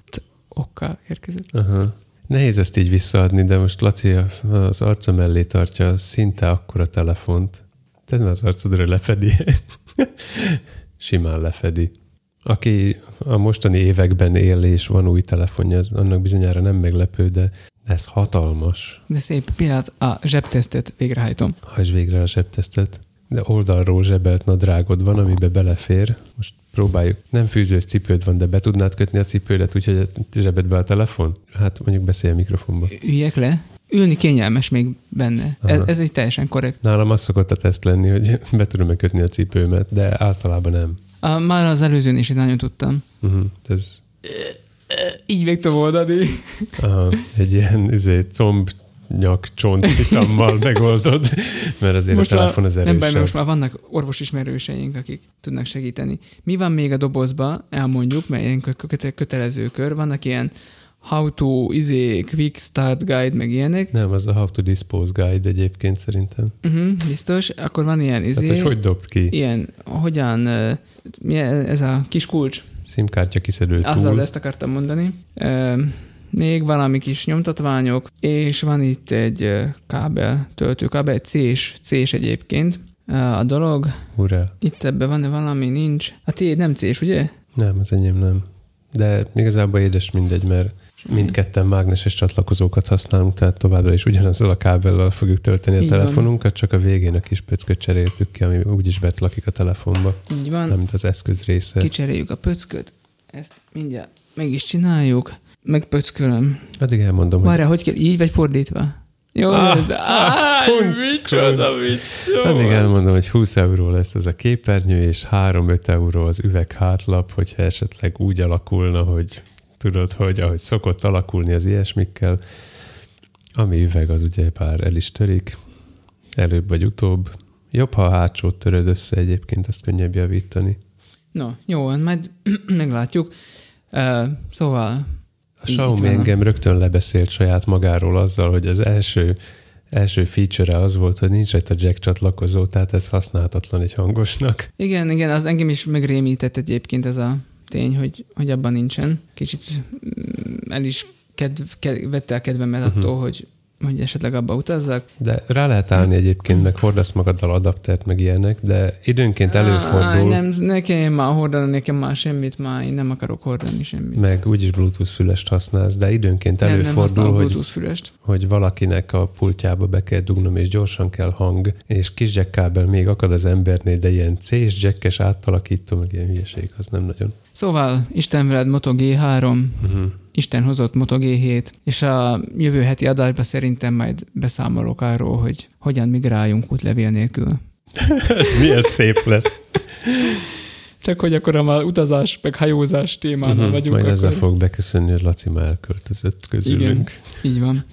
Speaker 1: Okkal érkezett.
Speaker 2: Aha. Nehéz ezt így visszaadni, de most Laci az arca mellé tartja szinte akkora telefont. Tedd az arcodra lefedi. Simán lefedi. Aki a mostani években él és van új telefonja, az annak bizonyára nem meglepő, de ez hatalmas.
Speaker 1: De szép pillanat, a zsebtesztet végrehajtom.
Speaker 2: Hajtsd végre a zsebtesztet. De oldalról zsebelt nadrágod van, amibe belefér. Most próbáljuk. Nem fűzős cipőd van, de be tudnád kötni a cipődet, úgyhogy zsebedbe a telefon? Hát mondjuk beszélj a mikrofonba.
Speaker 1: Üljek le? Ülni kényelmes még benne. Ez, ez egy teljesen korrekt.
Speaker 2: Nálam az szokott a teszt lenni, hogy be tudom kötni a cipőmet, de általában nem.
Speaker 1: A, már az előzőn is nagyon tudtam.
Speaker 2: Uh-huh. Ez...
Speaker 1: Így meg tudom oldani.
Speaker 2: Aha, egy ilyen üzé, comb nyak csontficammal megoldod, mert azért most a telefon az erősebb.
Speaker 1: Nem baj, most már vannak orvosismerőseink, akik tudnak segíteni. Mi van még a dobozba, elmondjuk, mert ilyen kötelező kör, vannak ilyen how to, izé, quick start guide, meg ilyenek.
Speaker 2: Nem, az a how to dispose guide egyébként szerintem.
Speaker 1: Uh-huh, biztos. Akkor van ilyen izé.
Speaker 2: Tehát, hogy hogy dobd ki?
Speaker 1: Ilyen, hogyan, mi ez a kis kulcs?
Speaker 2: Szimkártya kiszedő
Speaker 1: Azzal ezt akartam mondani. még valami kis nyomtatványok, és van itt egy kábel, töltőkábel, egy C-s, C-s egyébként. A dolog.
Speaker 2: Ura.
Speaker 1: Itt ebben van-e valami? Nincs. A tiéd nem C-s, ugye?
Speaker 2: Nem, az enyém nem. De igazából édes mindegy, mert mindketten mágneses csatlakozókat használunk, tehát továbbra is ugyanazzal a kábellel fogjuk tölteni a Így telefonunkat, van. csak a végén a kis pöcköt cseréltük ki, ami úgyis betlakik a telefonba.
Speaker 1: Így van.
Speaker 2: Nem, mint az eszköz része.
Speaker 1: Kicseréljük a pöcköt, ezt mindjárt meg is csináljuk, meg pöckölöm.
Speaker 2: Addig elmondom,
Speaker 1: Várjál, hogy... hogy kell, így vagy fordítva? Jó, ah, de ah, kunc, micsoda,
Speaker 2: Addig elmondom, hogy 20 euró lesz ez a képernyő, és 3-5 euró az üveghátlap, hogyha esetleg úgy alakulna, hogy tudod, hogy ahogy szokott alakulni az ilyesmikkel, ami üveg az ugye pár el is törik, előbb vagy utóbb. Jobb, ha a hátsót töröd össze egyébként, azt könnyebb javítani.
Speaker 1: No, jó, majd meglátjuk. Uh, szóval...
Speaker 2: A Xiaomi engem rögtön lebeszélt saját magáról azzal, hogy az első, első feature az volt, hogy nincs rajta jack csatlakozó, tehát ez használhatatlan egy hangosnak.
Speaker 1: Igen, igen, az engem is megrémített egyébként ez a tény, hogy, hogy abban nincsen. Kicsit mm, el is kedv, kedv, vette a kedvemet uh-huh. attól, hogy hogy esetleg abba utazzak.
Speaker 2: De rá lehet állni egyébként, meg hordasz magaddal adaptert, meg ilyenek, de időnként
Speaker 1: Á,
Speaker 2: előfordul,
Speaker 1: nem, ne kelljen már hordani nekem már semmit, már én nem akarok hordani semmit.
Speaker 2: meg úgyis Bluetooth fülest használsz, de időnként
Speaker 1: nem, nem
Speaker 2: előfordul,
Speaker 1: használok
Speaker 2: hogy,
Speaker 1: fülest.
Speaker 2: hogy valakinek a pultjába be kell dugnom, és gyorsan kell hang, és kis jack kábel még akad az embernél, de ilyen C-s jackes átalakító, meg ilyen hülyeség, az nem nagyon.
Speaker 1: Szóval Isten veled Moto G3,
Speaker 2: Uh-huh.
Speaker 1: Isten hozott Moto G7, és a jövő heti adásban szerintem majd beszámolok arról, hogy hogyan migráljunk útlevél nélkül.
Speaker 2: Ez milyen szép lesz.
Speaker 1: Csak hogy akkor a utazás, meg hajózás témánál
Speaker 2: Uh-huh.
Speaker 1: vagyunk.
Speaker 2: Majd ezzel
Speaker 1: akkor...
Speaker 2: fog beköszönni, hogy Laci már elköltözött közülünk.
Speaker 1: Igen. Így van.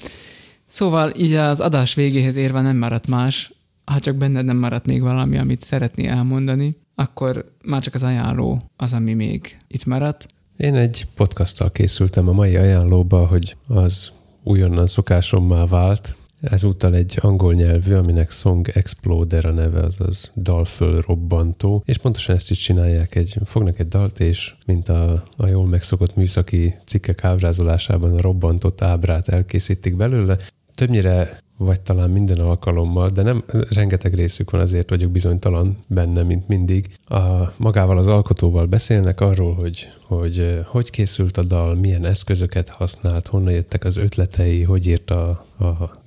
Speaker 1: Szóval így az adás végéhez érve nem maradt más, ha csak benned nem maradt még valami, amit szeretné elmondani, akkor már csak az ajánló az, ami még itt maradt.
Speaker 2: Én egy podcasttal készültem a mai ajánlóba, hogy az újonnan szokásommá vált. Ezúttal egy angol nyelvű, aminek Song Exploder a neve, azaz dalfölrobbantó, és pontosan ezt is csinálják, egy, fognak egy dalt, és mint a, a jól megszokott műszaki cikkek ábrázolásában a robbantott ábrát elkészítik belőle. Többnyire vagy talán minden alkalommal, de nem rengeteg részük van, azért vagyok bizonytalan benne, mint mindig. A, magával az alkotóval beszélnek arról, hogy, hogy eh, hogy készült a dal, milyen eszközöket használt, honnan jöttek az ötletei, hogy írt a, a,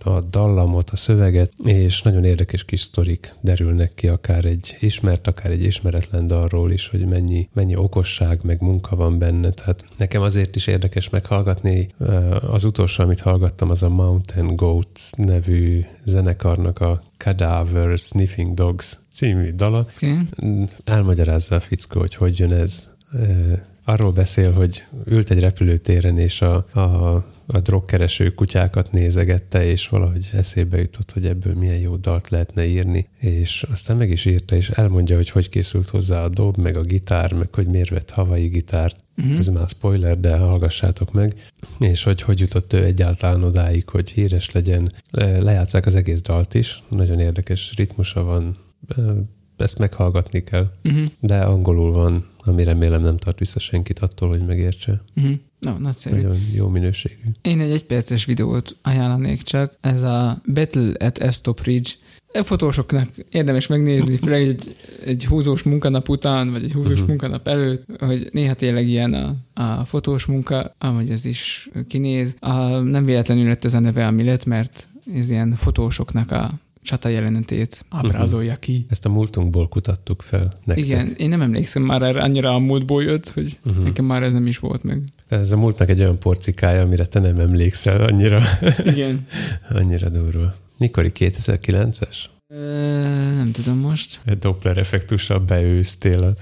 Speaker 2: a dallamot, a szöveget, és nagyon érdekes kis sztorik derülnek ki, akár egy ismert, akár egy ismeretlen dalról is, hogy mennyi, mennyi okosság, meg munka van benne. Tehát nekem azért is érdekes meghallgatni. Eh, Az utolsó, amit hallgattam, az a Mountain Goats nevű zenekarnak a Cadaver Sniffing Dogs című dala.
Speaker 1: Okay.
Speaker 2: Elmagyarázza a fickó, hogy hogy jön ez. Arról beszél, hogy ült egy repülőtéren, és a, a, a drogkereső kutyákat nézegette, és valahogy eszébe jutott, hogy ebből milyen jó dalt lehetne írni, és aztán meg is írta, és elmondja, hogy hogy készült hozzá a dob, meg a gitár, meg hogy miért vett havai gitárt,
Speaker 1: Uh-huh.
Speaker 2: ez már spoiler, de hallgassátok meg, és hogy hogy jutott ő egyáltalán odáig, hogy híres legyen. Le- Lejátszák az egész dalt is, nagyon érdekes ritmusa van, ezt meghallgatni kell,
Speaker 1: Uh-huh.
Speaker 2: de angolul van, ami remélem nem tart vissza senkit attól, hogy megértse.
Speaker 1: Uh-huh. No, nagyszerű.
Speaker 2: Nagyon jó minőségű.
Speaker 1: Én egy egyperces videót ajánlanék csak, ez a Battle at F-Stop Ridge. E fotósoknak érdemes megnézni, főleg egy, egy húzós munkanap után, vagy egy húzós
Speaker 2: Mhm.
Speaker 1: munkanap előtt, hogy néha tényleg ilyen a, a fotós munka, ahogy ez is kinéz. A, nem véletlenül lett ez a neve, ami lett, mert ez ilyen fotósoknak a csata jelenetét ábrázolja ki.
Speaker 2: Ezt a múltunkból kutattuk fel nektek.
Speaker 1: Igen, én nem emlékszem már erre, annyira a múltból jött, hogy
Speaker 2: Uh-huh.
Speaker 1: nekem már ez nem is volt meg.
Speaker 2: Ez a múltnak egy olyan porcikája, amire te nem emlékszel annyira,
Speaker 1: Igen.
Speaker 2: annyira durva. Mikori 2009-es?
Speaker 1: Ö, nem tudom most.
Speaker 2: Egy Doppler effektussal beőztél a,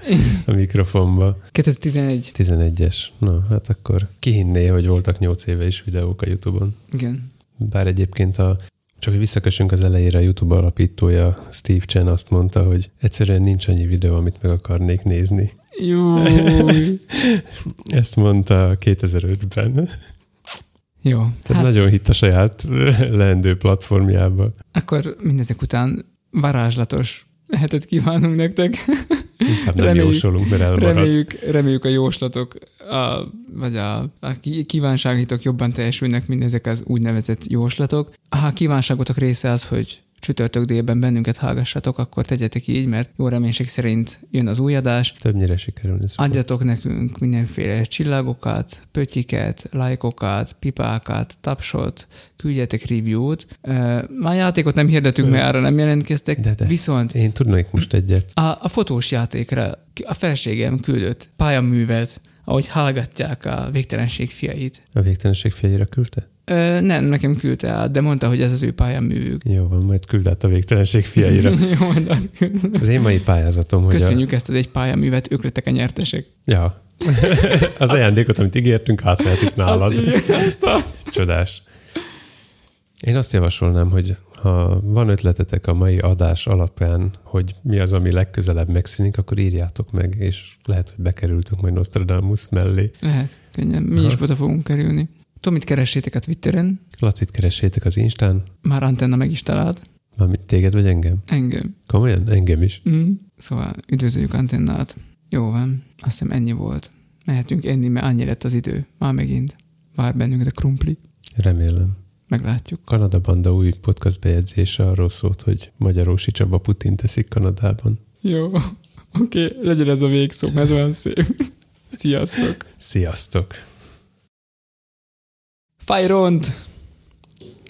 Speaker 2: a mikrofonba.
Speaker 1: 2011.
Speaker 2: 11-es. Na, hát akkor kihinné, hogy voltak 8 éve is videók a Youtube-on.
Speaker 1: Igen.
Speaker 2: Bár egyébként a csak hogy visszakössünk az elejére, a YouTube alapítója Steve Chen azt mondta, hogy egyszerűen nincs annyi videó, amit meg akarnék nézni.
Speaker 1: Júj.
Speaker 2: Ezt mondta 2005-ben.
Speaker 1: Jó,
Speaker 2: Tehát
Speaker 1: hát
Speaker 2: nagyon hitt a saját leendő platformjába.
Speaker 1: akkor mindezek után varázslatos hetet kívánunk nektek.
Speaker 2: Inkább nem
Speaker 1: Reméljük-
Speaker 2: jósolunk, mert elmarad.
Speaker 1: Reméljük, reméljük a jóslatok, a, vagy a, a kívánságitok jobban teljesülnek, mint ezek az úgynevezett jóslatok. A kívánságotok része az, hogy csütörtök délben bennünket hallgassatok, akkor tegyetek így, mert jó reménység szerint jön az új adás.
Speaker 2: Többnyire sikerül.
Speaker 1: Adjatok nekünk mindenféle csillagokat, pöttyiket, lájkokat, pipákat, tapsot, küldjetek review-t. Már játékot nem hirdetünk, mert arra nem jelentkeztek,
Speaker 2: De, de.
Speaker 1: viszont
Speaker 2: Én tudnék most egyet.
Speaker 1: a, a fotós játékra a feleségem küldött pályaművet, ahogy hallgatják a végtelenség fiait.
Speaker 2: A végtelenség fiaira küldte?
Speaker 1: Ö, nem, nekem küldte át, de mondta, hogy ez az ő pályaművük.
Speaker 2: Jó van, majd küld át a végtelenség fiaira.
Speaker 1: Jó, majd át-
Speaker 2: Az én mai pályázatom, hogy
Speaker 1: Köszönjük ezt az egy pályaművet, ők lettek a nyertesek.
Speaker 2: a... Ja. az ajándékot, amit ígértünk, átvehetik nálad.
Speaker 1: Azt, azt a...
Speaker 2: Csodás. Én azt javasolnám, hogy ha van ötletetek a mai adás alapján, hogy mi az, ami legközelebb megszűnik, akkor írjátok meg, és lehet, hogy bekerültünk majd Nostradamus mellé.
Speaker 1: Lehet, könnyen. Mi
Speaker 2: Aha.
Speaker 1: is oda fogunk kerülni. Tudom, mit keressétek a Twitteren,
Speaker 2: Lacit keressétek az Instán,
Speaker 1: már Antenna meg is talált.
Speaker 2: mármint téged vagy engem?
Speaker 1: Engem.
Speaker 2: Komolyan? Engem is.
Speaker 1: Mm. Szóval üdvözöljük Antennát. Jó van, azt hiszem ennyi volt. Mehetünk enni, mert annyi lett az idő. Már megint. Vár bennünket a krumpli.
Speaker 2: Remélem.
Speaker 1: Meglátjuk.
Speaker 2: Kanada Banda új podcast bejegyzése arról szólt, hogy Magyarósi Csaba Putin teszik Kanadában.
Speaker 1: Jó, oké, okay, legyen ez a végszó, ez olyan szép. Sziasztok!
Speaker 2: Sziasztok!
Speaker 1: Fajront!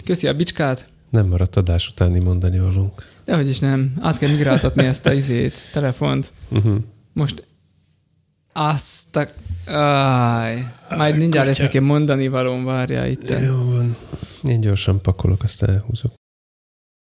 Speaker 1: Köszi a bicskát!
Speaker 2: Nem maradt adás utáni mondani valunk.
Speaker 1: Dehogy is nem. Át kell migráltatni ezt a izét, telefont.
Speaker 2: Uh-huh.
Speaker 1: Most azt a... Áj, majd mindjárt lesz nekem mondani valóm, várjál itt.
Speaker 2: Jó van. Én gyorsan pakolok, aztán elhúzok.